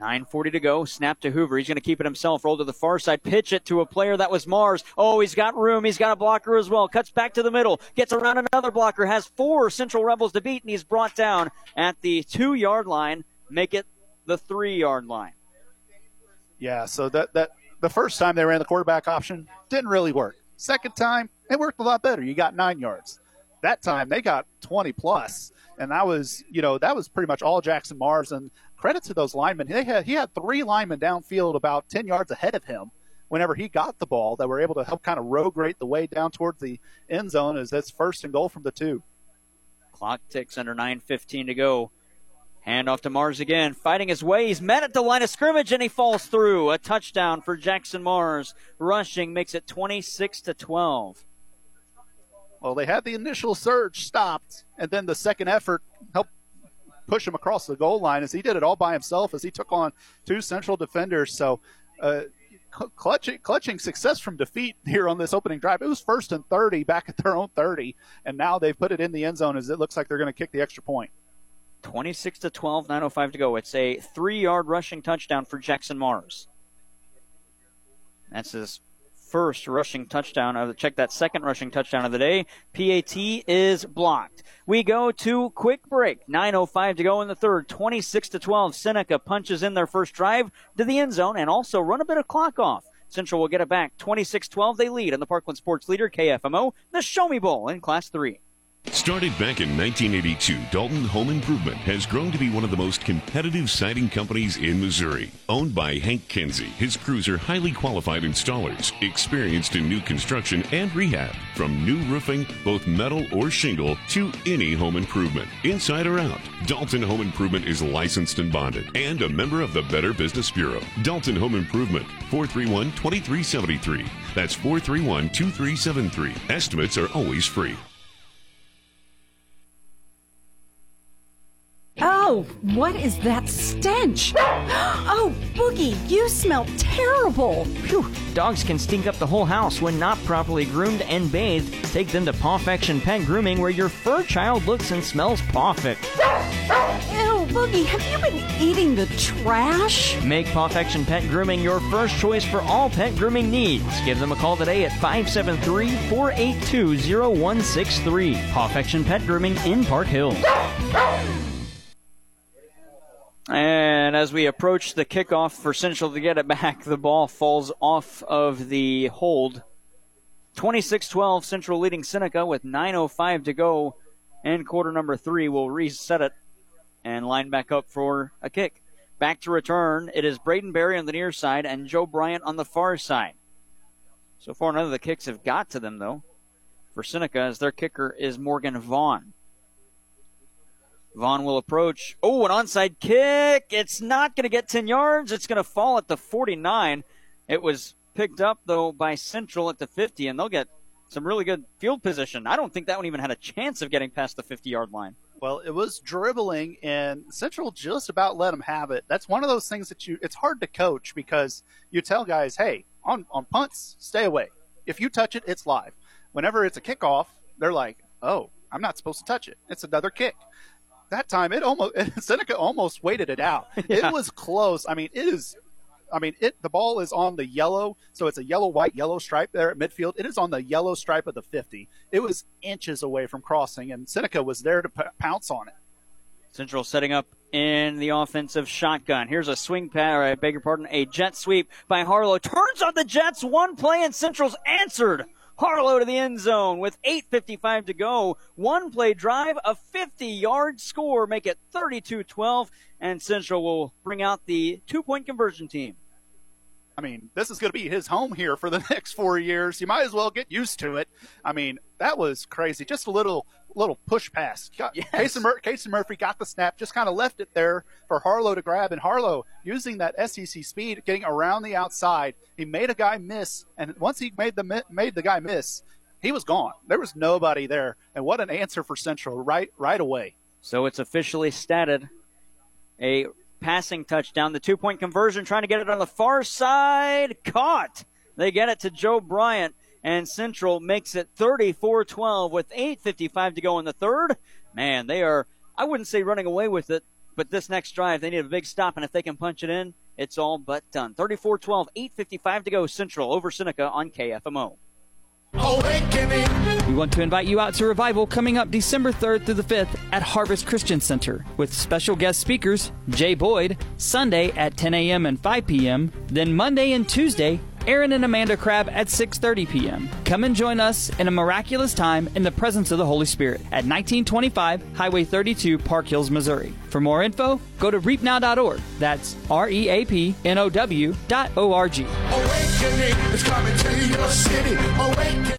9.40 to go. Snap to Hoover. He's going to keep it himself. Roll to the far side. Pitch it to a player that was Mars. Oh, he's got room. He's got a blocker as well. Cuts back to the middle. Gets around another blocker. Has four Central Rebels to beat, and he's brought down at the two yard line. Make it the three yard line. Yeah, so that, that the first time they ran the quarterback option didn't really work. Second time, it worked a lot better. You got nine yards. That time they got 20 plus, and that was you know that was pretty much all Jackson Mars. And credit to those linemen. They had he had three linemen downfield about 10 yards ahead of him whenever he got the ball that were able to help kind of rogue rate the way down towards the end zone as that's first and goal from the two. Clock ticks under 9:15 to go. Hand off to Mars again, fighting his way. He's met at the line of scrimmage and he falls through. A touchdown for Jackson Mars. Rushing makes it 26 to 12. Well, they had the initial surge stopped, and then the second effort helped push him across the goal line as he did it all by himself as he took on two central defenders. So, uh, clutching, clutching success from defeat here on this opening drive. It was first and 30 back at their own 30, and now they've put it in the end zone as it looks like they're going to kick the extra point. 26 to 12, 9.05 to go. It's a three yard rushing touchdown for Jackson Mars. That's his first rushing touchdown of the check that second rushing touchdown of the day. PAT is blocked. We go to quick break. 9:05 to go in the third. 26 to 12. Seneca punches in their first drive to the end zone and also run a bit of clock off. Central will get it back. 26-12. They lead in the Parkland Sports Leader KFMO, the Show Me Bowl in Class 3. Started back in 1982, Dalton Home Improvement has grown to be one of the most competitive siding companies in Missouri. Owned by Hank Kinsey, his crews are highly qualified installers, experienced in new construction and rehab. From new roofing, both metal or shingle, to any home improvement, inside or out. Dalton Home Improvement is licensed and bonded and a member of the Better Business Bureau. Dalton Home Improvement, 431 2373. That's 431 2373. Estimates are always free. Oh, what is that stench? Oh, Boogie, you smell terrible. Phew. Dogs can stink up the whole house when not properly groomed and bathed. Take them to Pawfection Pet Grooming where your fur child looks and smells perfect. Ew, Boogie, have you been eating the trash? Make Pawfection Pet Grooming your first choice for all pet grooming needs. Give them a call today at 573 482 0163. Pawfection Pet Grooming in Park Hills. And as we approach the kickoff for Central to get it back, the ball falls off of the hold. 26 12, Central leading Seneca with 9.05 to go. And quarter number three will reset it and line back up for a kick. Back to return, it is Braden Berry on the near side and Joe Bryant on the far side. So far, none of the kicks have got to them, though, for Seneca, as their kicker is Morgan Vaughn. Vaughn will approach. Oh, an onside kick. It's not going to get 10 yards. It's going to fall at the 49. It was picked up, though, by Central at the 50, and they'll get some really good field position. I don't think that one even had a chance of getting past the 50 yard line. Well, it was dribbling, and Central just about let them have it. That's one of those things that you, it's hard to coach because you tell guys, hey, on, on punts, stay away. If you touch it, it's live. Whenever it's a kickoff, they're like, oh, I'm not supposed to touch it. It's another kick that time it almost <laughs> Seneca almost waited it out. <laughs> Yeah. It was close. I mean, it is. I mean, it the ball is on the yellow, so it's a yellow, white, yellow stripe there at midfield. It is on the yellow stripe of the 50. It was inches away from crossing, and Seneca was there to p- pounce on it. Central setting up in the offensive shotgun. Here's a swing pass, I beg your pardon, a jet sweep by Harlow. Turns on the Jets, one play, and Central's answered Harlow to the end zone with 8.55 to go. One play drive, a 50 yard score, make it 32 12, and Central will bring out the two point conversion team. I mean, this is going to be his home here for the <laughs> next four years. You might as well get used to it. I mean, that was crazy. Just a little little push pass. Got, yes. Casey, Mur- Casey Murphy got the snap, just kind of left it there for Harlow to grab. And Harlow, using that SEC speed, getting around the outside, he made a guy miss. And once he made the made the guy miss, he was gone. There was nobody there. And what an answer for Central right right away. So it's officially statted a passing touchdown. The two point conversion, trying to get it on the far side, caught. They get it to Joe Bryant and Central makes it 34-12 with 8.55 to go in the third. Man, they are, I wouldn't say running away with it, but this next drive, they need a big stop, and if they can punch it in, it's all but done. 34-12, 8.55 to go Central over Seneca on KFMO. We want to invite you out to Revival coming up December 3rd through the 5th at Harvest Christian Center with special guest speakers Jay Boyd, Sunday at 10 a.m. and 5 p.m., then Monday and Tuesday Aaron and Amanda Crabb at 6:30 p.m. Come and join us in a miraculous time in the presence of the Holy Spirit at 1925 Highway 32, Park Hills, Missouri. For more info, go to reapnow.org. That's R E A P N O W dot O R G. Awakening is coming to your city. Awakening.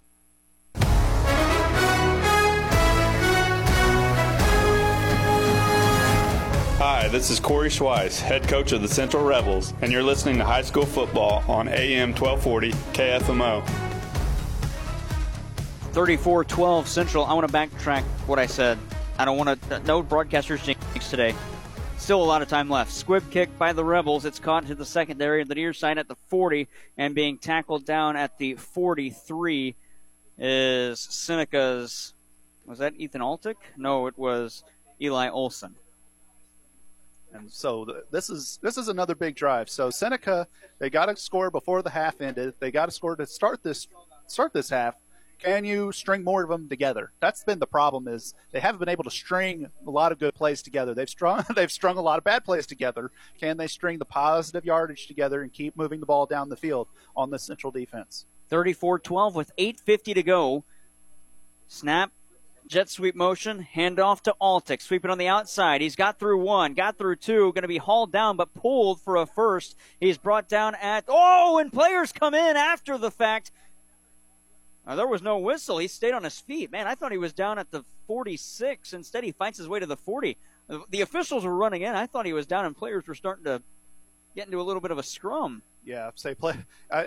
This is Corey Schweiss, head coach of the Central Rebels, and you're listening to high school football on AM 1240 KFMO. 34 12 Central. I want to backtrack what I said. I don't want to. No broadcasters jinx today. Still a lot of time left. Squib kick by the Rebels. It's caught to the secondary, the near side at the 40, and being tackled down at the 43 is Seneca's. Was that Ethan Altick? No, it was Eli Olson. And so th- this is this is another big drive. So Seneca, they got to score before the half ended. They got to score to start this start this half. Can you string more of them together? That's been the problem. Is they haven't been able to string a lot of good plays together. They've strung <laughs> they've strung a lot of bad plays together. Can they string the positive yardage together and keep moving the ball down the field on the Central defense? 34-12 with 8:50 to go. Snap jet sweep motion, handoff to Altick, sweeping on the outside. He's got through one, got through two, going to be hauled down, but pulled for a first. He's brought down at oh, and players come in after the fact. Now, there was no whistle. He stayed on his feet. Man, I thought he was down at the 46. Instead, he fights his way to the 40. The officials were running in. I thought he was down, and players were starting to get into a little bit of a scrum. Yeah, say play. I,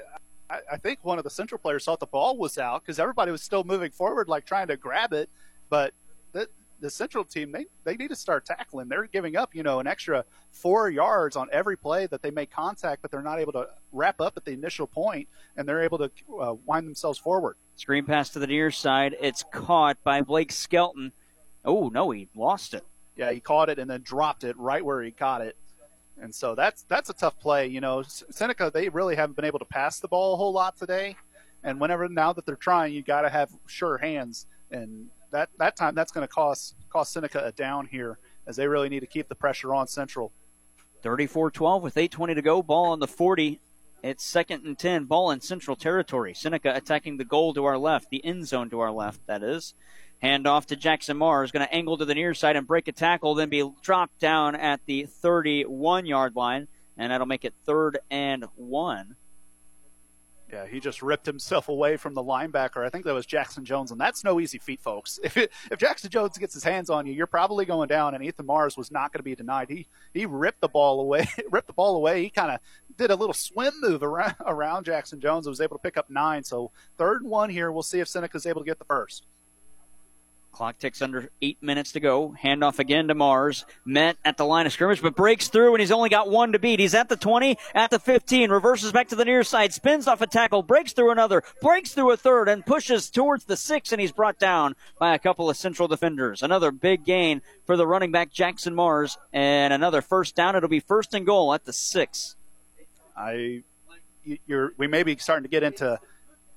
I think one of the central players thought the ball was out because everybody was still moving forward, like trying to grab it. But the, the central team, they, they need to start tackling. They're giving up, you know, an extra four yards on every play that they make contact, but they're not able to wrap up at the initial point, and they're able to uh, wind themselves forward. Screen pass to the near side. It's caught by Blake Skelton. Oh, no, he lost it. Yeah, he caught it and then dropped it right where he caught it. And so that's that's a tough play. You know, Seneca they really haven't been able to pass the ball a whole lot today. And whenever now that they're trying, you got to have sure hands. And that that time that's going to cost cost Seneca a down here as they really need to keep the pressure on Central. 34-12 with 8:20 to go. Ball on the 40. It's second and 10. Ball in Central territory. Seneca attacking the goal to our left, the end zone to our left. That is. Hand off to Jackson Mars. Going to angle to the near side and break a tackle, then be dropped down at the 31 yard line, and that'll make it third and one. Yeah, he just ripped himself away from the linebacker. I think that was Jackson Jones, and that's no easy feat, folks. <laughs> If it, if Jackson Jones gets his hands on you, you're probably going down. And Ethan Mars was not going to be denied. He he ripped the ball away, <laughs> ripped the ball away. He kind of did a little swim move around <laughs> around Jackson Jones and was able to pick up nine. So third and one here. We'll see if Seneca's able to get the first. Clock ticks under eight minutes to go. Handoff again to Mars. Met at the line of scrimmage, but breaks through, and he's only got one to beat. He's at the 20, at the 15, reverses back to the near side, spins off a tackle, breaks through another, breaks through a third, and pushes towards the six, and he's brought down by a couple of central defenders. Another big gain for the running back Jackson Mars, and another first down. It'll be first and goal at the six. I, you're, we may be starting to get into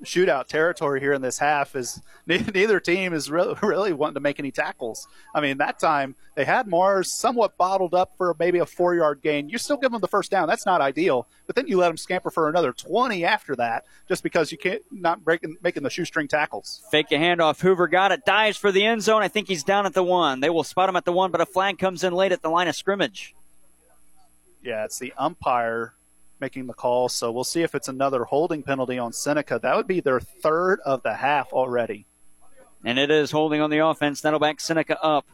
shootout territory here in this half is <laughs> neither team is really, <laughs> really wanting to make any tackles. I mean, that time they had Mars somewhat bottled up for maybe a four yard gain. You still give them the first down. That's not ideal. But then you let them scamper for another 20 after that just because you can't not breaking, making the shoestring tackles. Fake a handoff. Hoover got it. Dives for the end zone. I think he's down at the one. They will spot him at the one, but a flag comes in late at the line of scrimmage. Yeah, it's the umpire making the call. So we'll see if it's another holding penalty on Seneca. That would be their third of the half already. And it is holding on the offense. That'll back Seneca up.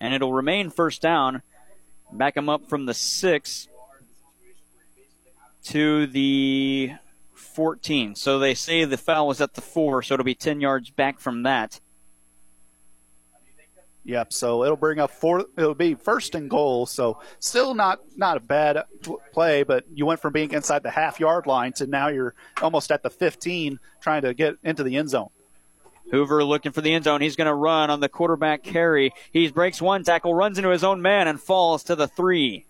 And it'll remain first down. Back them up from the six to the 14. So they say the foul was at the four, so it'll be 10 yards back from that. Yep. So it'll bring up four. It'll be first and goal. So still not not a bad play, but you went from being inside the half yard line to now you're almost at the 15, trying to get into the end zone. Hoover looking for the end zone. He's going to run on the quarterback carry. He breaks one tackle, runs into his own man, and falls to the three.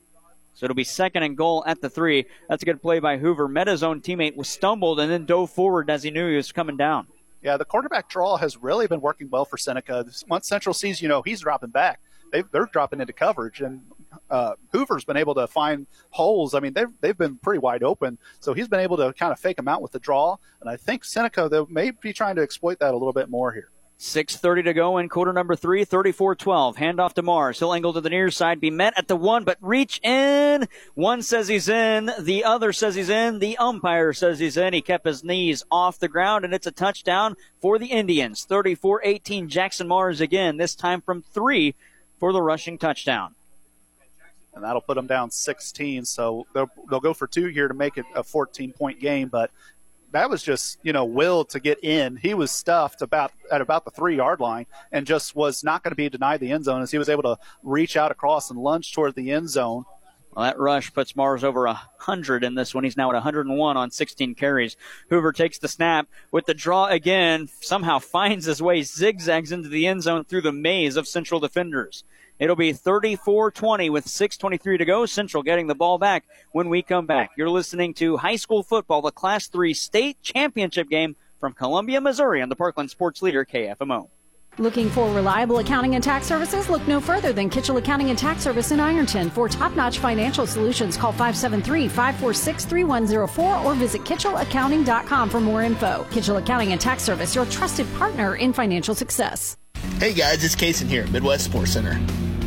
So it'll be second and goal at the three. That's a good play by Hoover. Met his own teammate, was stumbled, and then dove forward as he knew he was coming down. Yeah, the quarterback draw has really been working well for Seneca. Once Central sees, you know, he's dropping back, they are dropping into coverage, and uh, Hoover's been able to find holes. I mean, they've they've been pretty wide open, so he's been able to kind of fake them out with the draw. And I think Seneca they may be trying to exploit that a little bit more here. 6.30 to go in quarter number three, 34-12. Handoff to Mars. He'll angle to the near side, be met at the one, but reach in. One says he's in. The other says he's in. The umpire says he's in. He kept his knees off the ground, and it's a touchdown for the Indians. 34-18. Jackson Mars again, this time from three for the rushing touchdown. And that'll put them down 16. So they'll, they'll go for two here to make it a 14 point game, but that was just you know will to get in. He was stuffed about at about the three yard line and just was not going to be denied the end zone as he was able to reach out across and lunge toward the end zone. Well, that rush puts Mars over 100 in this one. He's now at 101 on 16 carries. Hoover takes the snap with the draw again, somehow finds his way, zigzags into the end zone through the maze of Central defenders. It'll be 34 20 with 6.23 to go. Central getting the ball back when we come back. You're listening to high school football, the Class 3 state championship game from Columbia, Missouri on the Parkland Sports Leader, KFMO. Looking for reliable accounting and tax services? Look no further than Kitchell Accounting and Tax Service in Ironton. For top notch financial solutions, call 573 546 3104 or visit KitchellAccounting.com for more info. Kitchell Accounting and Tax Service, your trusted partner in financial success. Hey guys, it's Kason here Midwest Sports Center.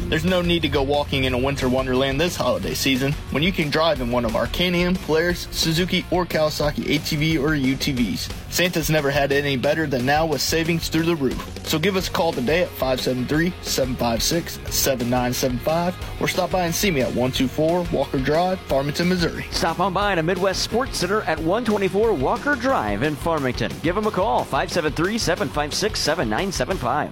There's no need to go walking in a winter wonderland this holiday season when you can drive in one of our Can-Am, Polaris, Suzuki, or Kawasaki ATV or UTVs. Santa's never had any better than now with savings through the roof. So give us a call today at 573-756-7975 or stop by and see me at 124 Walker Drive, Farmington, Missouri. Stop on by to Midwest Sports Center at 124 Walker Drive in Farmington. Give them a call 573-756-7975.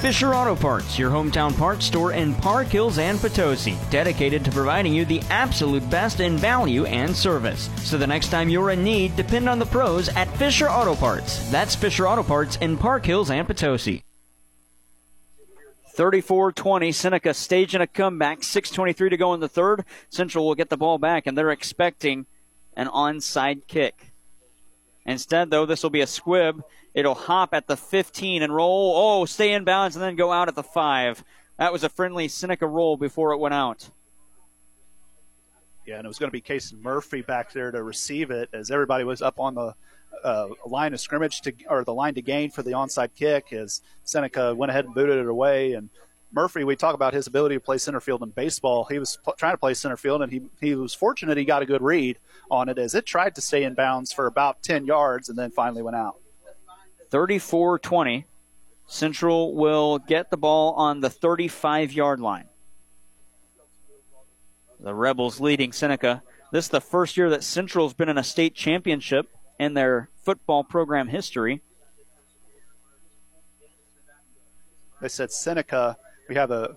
Fisher Auto Parts, your hometown parts store in Park Hills and Potosi, dedicated to providing you the absolute best in value and service. So the next time you're in need, depend on the pros at Fisher Auto Parts. That's Fisher Auto Parts in Park Hills and Potosi. 34-20, Seneca staging a comeback. 6.23 to go in the third. Central will get the ball back, and they're expecting an onside kick. Instead, though, this will be a squib. It'll hop at the 15 and roll. Oh, stay in bounds and then go out at the 5. That was a friendly Seneca roll before it went out. Yeah, and it was going to be Casey Murphy back there to receive it as everybody was up on the uh, line of scrimmage to or the line to gain for the onside kick as Seneca went ahead and booted it away and Murphy, we talk about his ability to play center field in baseball. He was pl- trying to play center field, and he, he was fortunate he got a good read on it as it tried to stay in bounds for about 10 yards and then finally went out. 34 20. Central will get the ball on the 35 yard line. The Rebels leading Seneca. This is the first year that Central's been in a state championship in their football program history. They said Seneca, we have a,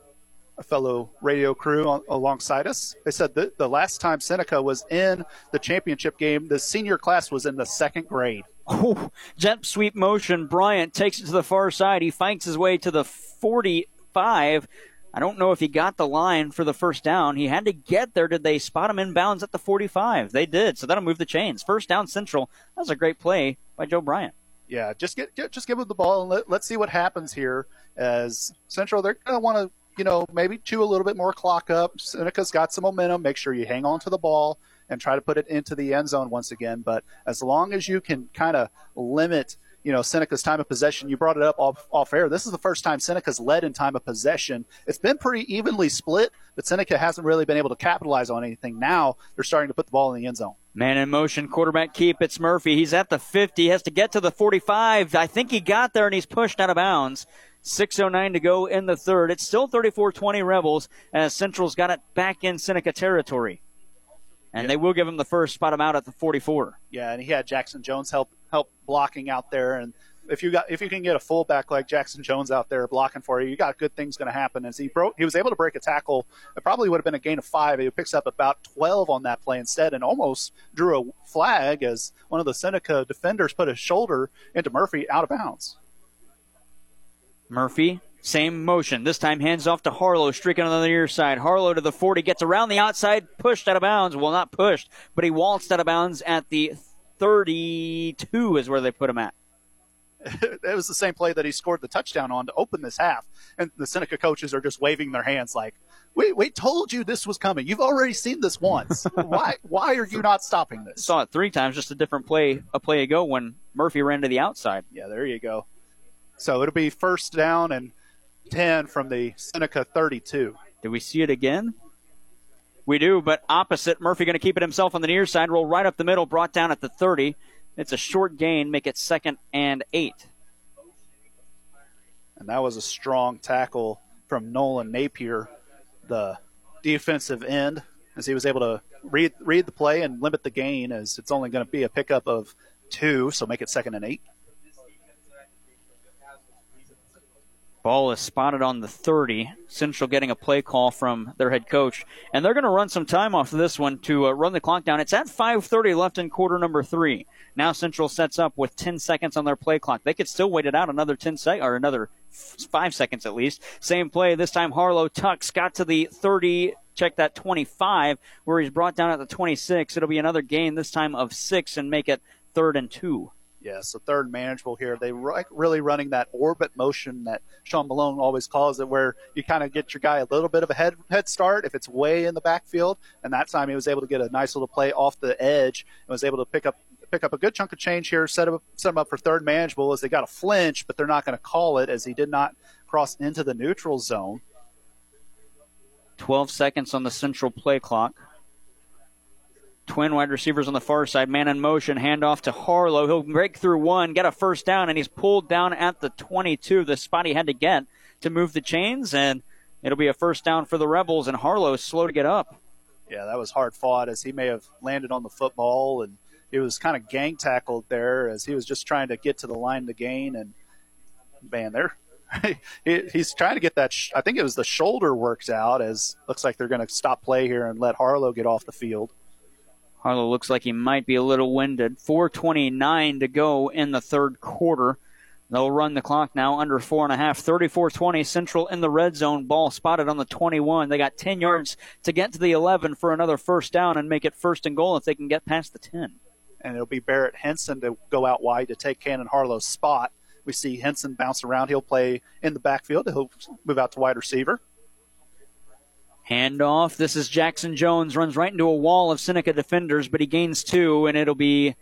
a fellow radio crew on, alongside us. They said the last time Seneca was in the championship game, the senior class was in the second grade. Oh, jet sweep motion. Bryant takes it to the far side. He fights his way to the 45. I don't know if he got the line for the first down. He had to get there. Did they spot him in bounds at the 45? They did. So that'll move the chains. First down Central. That was a great play by Joe Bryant. Yeah, just get, get just give him the ball and let, let's see what happens here. As Central, they're going to want to you know maybe chew a little bit more clock up. Seneca's got some momentum. Make sure you hang on to the ball and try to put it into the end zone once again. But as long as you can kind of limit you know Seneca's time of possession. You brought it up off, off air. This is the first time Seneca's led in time of possession. It's been pretty evenly split, but Seneca hasn't really been able to capitalize on anything. Now they're starting to put the ball in the end zone. Man in motion, quarterback keep. It's Murphy. He's at the 50. He has to get to the 45. I think he got there and he's pushed out of bounds. 6.09 to go in the third. It's still 34 20 Rebels as Central's got it back in Seneca territory. And yeah. they will give him the first spot him out at the 44. Yeah, and he had Jackson Jones help help blocking out there. And if you got if you can get a fullback like Jackson Jones out there blocking for you, you got good things going to happen. As he broke, he was able to break a tackle. It probably would have been a gain of five. He picks up about 12 on that play instead, and almost drew a flag as one of the Seneca defenders put his shoulder into Murphy out of bounds. Murphy same motion. This time hands off to Harlow, streaking on the near side. Harlow to the 40, gets around the outside, pushed out of bounds. Well, not pushed, but he waltzed out of bounds at the 32 is where they put him at. <laughs> it was the same play that he scored the touchdown on to open this half. And the Seneca coaches are just waving their hands like, we, we told you this was coming. You've already seen this once. <laughs> why, why are you not stopping this? Saw it three times, just a different play, a play ago when Murphy ran to the outside. Yeah, there you go. So it'll be first down and 10 from the Seneca 32. Do we see it again? We do, but opposite. Murphy going to keep it himself on the near side, roll right up the middle, brought down at the 30. It's a short gain, make it second and eight. And that was a strong tackle from Nolan Napier, the defensive end, as he was able to read read the play and limit the gain, as it's only going to be a pickup of two, so make it second and eight. Ball is spotted on the 30. Central getting a play call from their head coach, and they're going to run some time off of this one to uh, run the clock down. It's at 5:30 left in quarter number three. Now Central sets up with 10 seconds on their play clock. They could still wait it out another 10 sec or another five seconds at least. Same play this time. Harlow tucks got to the 30. Check that 25 where he's brought down at the 26. It'll be another gain this time of six and make it third and two. Yeah, so third manageable here. They really running that orbit motion that Sean Malone always calls it, where you kind of get your guy a little bit of a head head start if it's way in the backfield. And that time he was able to get a nice little play off the edge and was able to pick up pick up a good chunk of change here, set him, set him up for third manageable as they got a flinch, but they're not going to call it as he did not cross into the neutral zone. 12 seconds on the central play clock. Twin wide receivers on the far side, man in motion, handoff to Harlow. He'll break through one, get a first down, and he's pulled down at the 22, the spot he had to get to move the chains, and it'll be a first down for the Rebels, and Harlow slow to get up. Yeah, that was hard fought as he may have landed on the football, and he was kind of gang tackled there as he was just trying to get to the line to gain, and man, they're <laughs> he's trying to get that. Sh- I think it was the shoulder worked out. As looks like they're going to stop play here and let Harlow get off the field. Harlow looks like he might be a little winded. 4:29 to go in the third quarter. They'll run the clock now under four and a half. 34-20 Central in the red zone. Ball spotted on the 21. They got 10 yards to get to the 11 for another first down and make it first and goal if they can get past the 10. And it'll be Barrett Henson to go out wide to take Cannon Harlow's spot. We see Henson bounce around. He'll play in the backfield. He'll move out to wide receiver. Handoff. This is Jackson Jones. Runs right into a wall of Seneca defenders, but he gains two, and it'll be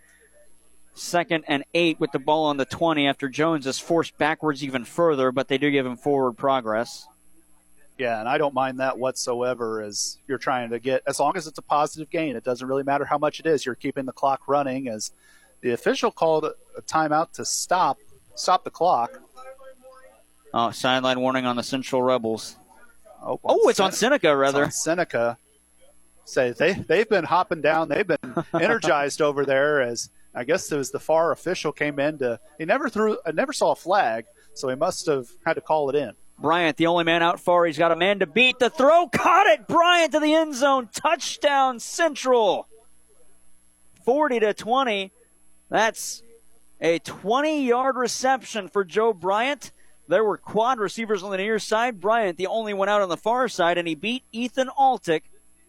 second and eight with the ball on the 20 after Jones is forced backwards even further, but they do give him forward progress. Yeah, and I don't mind that whatsoever as you're trying to get, as long as it's a positive gain, it doesn't really matter how much it is. You're keeping the clock running as the official called a timeout to stop, stop the clock. Oh, sideline warning on the Central Rebels. Oh, oh it's Sen- on Seneca rather. On Seneca. Say they they've been hopping down. They've been <laughs> energized over there. As I guess it was the far official came in to. He never threw. I never saw a flag, so he must have had to call it in. Bryant, the only man out far. He's got a man to beat. The throw caught it. Bryant to the end zone. Touchdown Central. 40 to 20. That's a 20 yard reception for Joe Bryant. There were quad receivers on the near side. Bryant, the only one out on the far side, and he beat Ethan Altick,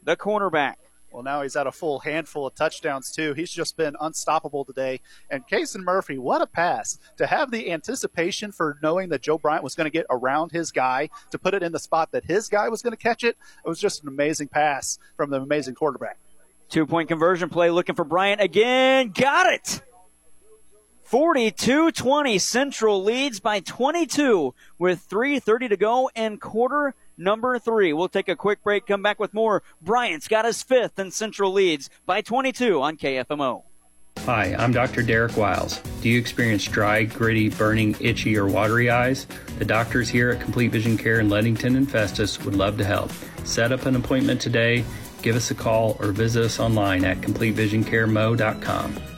the cornerback. Well, now he's at a full handful of touchdowns, too. He's just been unstoppable today. And Kason Murphy, what a pass. To have the anticipation for knowing that Joe Bryant was going to get around his guy, to put it in the spot that his guy was going to catch it, it was just an amazing pass from the amazing quarterback. Two point conversion play looking for Bryant again. Got it. 42 20. Central leads by 22 with 3.30 to go in quarter number three. We'll take a quick break, come back with more. Bryant's got his fifth, and Central leads by 22 on KFMO. Hi, I'm Dr. Derek Wiles. Do you experience dry, gritty, burning, itchy, or watery eyes? The doctors here at Complete Vision Care in Leadington and Festus would love to help. Set up an appointment today, give us a call, or visit us online at CompleteVisionCareMo.com.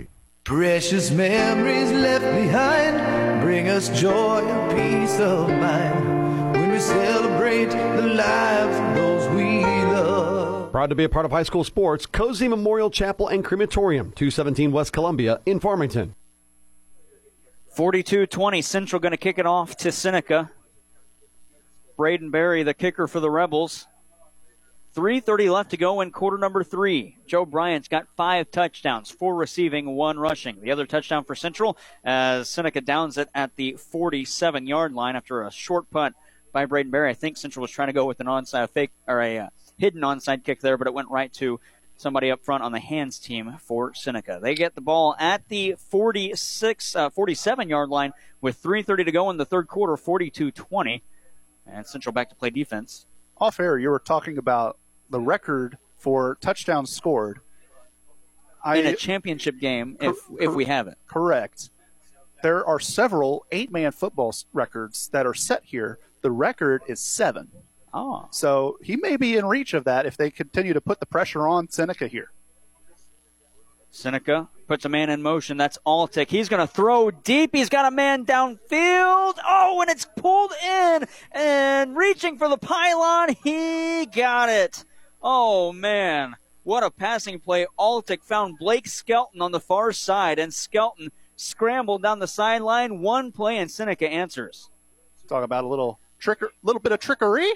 Precious memories left behind bring us joy and peace of mind when we celebrate the lives of those we love. Proud to be a part of high school sports, Cozean Memorial Chapel and Crematorium, 217 West Columbia in Farmington. 42 20, Central going to kick it off to Seneca. Braden Berry, the kicker for the Rebels. 3.30 left to go in quarter number three. Joe Bryant's got five touchdowns, four receiving, one rushing. The other touchdown for Central as Seneca downs it at the 47 yard line after a short punt by Braden Berry. I think Central was trying to go with an onside fake or a uh, hidden onside kick there, but it went right to somebody up front on the hands team for Seneca. They get the ball at the 46, uh, 47 yard line with 3.30 to go in the third quarter, 42 20. And Central back to play defense. Off air, you were talking about the record for touchdowns scored. in a championship game, if, if we haven't. Correct. There are several eight man football records that are set here. The record is seven. Oh. So he may be in reach of that if they continue to put the pressure on Seneca here. Seneca puts a man in motion. That's Altick. He's going to throw deep. He's got a man downfield. Oh, and it's pulled in and reaching for the pylon. He got it. Oh, man. What a passing play. Altick found Blake Skelton on the far side, and Skelton scrambled down the sideline. One play, and Seneca answers. Talk about a little trick, little bit of trickery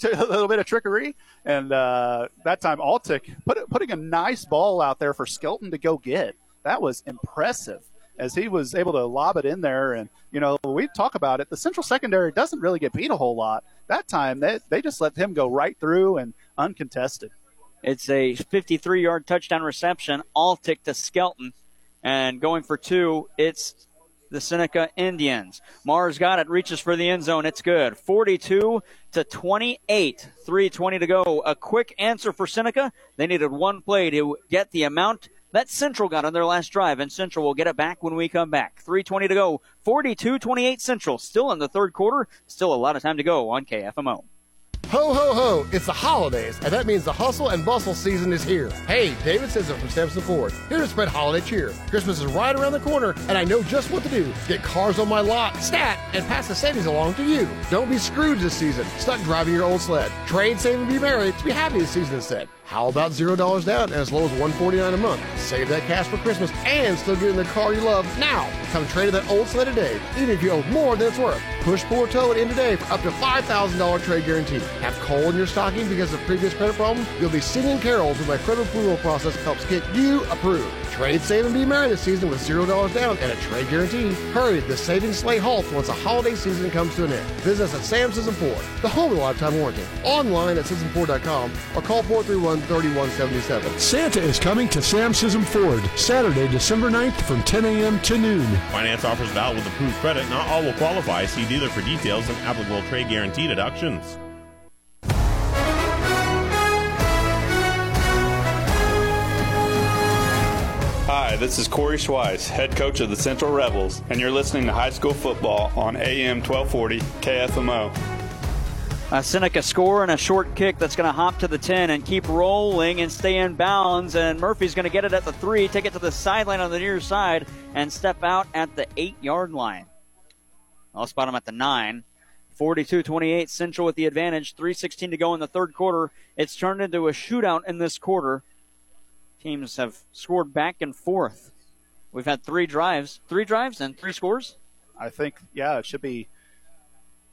<laughs> a little bit of trickery. And uh, that time, Altick put, putting a nice ball out there for Skelton to go get. That was impressive as he was able to lob it in there. And, you know, we talk about it. The Central Secondary doesn't really get beat a whole lot. That time, they, they just let him go right through and uncontested. It's a 53 yard touchdown reception, all Altick to Skelton. And going for two, it's the Seneca Indians. Mars got it, reaches for the end zone. It's good. 42 to 28. 320 to go. A quick answer for Seneca. They needed one play to get the amount that Central got on their last drive, and Central will get it back when we come back. 320 to go. 42 28 Central. Still in the third quarter. Still a lot of time to go on KFMO. Ho, ho, ho! It's the holidays, and that means the hustle and bustle season is here. Hey, David Sisson from Sampson Ford, here to spread holiday cheer. Christmas is right around the corner, and I know just what to do. Get cars on my lot, stat, and pass the savings along to you. Don't be screwed this season, stuck driving your old sled. Trade, save, and be merry to be happy this season instead. How about $0 down and as low as 149 a month? Save that cash for Christmas and still get in the car you love now. Come trade that old sled today, even if you owe more than it's worth. Push, pull, tow it in today for up to $5,000 trade guarantee. Have coal in your stocking because of previous credit problems? You'll be singing carols when my credit approval process helps get you approved. Trade, save, and be merry this season with $0 down and a trade guarantee. Hurry, the savings sleigh halts once the holiday season comes to an end. Visit us at Sam Sisson Ford, the home of the lifetime warranty. Online at SissonFord.com or call 431 3177. Santa is coming to Sam Sisson Ford Saturday, December 9th from 10 a.m. to noon. Finance offers valid with approved credit. Not all will qualify. See dealer for details and applicable trade guarantee deductions. Hi, this is Corey Schweiss, head coach of the Central Rebels, and you're listening to high school football on AM 1240 KFMO. Uh, Seneca score and a short kick that's going to hop to the 10 and keep rolling and stay in bounds. And Murphy's going to get it at the 3, take it to the sideline on the near side, and step out at the 8 yard line. I'll spot him at the 9. 42 28, Central with the advantage. 3.16 to go in the third quarter. It's turned into a shootout in this quarter. Teams have scored back and forth. We've had three drives, three drives and three scores. I think, yeah, it should be.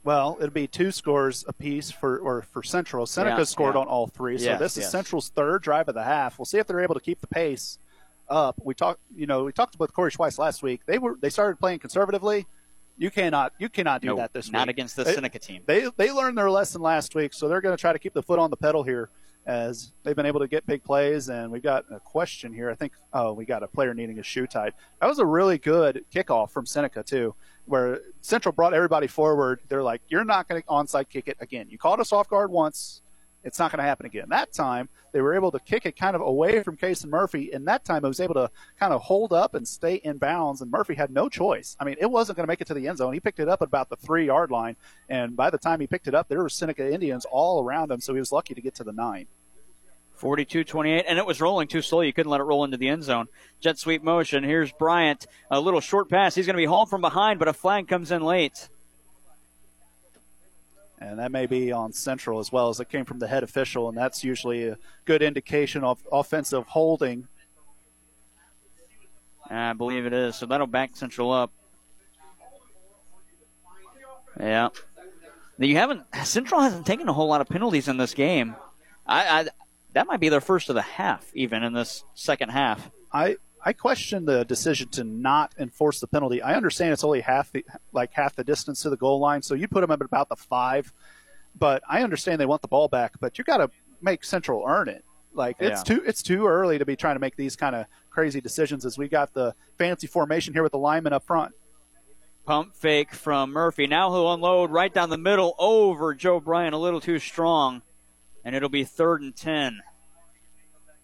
Well, it'll be two scores apiece for or for Central. Seneca Yeah, scored yeah. on all three, so Yes, this is yes. Central's third drive of the half. We'll see if they're able to keep the pace up. We talked, you know, we talked about Corey Schweiss last week. They were they started playing conservatively. You cannot you cannot do No, that this not week. against the Seneca team. They they learned their lesson last week, so they're going to try to keep the foot on the pedal here as they've been able to get big plays. And we've got a question here. I think oh we got a player needing a shoe tied. That was a really good kickoff from Seneca too, where Central brought everybody forward. They're like, you're not going to onside kick it again. You caught us off guard once. It's not going to happen again. That time, they were able to kick it kind of away from Kason Murphy, and that time it was able to kind of hold up and stay in bounds, and Murphy had no choice. I mean, it wasn't going to make it to the end zone. He picked it up at about the three yard line, and by the time he picked it up, there were Seneca Indians all around him, so he was lucky to get to the nine. 42 28, and it was rolling too slow. You couldn't let it roll into the end zone. Jet sweep motion. Here's Bryant. A little short pass. He's going to be hauled from behind, but a flag comes in late. And that may be on Central as well as it came from the head official, and that's usually a good indication of offensive holding. I believe it is. So that'll back Central up. Yeah. You haven't Central hasn't taken a whole lot of penalties in this game. I, I that might be their first of the half, even in this second half. I I question the decision to not enforce the penalty. I understand it's only half the like half the distance to the goal line, so you put them at about the five. But I understand they want the ball back, but you got to make Central earn it. Like it's Yeah. too it's too early to be trying to make these kind of crazy decisions as we got the fancy formation here with the lineman up front. Pump fake from Murphy. Now he'll unload right down the middle over Joe Bryant, a little too strong, and it'll be third and ten.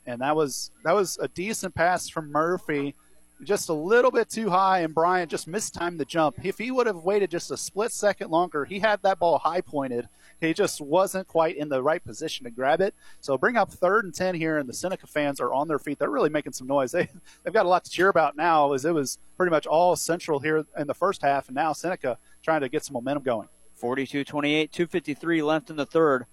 and that was that was a decent pass from Murphy, just a little bit too high, and Bryant just mistimed the jump. If he would have waited just a split second longer, he had that ball high pointed. He just wasn't quite in the right position to grab it. So bring up third and ten here, and the Seneca fans are on their feet. They're really making some noise. <laughs> They they've got a lot to cheer about now, as it was pretty much all Central here in the first half, and now Seneca trying to get some momentum going. 42 28, 253 left in the third.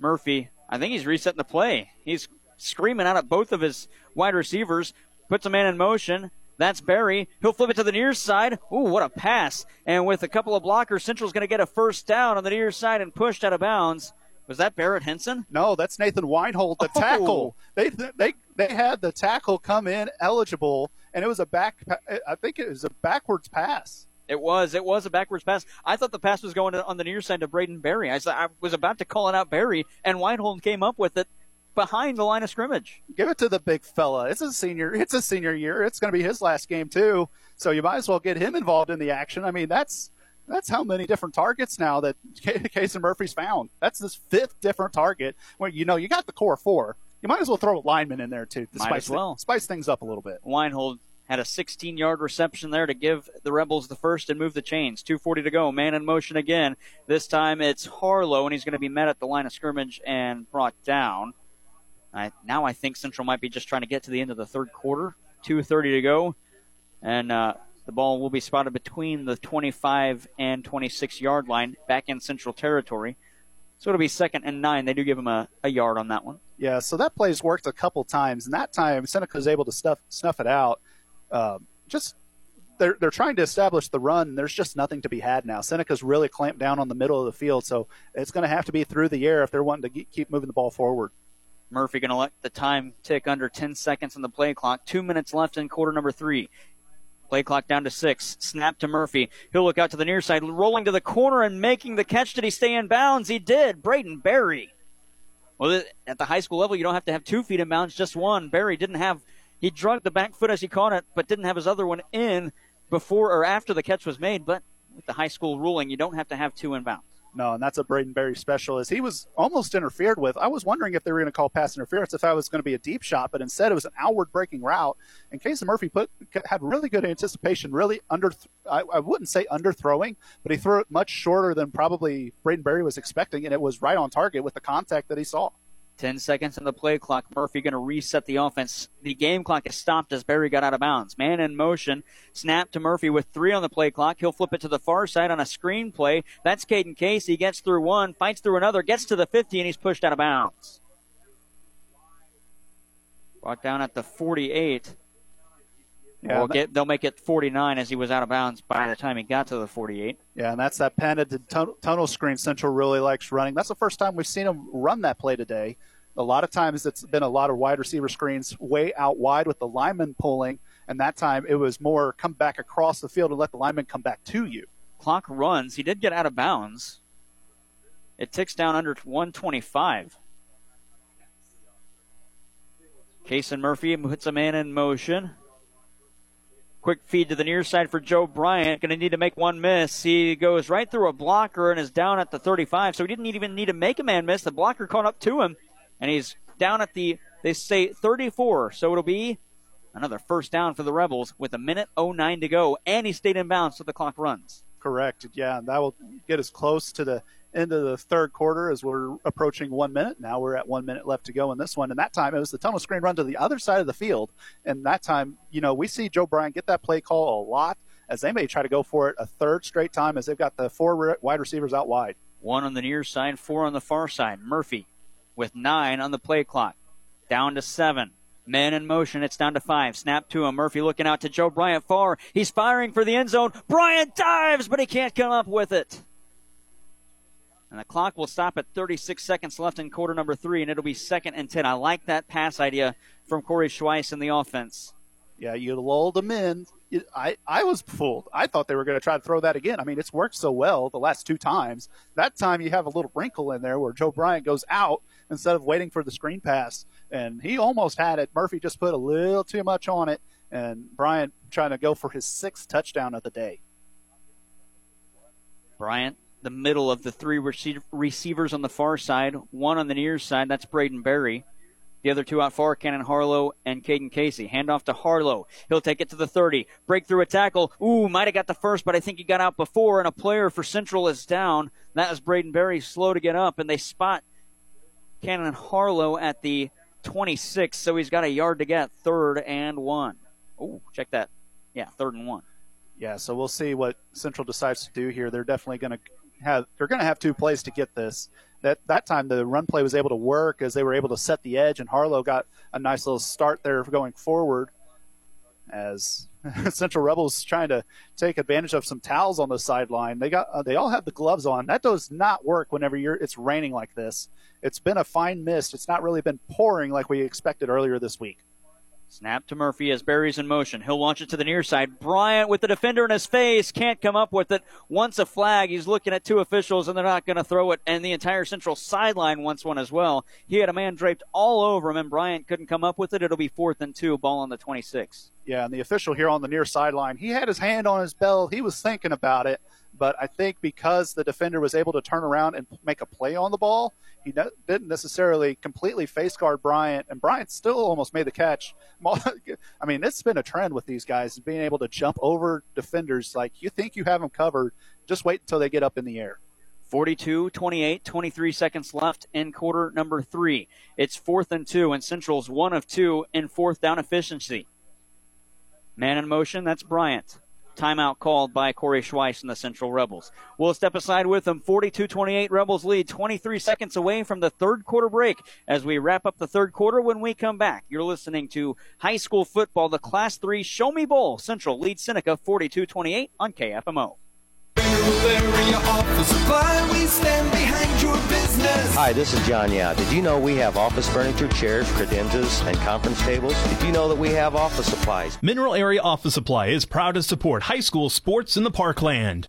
Murphy, I think he's resetting the play. He's screaming out at both of his wide receivers, puts a man in motion. That's Berry. He'll flip it to the near side. Ooh, what a pass. And with a couple of blockers, Central's going to get a first down on the near side and pushed out of bounds. Was that Barrett Henson? No, that's Nathan Weinhold, the Oh. tackle. They they they had the tackle come in eligible, and it was a back. I think it was a backwards pass. It was. It was a backwards pass. I thought the pass was going on the near side to Braden Berry. I was about to call it out Berry, and Weinhold came up with it behind the line of scrimmage. Give it to the big fella. It's a senior. It's a senior year. It's going to be his last game too. So you might as well get him involved in the action. I mean, that's that's how many different targets now that Case <laughs> and Murphy's found. That's this fifth different target. Where you know you got the core four. You might as well throw a lineman in there too. To Might spice, as well. thi- spice things up a little bit. Weinhold had a 16 yard reception there to give the Rebels the first and move the chains. 2.40 to go. Man in motion again. This time it's Harlow, and he's going to be met at the line of scrimmage and brought down. I, now I think Central might be just trying to get to the end of the third quarter. 2.30 to go. And uh, the ball will be spotted between the 25 and 26 yard line back in Central territory. So it'll be second and nine. They do give him a, a yard on that one. Yeah, so that play's worked a couple times, and that time Seneca was able to stuff, snuff it out. Um, just they're they're trying to establish the run. There's just nothing to be had now. Seneca's really clamped down on the middle of the field, so it's going to have to be through the air if they're wanting to keep moving the ball forward. Murphy going to let the time tick under 10 seconds on the play clock. Two minutes left in quarter number three. Play clock down to six. Snap to Murphy. He'll look out to the near side, rolling to the corner and making the catch. Did he stay in bounds? He did. Braden Berry. Well, at the high school level, you don't have to have two feet in bounds, just one. Berry didn't have, he drugged the back foot as he caught it, but didn't have his other one in before or after the catch was made. But with the high school ruling, you don't have to have two inbounds. No, and that's a Braden Berry special. As he was almost interfered with. I was wondering if they were going to call pass interference if that was going to be a deep shot, but instead it was an outward breaking route. And Kason Murphy put had really good anticipation, really under. I, I wouldn't say underthrowing, but he threw it much shorter than probably Braden Berry was expecting, and it was right on target with the contact that he saw. 10 seconds on the play clock. Murphy going to reset the offense. The game clock is stopped as Berry got out of bounds. Man in motion. Snap to Murphy with three on the play clock. He'll flip it to the far side on a screen play. That's Caden Casey. Gets through one, fights through another, gets to the 50, and he's pushed out of bounds. Brought down at the 48. Yeah, Well, get, they'll make it 49 as he was out of bounds by the time he got to the 48. Yeah, and that's that patented tun- tunnel screen Central really likes running. That's the first time we've seen him run that play today. A lot of times it's been a lot of wide receiver screens way out wide with the lineman pulling, and that time it was more come back across the field and let the lineman come back to you. Clock runs. He did get out of bounds. It ticks down under 125. Kason Murphy puts a man in motion. Quick feed to the near side for Joe Bryant. Going to need to make one miss. He goes right through a blocker and is down at the 35. So he didn't even need to make a man miss. The blocker caught up to him, and he's down at the they say 34. So it'll be another first down for the Rebels with a minute 09 to go, and he stayed in bounds so the clock runs. Correct. Yeah, and that will get us close to the end of the third quarter as we're approaching one minute. Now we're at one minute left to go in this one. And that time it was the tunnel screen run to the other side of the field. And that time, you know, we see Joe Bryant get that play call a lot as they may try to go for it a third straight time as they've got the four re- wide receivers out wide. One on the near side, four on the far side. Murphy with nine on the play clock. Down to seven. Men in motion. It's down to five. Snap to him. Murphy looking out to Joe Bryant far. He's firing for the end zone. Bryant dives, but he can't come up with it. And the clock will stop at 36 seconds left in quarter number three, and it'll be second and 10. I like that pass idea from Corey Schweiss in the offense. Yeah, you lulled them in. I, I was fooled. I thought they were going to try to throw that again. I mean, it's worked so well the last two times. That time you have a little wrinkle in there where Joe Bryant goes out instead of waiting for the screen pass. And he almost had it. Murphy just put a little too much on it. And Bryant trying to go for his sixth touchdown of the day. Bryant, the middle of the three receivers on the far side, one on the near side. That's Braden Berry. The other two out far, Cannon Harlow and Caden Casey. Hand off to Harlow. He'll take it to the 30. Break through a tackle. Ooh, might have got the first, but I think he got out before, and a player for Central is down. That is Braden Berry, slow to get up, and they spot Cannon Harlow at the 26, so he's got a yard to get. Third and one. Ooh, check that. Yeah, third and one. Yeah, so we'll see what Central decides to do here. They're definitely going to have they're going to have two plays to get this. That that time the run play was able to work as they were able to set the edge, and Harlow got a nice little start there going forward. As <laughs> Central Rebels trying to take advantage of some towels on the sideline, they got uh, they all have the gloves on. That does not work whenever you're it's raining like this. It's been a fine mist. It's not really been pouring like we expected earlier this week. Snap to Murphy as Berry's in motion. He'll launch it to the near side. Bryant with the defender in his face can't come up with it. Once a flag, he's looking at two officials and they're not going to throw it. And the entire central sideline wants one as well. He had a man draped all over him and Bryant couldn't come up with it. It'll be fourth and two, ball on the 26. Yeah, and the official here on the near sideline, he had his hand on his belt. He was thinking about it. But I think because the defender was able to turn around and make a play on the ball, he didn't necessarily completely face guard Bryant, and Bryant still almost made the catch. <laughs> I mean, it's been a trend with these guys being able to jump over defenders. Like you think you have them covered, just wait until they get up in the air. 42 28, 23 seconds left in quarter number three. It's fourth and two, and Central's one of two in fourth down efficiency. Man in motion, that's Bryant. Timeout called by Corey Schweiss and the Central Rebels. We'll step aside with them. 42 28 Rebels lead, 23 seconds away from the third quarter break as we wrap up the third quarter when we come back. You're listening to high school football, the Class 3 Show Me Bowl. Central leads Seneca 42 28 on KFMO. Hi, this is John Yao. Did you know we have office furniture, chairs, credenzas, and conference tables? Did you know that we have office supplies? Mineral Area Office Supply is proud to support high school sports in the parkland.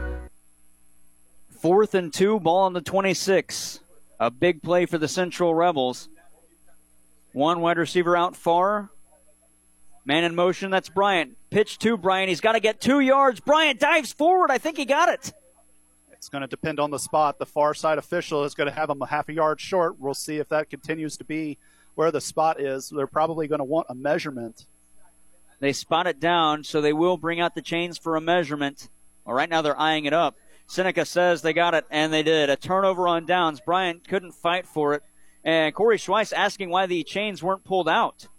Fourth and two, ball on the 26. A big play for the Central Rebels. One wide receiver out far. Man in motion, that's Bryant. Pitch to Bryant. He's got to get two yards. Bryant dives forward. I think he got it. It's going to depend on the spot. The far side official is going to have him a half a yard short. We'll see if that continues to be where the spot is. They're probably going to want a measurement. They spot it down, so they will bring out the chains for a measurement. Well, right now they're eyeing it up. Seneca says they got it, and they did. A turnover on downs. Bryant couldn't fight for it. And Corey Schweiss asking why the chains weren't pulled out.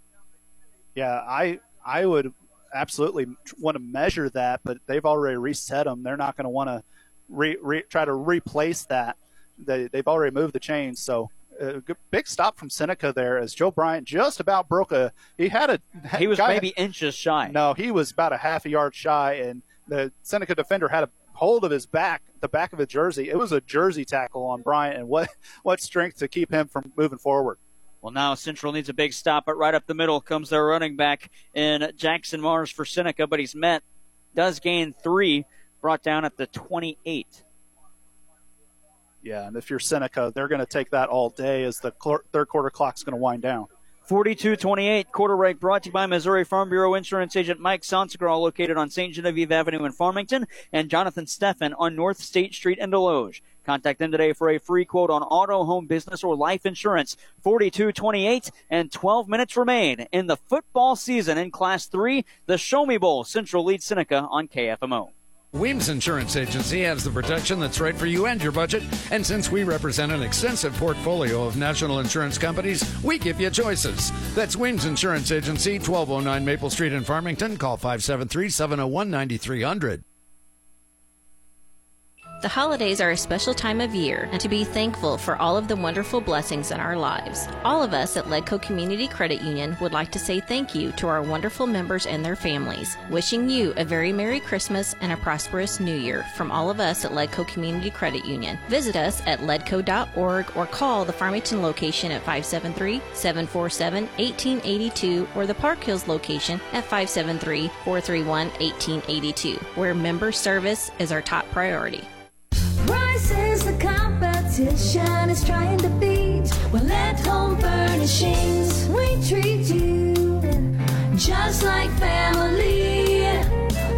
Yeah, I I would absolutely want to measure that, but they've already reset them. They're not going to want to re, re, try to replace that. They, they've already moved the chains, so a uh, big stop from Seneca there as Joe Bryant just about broke a. He had a. He was maybe inches shy. No, he was about a half a yard shy, and the Seneca defender had a hold of his back, the back of his jersey. It was a jersey tackle on Bryant, and what <laughs> what strength to keep him from moving forward. Well, now Central needs a big stop, but right up the middle comes their running back in Jackson Mars for Seneca, but he's met, does gain three, brought down at the 28. Yeah, and if you're Seneca, they're going to take that all day as the third quarter clock's going to wind down. 42-28 quarter break brought to you by Missouri Farm Bureau Insurance Agent Mike Sansegraw located on St. Genevieve Avenue in Farmington and Jonathan Steffen on North State Street in Desloge. Contact them today for a free quote on auto, home, business, or life insurance. 42-28 and 12 minutes remain in the football season in Class 3, the Show Me Bowl. Central leads Seneca on KFMO. Weems Insurance Agency has the protection that's right for you and your budget. And since we represent an extensive portfolio of national insurance companies, we give you choices. That's Weems Insurance Agency, 1209 Maple Street in Farmington. Call 573 701 9300. The holidays are a special time of year and to be thankful for all of the wonderful blessings in our lives. All of us at Ledco Community Credit Union would like to say thank you to our wonderful members and their families, wishing you a very Merry Christmas and a prosperous New Year from all of us at Ledco Community Credit Union. Visit us at ledco.org or call the Farmington location at 573-747-1882 or the Park Hills location at 573-431-1882, where member service is our top priority. Price is the competition is trying to beat. Well, at Home Furnishings, we treat you just like family.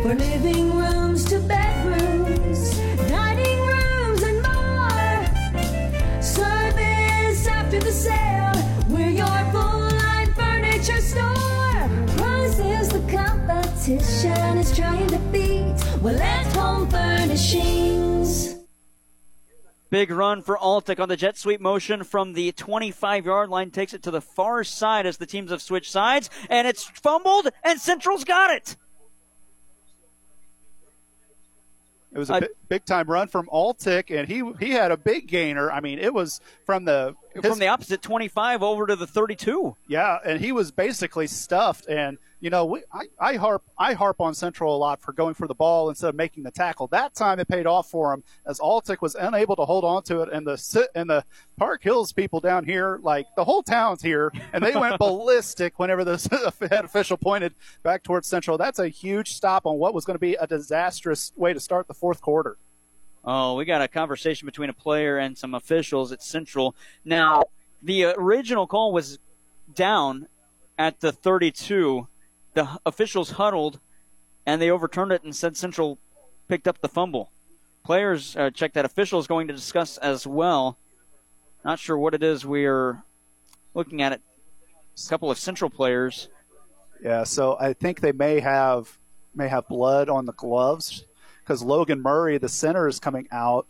For living rooms to bedrooms, dining rooms, and more. Service after the sale, we're your full line furniture store. Price is the competition is trying to beat. Well, at Home Furnishings. Big run for Altick on the jet sweep motion from the 25 yard line. Takes it to the far side as the teams have switched sides. And it's fumbled, and Central's got it. It was a big, big time run from Altick, and he he had a big gainer. I mean, it was from the his, from the opposite 25 over to the 32. Yeah, and he was basically stuffed. And you know, we, I, I harp I harp on Central a lot for going for the ball instead of making the tackle. That time it paid off for him as Altick was unable to hold on to it, and the and the Park Hills people down here, like the whole town's here, and they went <laughs> ballistic whenever the <laughs> head official pointed back towards Central. That's a huge stop on what was going to be a disastrous way to start the fourth quarter. Oh, we got a conversation between a player and some officials at Central. Now, the original call was down at the 32 the officials huddled and they overturned it and said Central picked up the fumble. Players uh, check that official is going to discuss as well. Not sure what it is we're looking at. It. A couple of Central players. Yeah, so I think they may have may have blood on the gloves because Logan Murray, the center, is coming out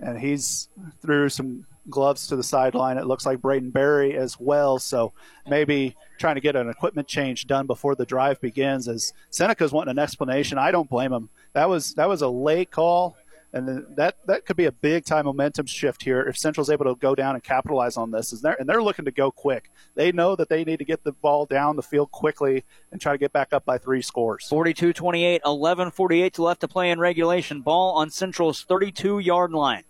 and he's threw some gloves to the sideline. It looks like Braden Berry as well. So maybe trying to get an equipment change done before the drive begins. As Seneca's wanting an explanation, I don't blame him. That was that was a late call, and that that could be a big time momentum shift here if Central's able to go down and capitalize on this. And they're, and they're looking to go quick. They know that they need to get the ball down the field quickly and try to get back up by three scores. 42-28, 11:48 to left to play in regulation. Ball on Central's 32-yard line.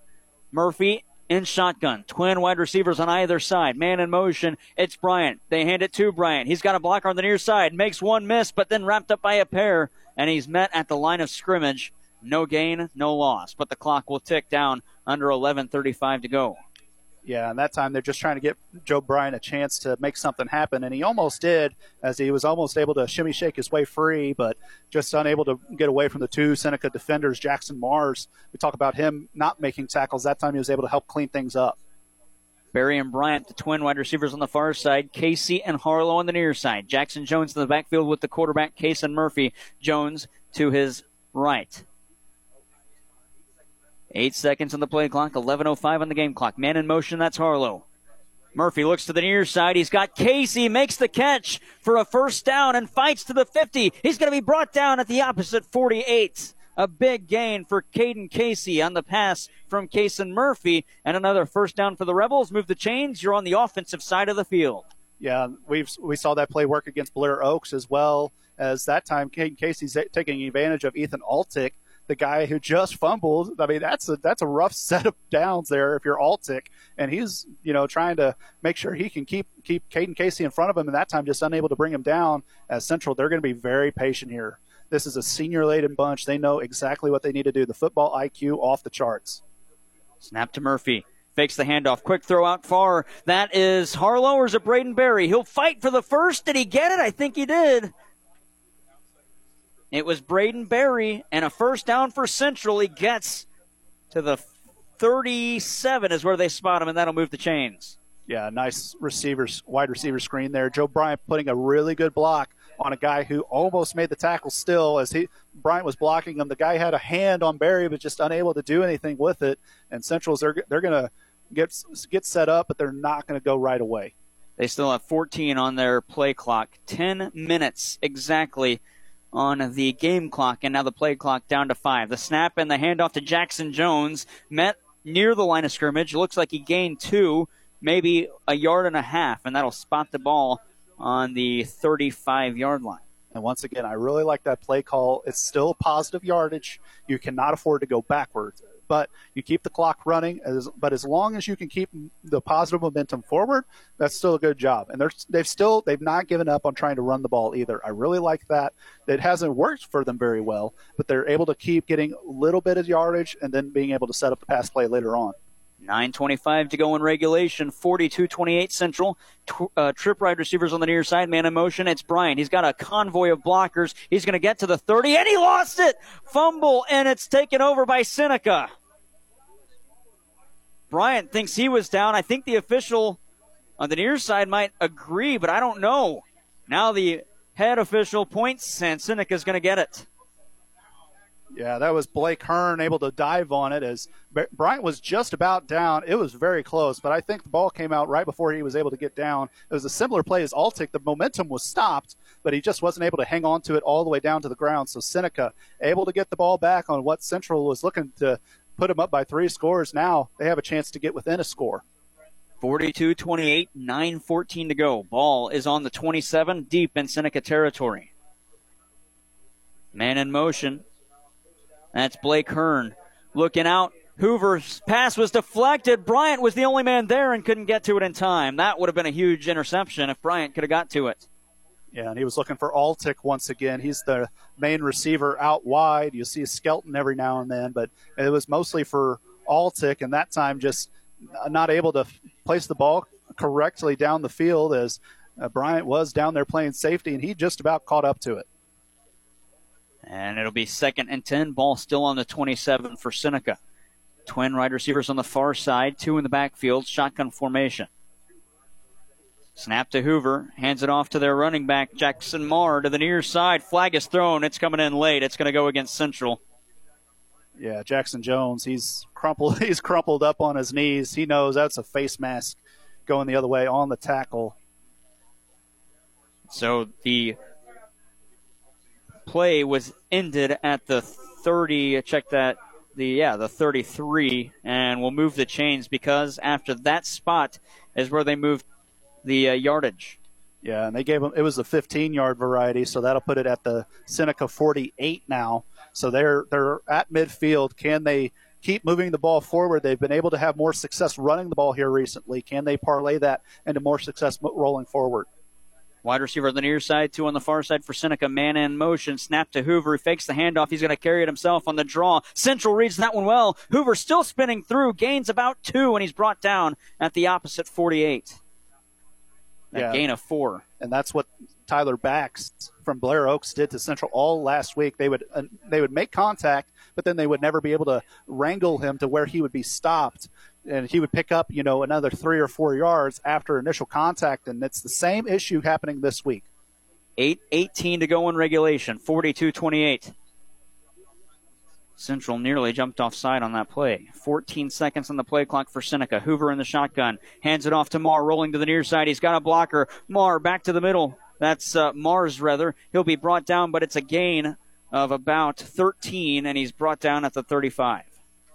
Murphy in shotgun. Twin wide receivers on either side. Man in motion. It's Bryant. They hand it to Bryant. He's got a blocker on the near side. Makes one miss, but then wrapped up by a pair. And he's met at the line of scrimmage. No gain, no loss. But the clock will tick down under 11.35 to go. Yeah, and that time they're just trying to get Joe Bryant a chance to make something happen, and he almost did, as he was almost able to shimmy shake his way free, but just unable to get away from the two Seneca defenders, Jackson Mars. We talk about him not making tackles. That time he was able to help clean things up. Berry and Bryant, the twin wide receivers on the far side. Casey and Harlow on the near side. Jackson Jones in the backfield with the quarterback, Kason Murphy. Jones to his right. Eight seconds on the play clock, 11.05 on the game clock. Man in motion, that's Harlow. Murphy looks to the near side. He's got Casey, makes the catch for a first down and fights to the 50. He's going to be brought down at the opposite 48. A big gain for Caden Casey on the pass from Kason Murphy, and another first down for the Rebels. Move the chains. You're on the offensive side of the field. Yeah, we we saw that play work against Blair Oaks as well as that time. Caden Casey's taking advantage of Ethan Altick the guy who just fumbled. I mean, that's a that's a rough <laughs> set of downs there if you're Altick, and he's you know trying to make sure he can keep keep Caden Casey in front of him, and that time just unable to bring him down. As Central, they're going to be very patient here. This is a senior laden bunch. They know exactly what they need to do. The football IQ off the charts. Snap to Murphy. Fakes the handoff. Quick throw out far. That is Harlow or is it Braden Berry? He'll fight for the first. Did he get it? I think he did. It was Braden Berry and a first down for Central. He gets to the 37 is where they spot him, and that'll move the chains. Yeah, nice receivers, wide receiver screen there. Joe Bryant putting a really good block on a guy who almost made the tackle still as he Bryant was blocking him. The guy had a hand on Berry, but just unable to do anything with it. And Central's they're they're going to get get set up, but they're not going to go right away. They still have 14 on their play clock. 10 minutes exactly on the game clock, and now the play clock down to five. The snap and the handoff to Jackson Jones met near the line of scrimmage. Looks like he gained two, maybe a yard and a half, and that'll spot the ball on the 35 yard line. And once again, I really like that play call. It's still positive yardage. You cannot afford to go backwards but you keep the clock running. As, but as long as you can keep the positive momentum forward, that's still a good job. And they're, they've still they've not given up on trying to run the ball either. I really like that. It hasn't worked for them very well, but they're able to keep getting a little bit of yardage and then being able to set up the pass play later on. 9.25 to go in regulation. 42 28 Central. uh, trip ride receivers on the near side. Man in motion. It's Bryant. He's got a convoy of blockers. He's going to get to the 30, and he lost it. Fumble, and it's taken over by Seneca. Bryant thinks he was down. I think the official on the near side might agree, but I don't know. Now the head official points, and Seneca's going to get it. Yeah, that was Blake Hearn able to dive on it as Bryant was just about down. It was very close, but I think the ball came out right before he was able to get down. It was a similar play as Altick. The momentum was stopped, but he just wasn't able to hang on to it all the way down to the ground. So Seneca uh, able to get the ball back on what Central was looking to put them up by three scores. Now they have a chance to get within a score. 42 28, 9 14 to go. Ball is on the 27, deep in Seneca territory. Man in motion. That's Blake Hearn. Looking out. Hoover's pass was deflected. Bryant was the only man there and couldn't get to it in time. That would have been a huge interception if Bryant could have got to it. And he was looking for Altick once again. He's the main receiver out wide. You see a Skelton every now and then, but it was mostly for Altick, and that time just not able to place the ball correctly down the field as uh, Bryant was down there playing safety, and he just about caught up to it. And it'll be second and 10. Ball still on the 27 for Seneca. Twin wide receivers on the far side, two in the backfield, shotgun formation. Snap to Hoover. Hands it off to their running back, Jackson Mars, to the near side. Flag is thrown. It's coming in late. It's going to go against Central. Yeah, Jackson Jones. He's crumpled. <laughs> He's crumpled up on his knees. He knows that's a face mask going the other way on the tackle. So the play was ended at the 30. Check that. The yeah, the 33, and we'll move the chains because after that spot is where they moved the uh, yardage. Yeah, and they gave them it was the 15 yard variety, so that'll put it at the Seneca 48 now. So they're they're at midfield. Can they keep moving the ball forward? They've been able to have more success running the ball here recently. Can they parlay that into more success rolling forward? Wide receiver on the near side, two on the far side for Seneca. Man in motion. Snap to Hoover. He fakes the handoff. He's going to carry it himself on the draw. Central reads that one well. Hoover still spinning through. Gains about two, and he's brought down at the opposite 48. Yeah. gain of four. And that's what Tyler Bax from Blair Oaks did to Central all last week. They would uh, they would make contact, but then they would never be able to wrangle him to where he would be stopped, and he would pick up you know another three or four yards after initial contact. And it's the same issue happening this week. Eight eighteen to go in regulation. 42-28. Central nearly jumped offside on that play. 14 seconds on the play clock for Seneca. Hoover in the shotgun. Hands it off to Marr, rolling to the near side. He's got a blocker. Marr back to the middle. That's uh, Mars, rather. He'll be brought down, but it's a gain of about 13, and he's brought down at the 35.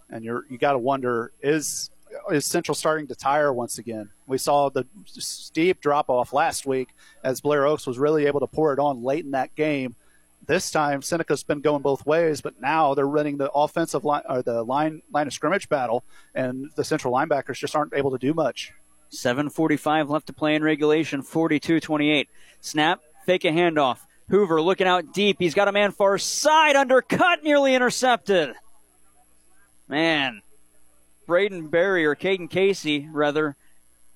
And you're you got to wonder is is Central starting to tire once again? We saw the steep drop off last week as Blair Oaks was really able to pour it on late in that game this time, Seneca's been going both ways, but now they're running the offensive line or the line line of scrimmage battle, and the central linebackers just aren't able to do much. 7:45 left to play in regulation. 42-28. Snap, fake a handoff. Hoover looking out deep. He's got a man far side, undercut, nearly intercepted. Man, Braden Berry or Caden Casey rather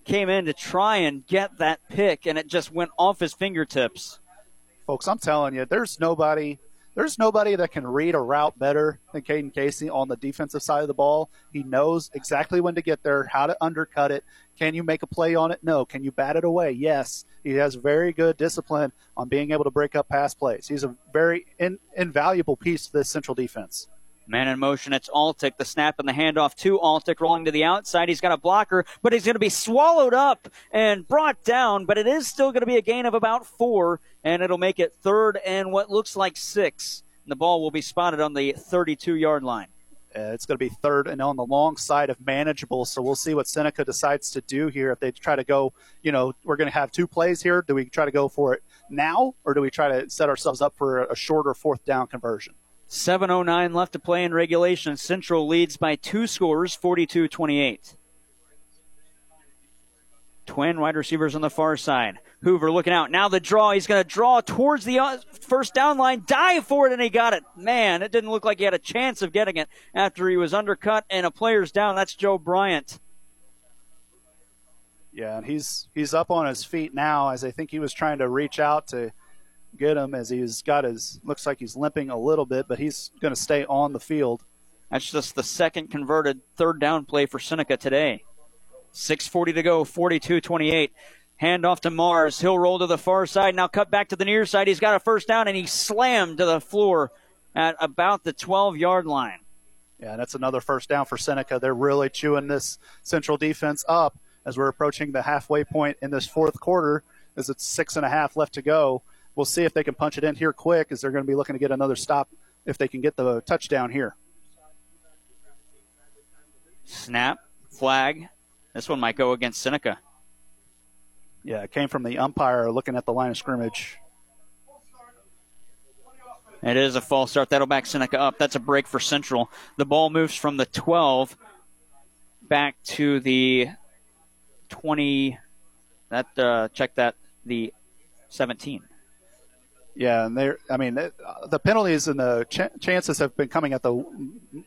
came in to try and get that pick, and it just went off his fingertips folks, I'm telling you, there's nobody there's nobody that can read a route better than Caden Casey on the defensive side of the ball. He knows exactly when to get there, how to undercut it. Can you make a play on it? No. Can you bat it away? Yes. He has very good discipline on being able to break up pass plays. He's a very in, invaluable piece to this Central defense. Man in motion, it's Altick. The snap and the handoff to Altick, rolling to the outside. He's got a blocker, but he's going to be swallowed up and brought down, but it is still going to be a gain of about four, and it'll make it third and what looks like six. And the ball will be spotted on the 32 yard line. Uh, it's going to be third and on the long side of manageable. So we'll see what Seneca decides to do here. If they try to go, you know, we're going to have two plays here. Do we try to go for it now, or do we try to set ourselves up for a shorter fourth down conversion? 7.09 left to play in regulation. Central leads by two scores, 42 28. Twin wide receivers on the far side. Hoover looking out. Now the draw. He's going to draw towards the uh, first down line, dive for it, and he got it. Man, it didn't look like he had a chance of getting it after he was undercut and a player's down. That's Joe Bryant. Yeah, and he's he's up on his feet now as I think he was trying to reach out to get him as he's got his looks like he's limping a little bit, but he's going to stay on the field. That's just the second converted third down play for Seneca today. 6.40 to go, 42 28. Hand off to Mars. He'll roll to the far side. Now cut back to the near side. He's got a first down and he slammed to the floor at about the 12 yard line. Yeah, that's another first down for Seneca. They're really chewing this central defense up as we're approaching the halfway point in this fourth quarter as it's six and a half left to go. We'll see if they can punch it in here quick as they're going to be looking to get another stop if they can get the touchdown here. Snap, flag. This one might go against Seneca. Yeah, it came from the umpire looking at the line of scrimmage. It is a false start. That'll back Seneca up. That's a break for Central. The ball moves from the 12 back to the 20. That uh, check that the 17. Yeah, and they're. I mean, the penalties and the ch- chances have been coming at the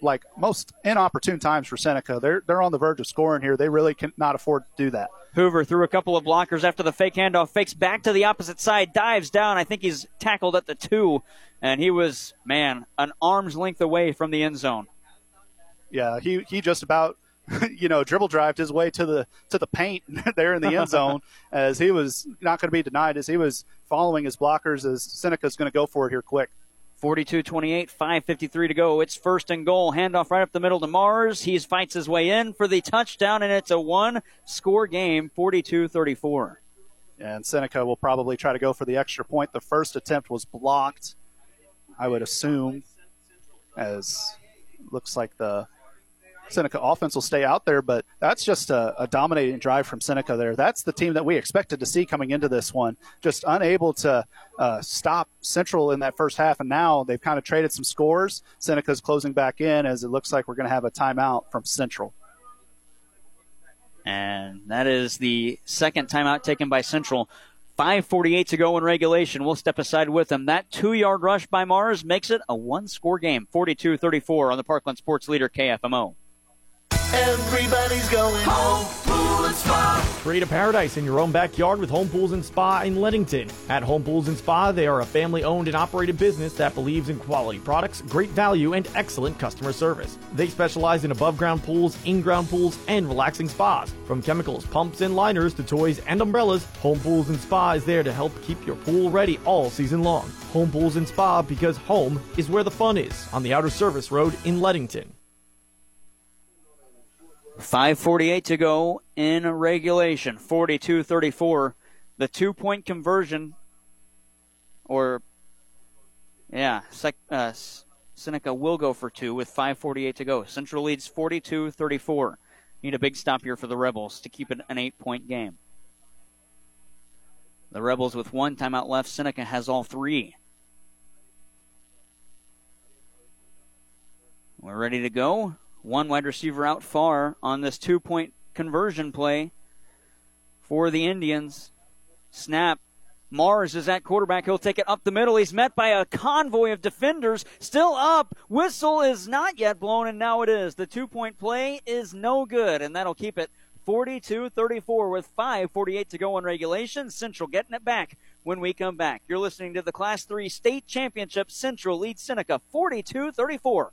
like most inopportune times for Seneca. They're they're on the verge of scoring here. They really cannot afford to do that. Hoover threw a couple of blockers after the fake handoff, fakes back to the opposite side, dives down. I think he's tackled at the two, and he was man an arm's length away from the end zone. Yeah, he he just about <laughs> you know, dribble drived his way to the to the paint <laughs> there in the end zone <laughs> as he was not going to be denied as he was following his blockers as Seneca's going to go for it here quick. 42-28, 5.53 to go. It's first and goal. Handoff right up the middle to Mars. He fights his way in for the touchdown, and it's a one-score game, 42-34. And Seneca will probably try to go for the extra point. The first attempt was blocked, I would assume, as looks like the Seneca offense will stay out there, but that's just a, a, dominating drive from Seneca there. That's the team that we expected to see coming into this one. Just unable to uh, stop Central in that first half, and now they've kind of traded some scores. Seneca's closing back in as it looks like we're going to have a timeout from Central. And that is the second timeout taken by Central. 5.48 to go in regulation. We'll step aside with them. That two yard rush by Mars makes it a one score game, 42 34 on the Parkland Sports Leader KFMO. Everybody's going home. And Spa. Create a paradise in your own backyard with Home Pools and Spa in Leadington. At Home Pools and Spa, they are a family owned and operated business that believes in quality products, great value, and excellent customer service. They specialize in above ground pools, in ground pools, and relaxing spas. From chemicals, pumps, and liners to toys and umbrellas, Home Pools and Spa is there to help keep your pool ready all season long. Home Pools and Spa because home is where the fun is on the Outer Service Road in Leadington. 5.48 to go in regulation. 42 34. The two point conversion, or, yeah, sec, uh, Seneca will go for two with 5.48 to go. Central leads 42 34. Need a big stop here for the Rebels to keep it an eight point game. The Rebels with one timeout left. Seneca has all three. We're ready to go. One wide receiver out far on this two point conversion play for the Indians. Snap. Mars is at quarterback. He'll take it up the middle. He's met by a convoy of defenders. Still up. Whistle is not yet blown, and now it is. The two point play is no good, and that'll keep it 42 34 with 5.48 to go in regulation. Central getting it back when we come back. You're listening to the Class 3 State Championship. Central leads Seneca 42 34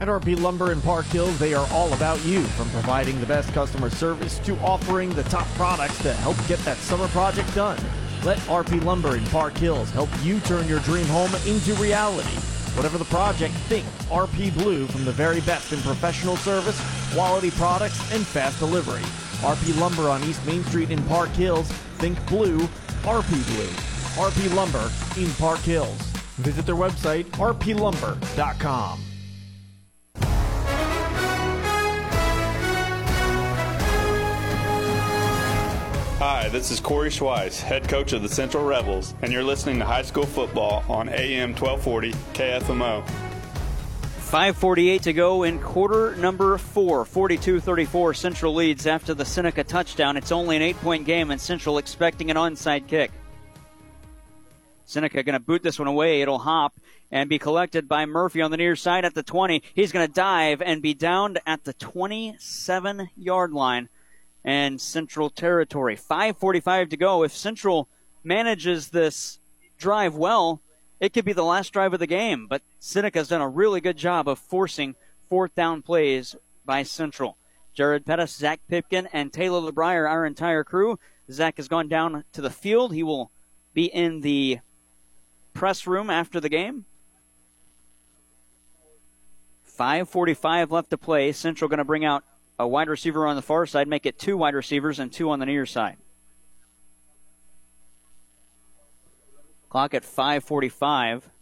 At RP Lumber in Park Hills, they are all about you, from providing the best customer service to offering the top products to help get that summer project done. Let RP Lumber in Park Hills help you turn your dream home into reality. Whatever the project, think RP Blue from the very best in professional service, quality products, and fast delivery. RP Lumber on East Main Street in Park Hills. Think blue, RP Blue. RP Lumber in Park Hills. Visit their website, rplumber.com. Hi, this is Corey Schweiss, head coach of the Central Rebels, and you're listening to high school football on AM 1240 KFMO. 548 to go in quarter number four. 42-34 Central leads after the Seneca touchdown. It's only an eight-point game and Central expecting an onside kick. Seneca going to boot this one away. It'll hop and be collected by Murphy on the near side at the 20. He's going to dive and be downed at the 27 yard line and Central territory. 5:45 to go. If Central manages this drive well, it could be the last drive of the game. But Seneca's done a really good job of forcing fourth down plays by Central. Jared Pettis, Zach Pipkin, and Taylor LeBrier, our entire crew. Zach has gone down to the field. He will be in the press room after the game. 5:45 left to play. Central going to bring out a wide receiver on the far side, make it two wide receivers and two on the near side. Clock at 5:45. <laughs>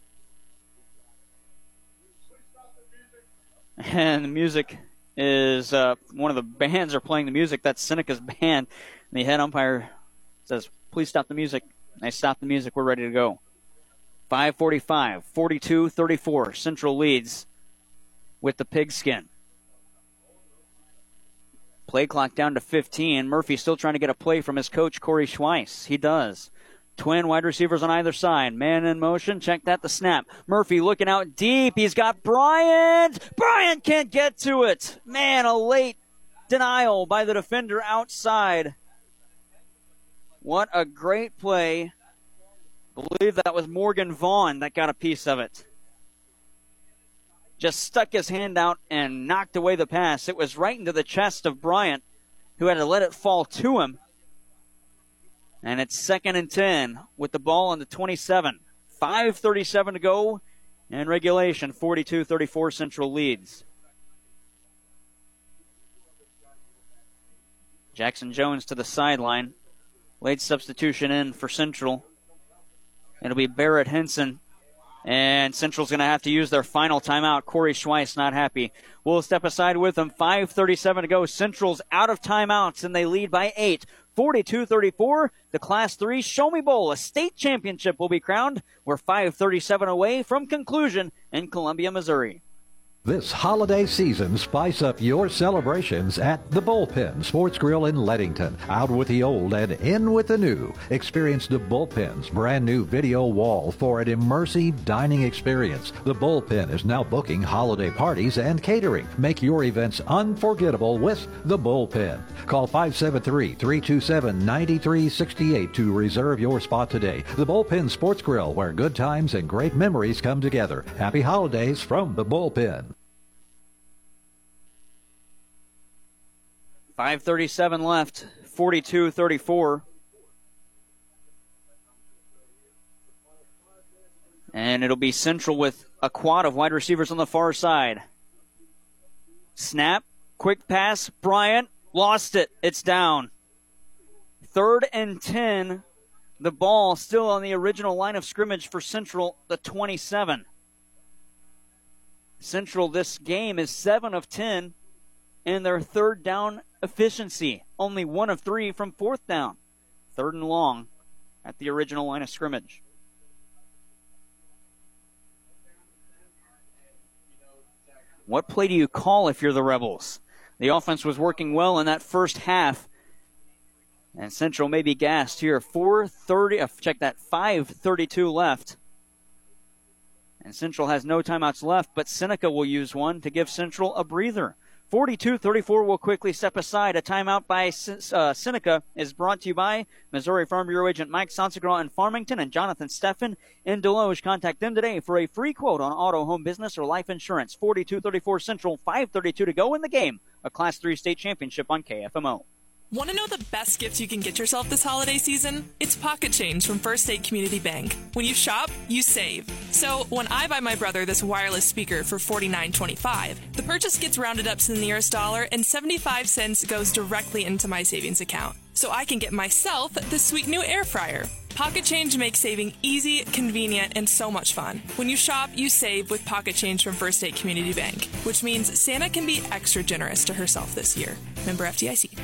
And the music is uh, one of the bands are playing the music. That's Seneca's <laughs> band. And the head umpire says, "Please stop the music." They stop the music. We're ready to go. 5:45, 42-34. Central leads with the pigskin. Play clock down to 15. Murphy still trying to get a play from his coach, Corey Schweiss. He does. Twin wide receivers on either side. Man in motion. Check that the snap. Murphy looking out deep. He's got Bryant. Bryant can't get to it. Man, a late denial by the defender outside. What a great play. I believe that was Morgan Vaughn that got a piece of it just stuck his hand out and knocked away the pass. It was right into the chest of Bryant, who had to let it fall to him. And it's second and 10 with the ball on the 27. 5.37 to go and regulation. 42 34 Central leads. Jackson Jones to the sideline. Late substitution in for Central. It'll be Barrett Henson and Central's going to have to use their final timeout. Corey Schweiss not happy. We'll step aside with them. 5.37 to go. Central's out of timeouts, and they lead by eight. 42-34, the Class 3 Show Me Bowl, a state championship will be crowned. We're 5.37 away from conclusion in Columbia, Missouri. This holiday season, spice up your celebrations at the Bullpen Sports Grill in Leadington. Out with the old and in with the new. Experience the Bullpen's brand new video wall for an immersive dining experience. The Bullpen is now booking holiday parties and catering. Make your events unforgettable with the Bullpen. Call 573-327-9368 to reserve your spot today. The Bullpen Sports Grill, where good times and great memories come together. Happy holidays from the Bullpen. 537 left, 42-34. And it'll be Central with a quad of wide receivers on the far side. Snap, quick pass, Bryant lost it. It's down. Third and 10. The ball still on the original line of scrimmage for Central, the 27. Central this game is 7 of 10 in their third down efficiency. Only one of three from fourth down. Third and long at the original line of scrimmage. What play do you call if you're the Rebels? The offense was working well in that first half. And Central may be gassed here. 430, uh, check that, 532 left. And Central has no timeouts left, but Seneca will use one to give Central a breather. 42 34 will quickly step aside. A timeout by uh, Seneca is brought to you by Missouri Farm Bureau agent Mike Sansagra in Farmington and Jonathan Steffen in Desloge. Contact them today for a free quote on auto, home business, or life insurance. 42 34 Central, 532 to go in the game. A Class 3 state championship on KFMO. Want to know the best gifts you can get yourself this holiday season? It's pocket change from First State Community Bank. When you shop, you save. So when I buy my brother this wireless speaker for $49.25, the purchase gets rounded up to the nearest dollar and 75 cents goes directly into my savings account. So I can get myself this sweet new air fryer. Pocket Change makes saving easy, convenient, and so much fun. When you shop, you save with Pocket Change from First State Community Bank, which means Santa can be extra generous to herself this year. Member FDIC.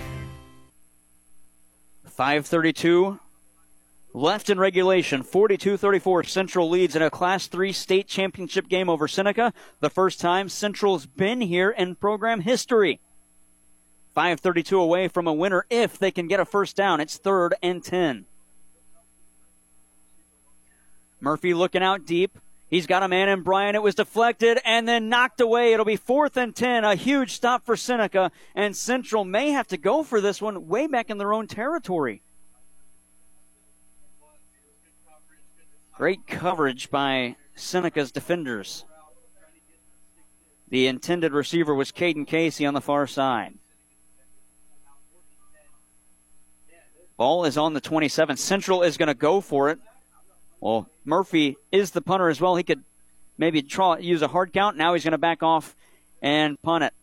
532 left in regulation. 42 34. Central leads in a Class 3 state championship game over Seneca. The first time Central's been here in program history. 532 away from a winner if they can get a first down. It's third and 10. Murphy looking out deep. He's got a man in Bryant. It was deflected and then knocked away. It'll be fourth and 10. A huge stop for Seneca. And Central may have to go for this one way back in their own territory. Great coverage by Seneca's defenders. The intended receiver was Caden Casey on the far side. Ball is on the 27. Central is going to go for it. Well, Murphy is the punter as well. He could maybe try, use a hard count. Now he's going to back off and punt it.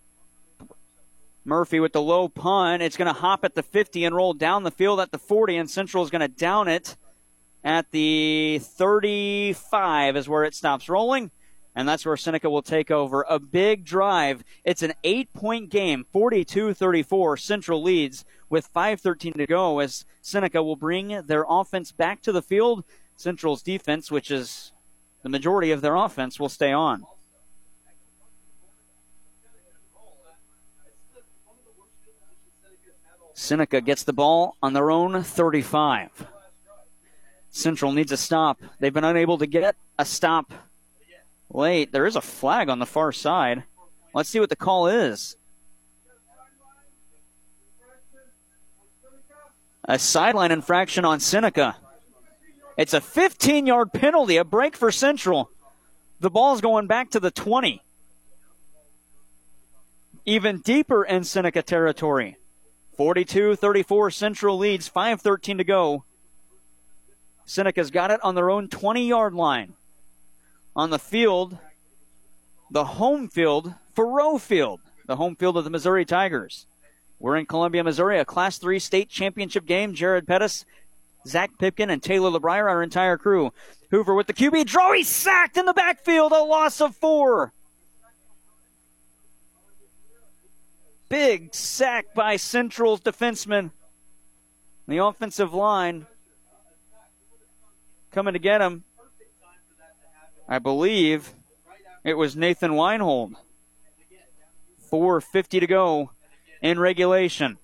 Murphy with the low punt. It's going to hop at the 50 and roll down the field at the 40, and Central is going to down it at the 35 is where it stops rolling. And that's where Seneca will take over. A big drive. It's an eight point game, 42 34. Central leads with 5.13 to go as Seneca will bring their offense back to the field Central's defense, which is the majority of their offense, will stay on. Seneca gets the ball on their own 35. Central needs a stop. They've been unable to get a stop late. There is a flag on the far side. Let's see what the call is. A sideline infraction on Seneca. It's a 15 yard penalty, a break for Central. The ball's going back to the 20. Even deeper in Seneca territory. 42 34 Central leads, 5.13 to go. Seneca's got it on their own 20 yard line. On the field, the home field, Faurot Field, the home field of the Missouri Tigers. We're in Columbia, Missouri, a Class 3 state championship game. Jared Pettis Zach Pipkin and Taylor LeBrier, our entire crew. Hoover with the QB draw. He's sacked in the backfield. A loss of four. Big sack by Central's defenseman. The offensive line coming to get him. I believe it was Nathan Weinhold. 4.50 to go in regulation.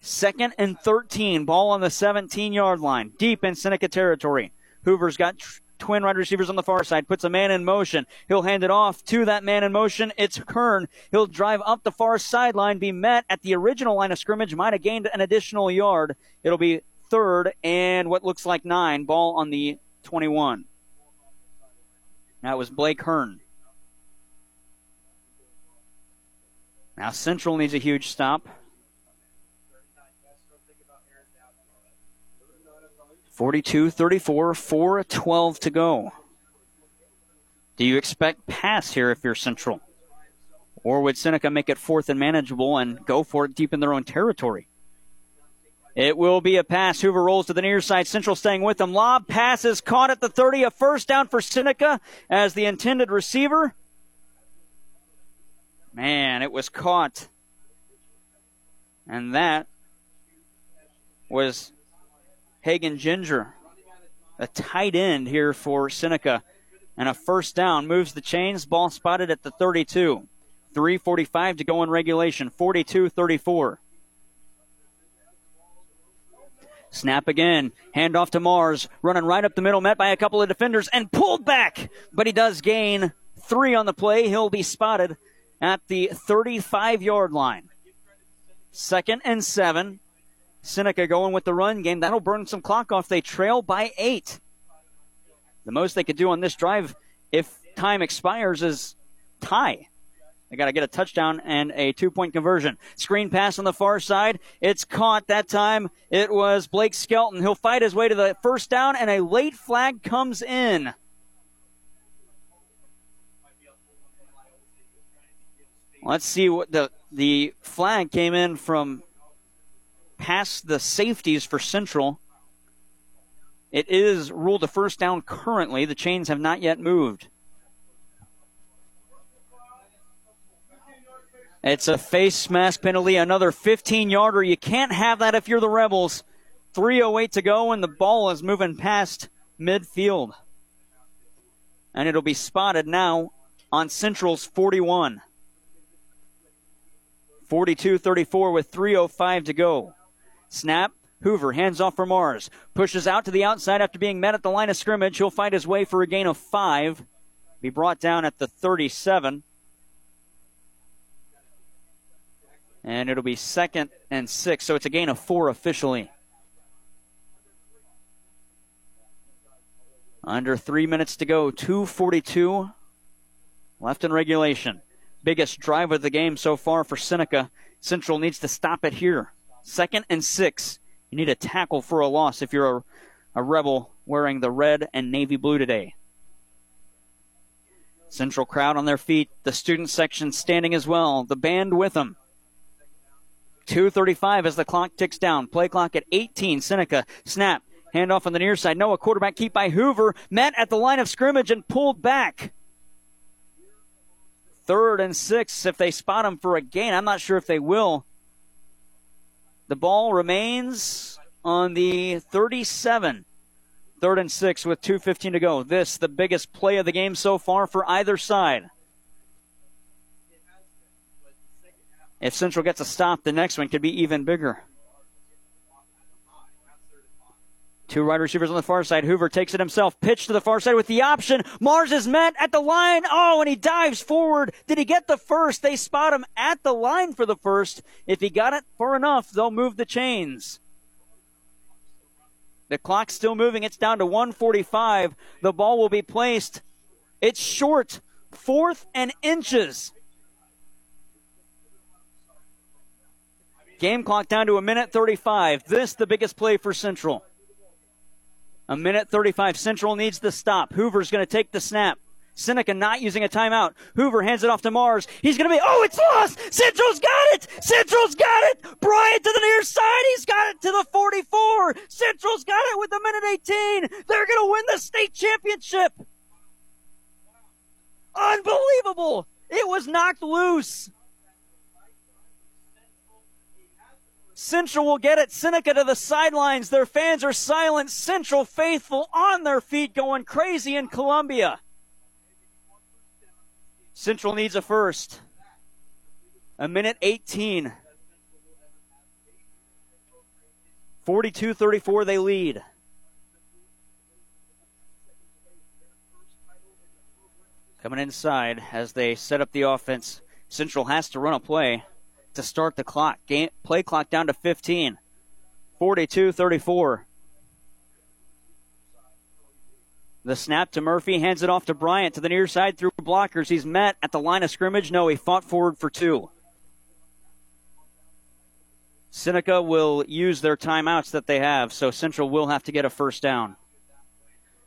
Second and 13. Ball on the 17 yard line. Deep in Seneca territory. Hoover's got tr- twin wide receivers on the far side. Puts a man in motion. He'll hand it off to that man in motion. It's Kern. He'll drive up the far sideline, be met at the original line of scrimmage. Might have gained an additional yard. It'll be third and what looks like nine. Ball on the 21. That was Blake Hearn. Now Central needs a huge stop. 42 34, 4 12 to go. Do you expect pass here if you're Central? Or would Seneca make it fourth and manageable and go for it deep in their own territory? It will be a pass. Hoover rolls to the near side. Central staying with them. Lob pass is caught at the 30. A first down for Seneca as the intended receiver. Man, it was caught. And that was Hagen Ginger, a tight end here for Seneca. And a first down moves the chains. Ball spotted at the 32. 3.45 to go in regulation. 42 34. Snap again. Hand off to Mars. Running right up the middle, met by a couple of defenders and pulled back. But he does gain three on the play. He'll be spotted at the 35 yard line. Second and seven. Seneca going with the run game. That'll burn some clock off. They trail by eight. The most they could do on this drive, if time expires, is tie. They got to get a touchdown and a two point conversion. Screen pass on the far side. It's caught that time. It was Blake Skelton. He'll fight his way to the first down, and a late flag comes in. Let's see what the the flag came in from past the safeties for Central. It is ruled a first down currently. The chains have not yet moved. It's a face mask penalty, another 15 yarder. You can't have that if you're the Rebels. 3.08 to go, and the ball is moving past midfield. And it'll be spotted now on Central's 41. 42 34 with 3.05 to go. Snap. Hoover hands off for Mars. Pushes out to the outside after being met at the line of scrimmage. He'll find his way for a gain of five. Be brought down at the 37. And it'll be second and six, so it's a gain of four officially. Under three minutes to go, 242 left in regulation. Biggest drive of the game so far for Seneca. Central needs to stop it here. Second and six. You need a tackle for a loss if you're a, a rebel wearing the red and navy blue today. Central crowd on their feet. The student section standing as well. The band with them. 2.35 as the clock ticks down. Play clock at 18. Seneca snap. Handoff on the near side. Noah quarterback keep by Hoover. Met at the line of scrimmage and pulled back. Third and six if they spot him for a gain. I'm not sure if they will. The ball remains on the 37. Third and six with 2.15 to go. This, the biggest play of the game so far for either side. If Central gets a stop, the next one could be even bigger. Two wide receivers on the far side. Hoover takes it himself. Pitch to the far side with the option. Mars is met at the line. Oh, and he dives forward. Did he get the first? They spot him at the line for the first. If he got it far enough, they'll move the chains. The clock's still moving. It's down to 145. The ball will be placed. It's short. Fourth and inches. Game clock down to a minute 35. This the biggest play for Central. A minute 35. Central needs the stop. Hoover's going to take the snap. Seneca not using a timeout. Hoover hands it off to Mars. He's going to be, oh, it's lost. Central's got it. Central's got it. Bryant to the near side. He's got it to the 44. Central's got it with a minute 18. They're going to win the state championship. Unbelievable. It was knocked loose. Central will get it. Seneca to the sidelines. Their fans are silent. Central faithful on their feet going crazy in Columbia. Central needs a first. A minute 18. 42 34, they lead. Coming inside as they set up the offense. Central has to run a play to start the clock. Game, play clock down to 15. 42 34. The snap to Murphy, hands it off to Bryant to the near side through blockers. He's met at the line of scrimmage. No, he fought forward for two. Seneca will use their timeouts that they have, so Central will have to get a first down.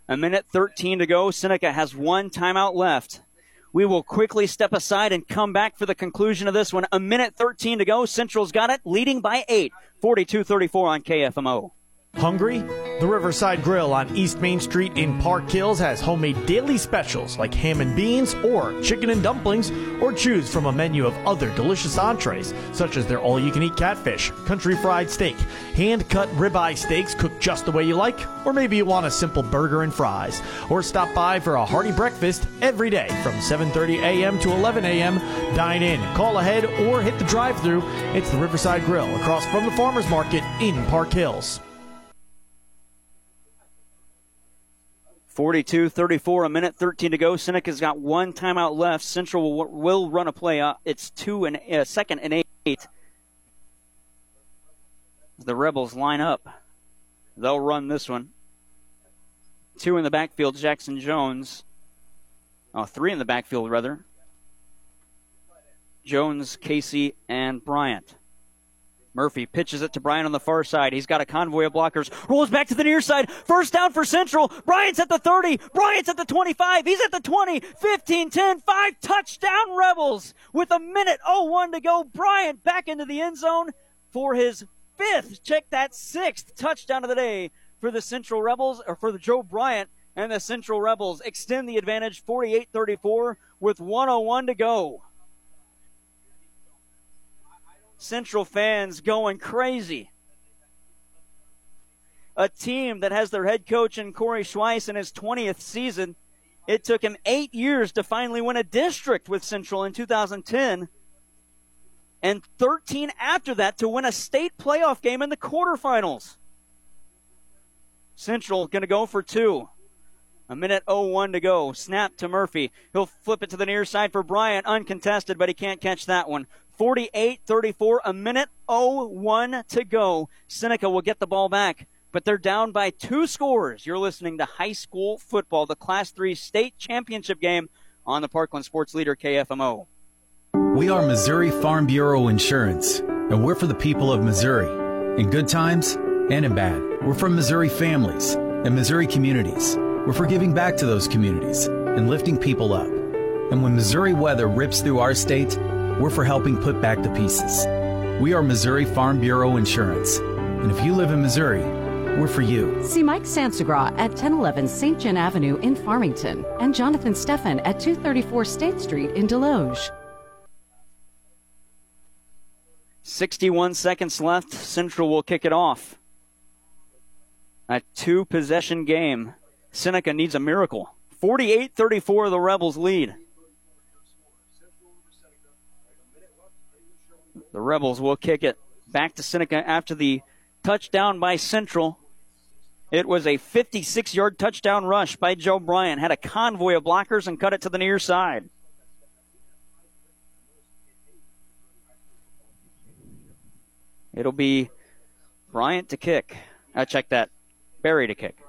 A minute 13 to go. Seneca has one timeout left. We will quickly step aside and come back for the conclusion of this one. A minute 13 to go. Central's got it, leading by eight. 42 34 on KFMO. Hungry? The Riverside Grill on East Main Street in Park Hills has homemade daily specials like ham and beans or chicken and dumplings, or choose from a menu of other delicious entrees, such as their all you can eat catfish, country fried steak, hand cut ribeye steaks cooked just the way you like, or maybe you want a simple burger and fries. Or stop by for a hearty breakfast every day from 7:30 a.m. to 11 a.m. Dine in, call ahead, or hit the drive-through. It's the Riverside Grill across from the Farmers Market in Park Hills. 42 34, a minute 13 to go. Seneca's got one timeout left. Central will, will run a play. Uh, it's two and uh, second and eight. The Rebels line up. They'll run this one. Two in the backfield, Jackson Jones. Oh, three in the backfield, rather. Jones, Casey, and Bryant. Murphy pitches it to Bryant on the far side. He's got a convoy of blockers. Rolls back to the near side. First down for Central. Bryant's at the 30. Bryant's at the 25. He's at the 20. 15, 10, 5. Touchdown Rebels with a minute 01 to go. Bryant back into the end zone for his fifth, check that, sixth touchdown of the day for the Central Rebels, or for the Joe Bryant and the Central Rebels. Extend the advantage 48 34 with 101 to go. Central fans going crazy. A team that has their head coach in Corey Schweiss in his 20th season. It took him eight years to finally win a district with Central in 2010, and 13 after that to win a state playoff game in the quarterfinals. Central going to go for two. A minute 01 to go. Snap to Murphy. He'll flip it to the near side for Bryant. Uncontested, but he can't catch that one. 48 34, a minute 01 to go. Seneca will get the ball back, but they're down by two scores. You're listening to high school football, the Class 3 state championship game on the Parkland Sports Leader KFMO. We are Missouri Farm Bureau Insurance, and we're for the people of Missouri. In good times and in bad. We're from Missouri families and Missouri communities. We're for giving back to those communities and lifting people up. And when Missouri weather rips through our state, we're for helping put back the pieces. We are Missouri Farm Bureau Insurance. And if you live in Missouri, we're for you. See Mike Sansagra at 1011 St. John Avenue in Farmington and Jonathan Steffen at 234 State Street in Desloge. 61 seconds left. Central will kick it off. A two possession game. Seneca needs a miracle. 48 34, the Rebels lead. The Rebels will kick it back to Seneca after the touchdown by Central. It was a 56 yard touchdown rush by Joe Bryant. Had a convoy of blockers and cut it to the near side. It'll be Bryant to kick. I check that. Berry to kick.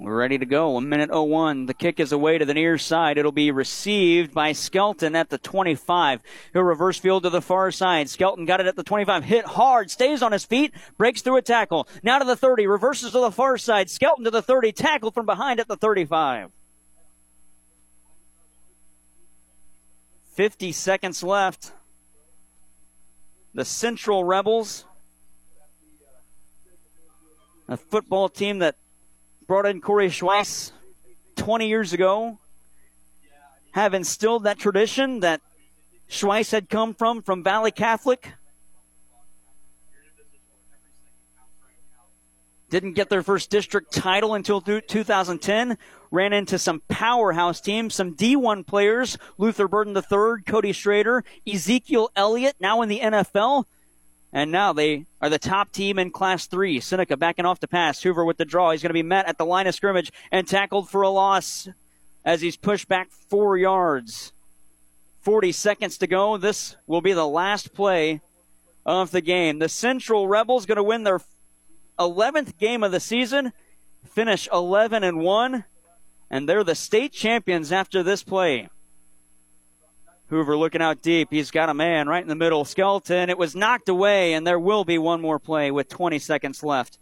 We're ready to go. A minute 01. The kick is away to the near side. It'll be received by Skelton at the 25. He'll reverse field to the far side. Skelton got it at the 25. Hit hard. Stays on his feet. Breaks through a tackle. Now to the 30. Reverses to the far side. Skelton to the 30. Tackled from behind at the 35. 50 seconds left. The Central Rebels, a football team that brought in Corey Schweiss 20 years ago, have instilled that tradition that Schweiss had come from, from Valle Catholic. Didn't get their first district title until 2010. Ran into some powerhouse teams, some D1 players, Luther Burden III, Cody Schrader, Ezekiel Elliott, now in the NFL. And now they are the top team in Class 3. Seneca backing off the pass. Hoover with the draw. He's going to be met at the line of scrimmage and tackled for a loss as he's pushed back four yards. 40 seconds to go. This will be the last play of the game. The Central Rebels going to win their 11th game of the season, finish 11 and 1, and they're the state champions after this play. Hoover looking out deep. He's got a man right in the middle. Skelton. It was knocked away, and there will be one more play with 20 seconds left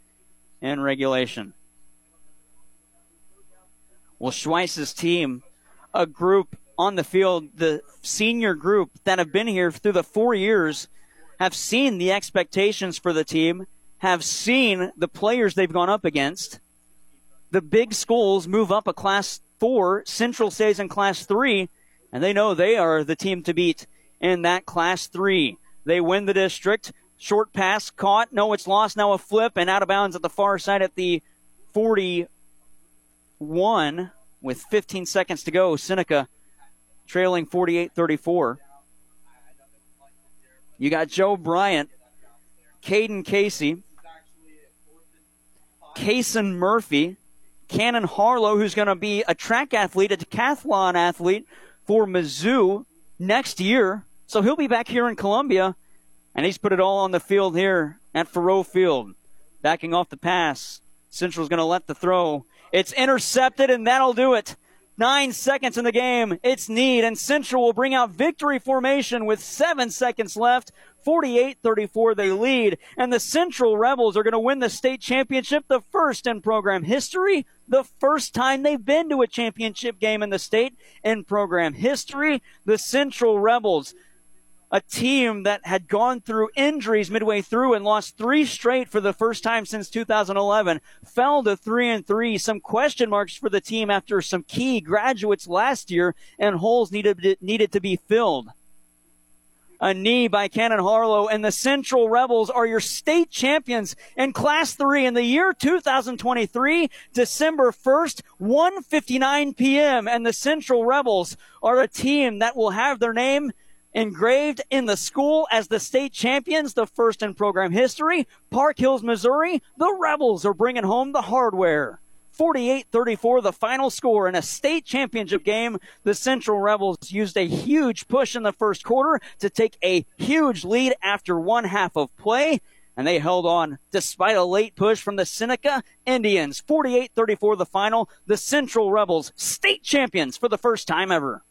in regulation. Well, Schweiss's team, a group on the field. The senior group that have been here through the four years have seen the expectations for the team, have seen the players they've gone up against. The big schools move up a class four, Central stays in class three, and they know they are the team to beat in that class three. They win the district. Short pass caught. No, it's lost. Now a flip and out of bounds at the far side at the 41 with 15 seconds to go. Seneca trailing 48 34. You got Joe Bryant, Caden Casey, Kason Murphy, Cannon Harlow, who's going to be a track athlete, a decathlon athlete for Mizzou next year. So he'll be back here in Columbia, and he's put it all on the field here at Faurot Field. Backing off the pass. Central's going to let the throw. It's intercepted, and that'll do it. Nine seconds in the game. It's need, and Central will bring out victory formation with seven seconds left. 48 34, they lead. And the Central Rebels are going to win the state championship, the first in program history, the first time they've been to a championship game in the state in program history. The Central Rebels a team that had gone through injuries midway through and lost three straight for the first time since 2011 fell to three and three some question marks for the team after some key graduates last year and holes needed needed to be filled a knee by Cannon Harlow, and the Central Rebels are your state champions in Class 3 in the year 2023, December 1st, 1.59 p.m. And the Central Rebels are a team that will have their name engraved in the school as the state champions, the first in program history. Park Hills, Missouri, the Rebels are bringing home the hardware. 48 34, the final score in a state championship game. The Central Rebels used a huge push in the first quarter to take a huge lead after one half of play, and they held on despite a late push from the Seneca Indians. 48 34, the final. The Central Rebels, state champions for the first time ever.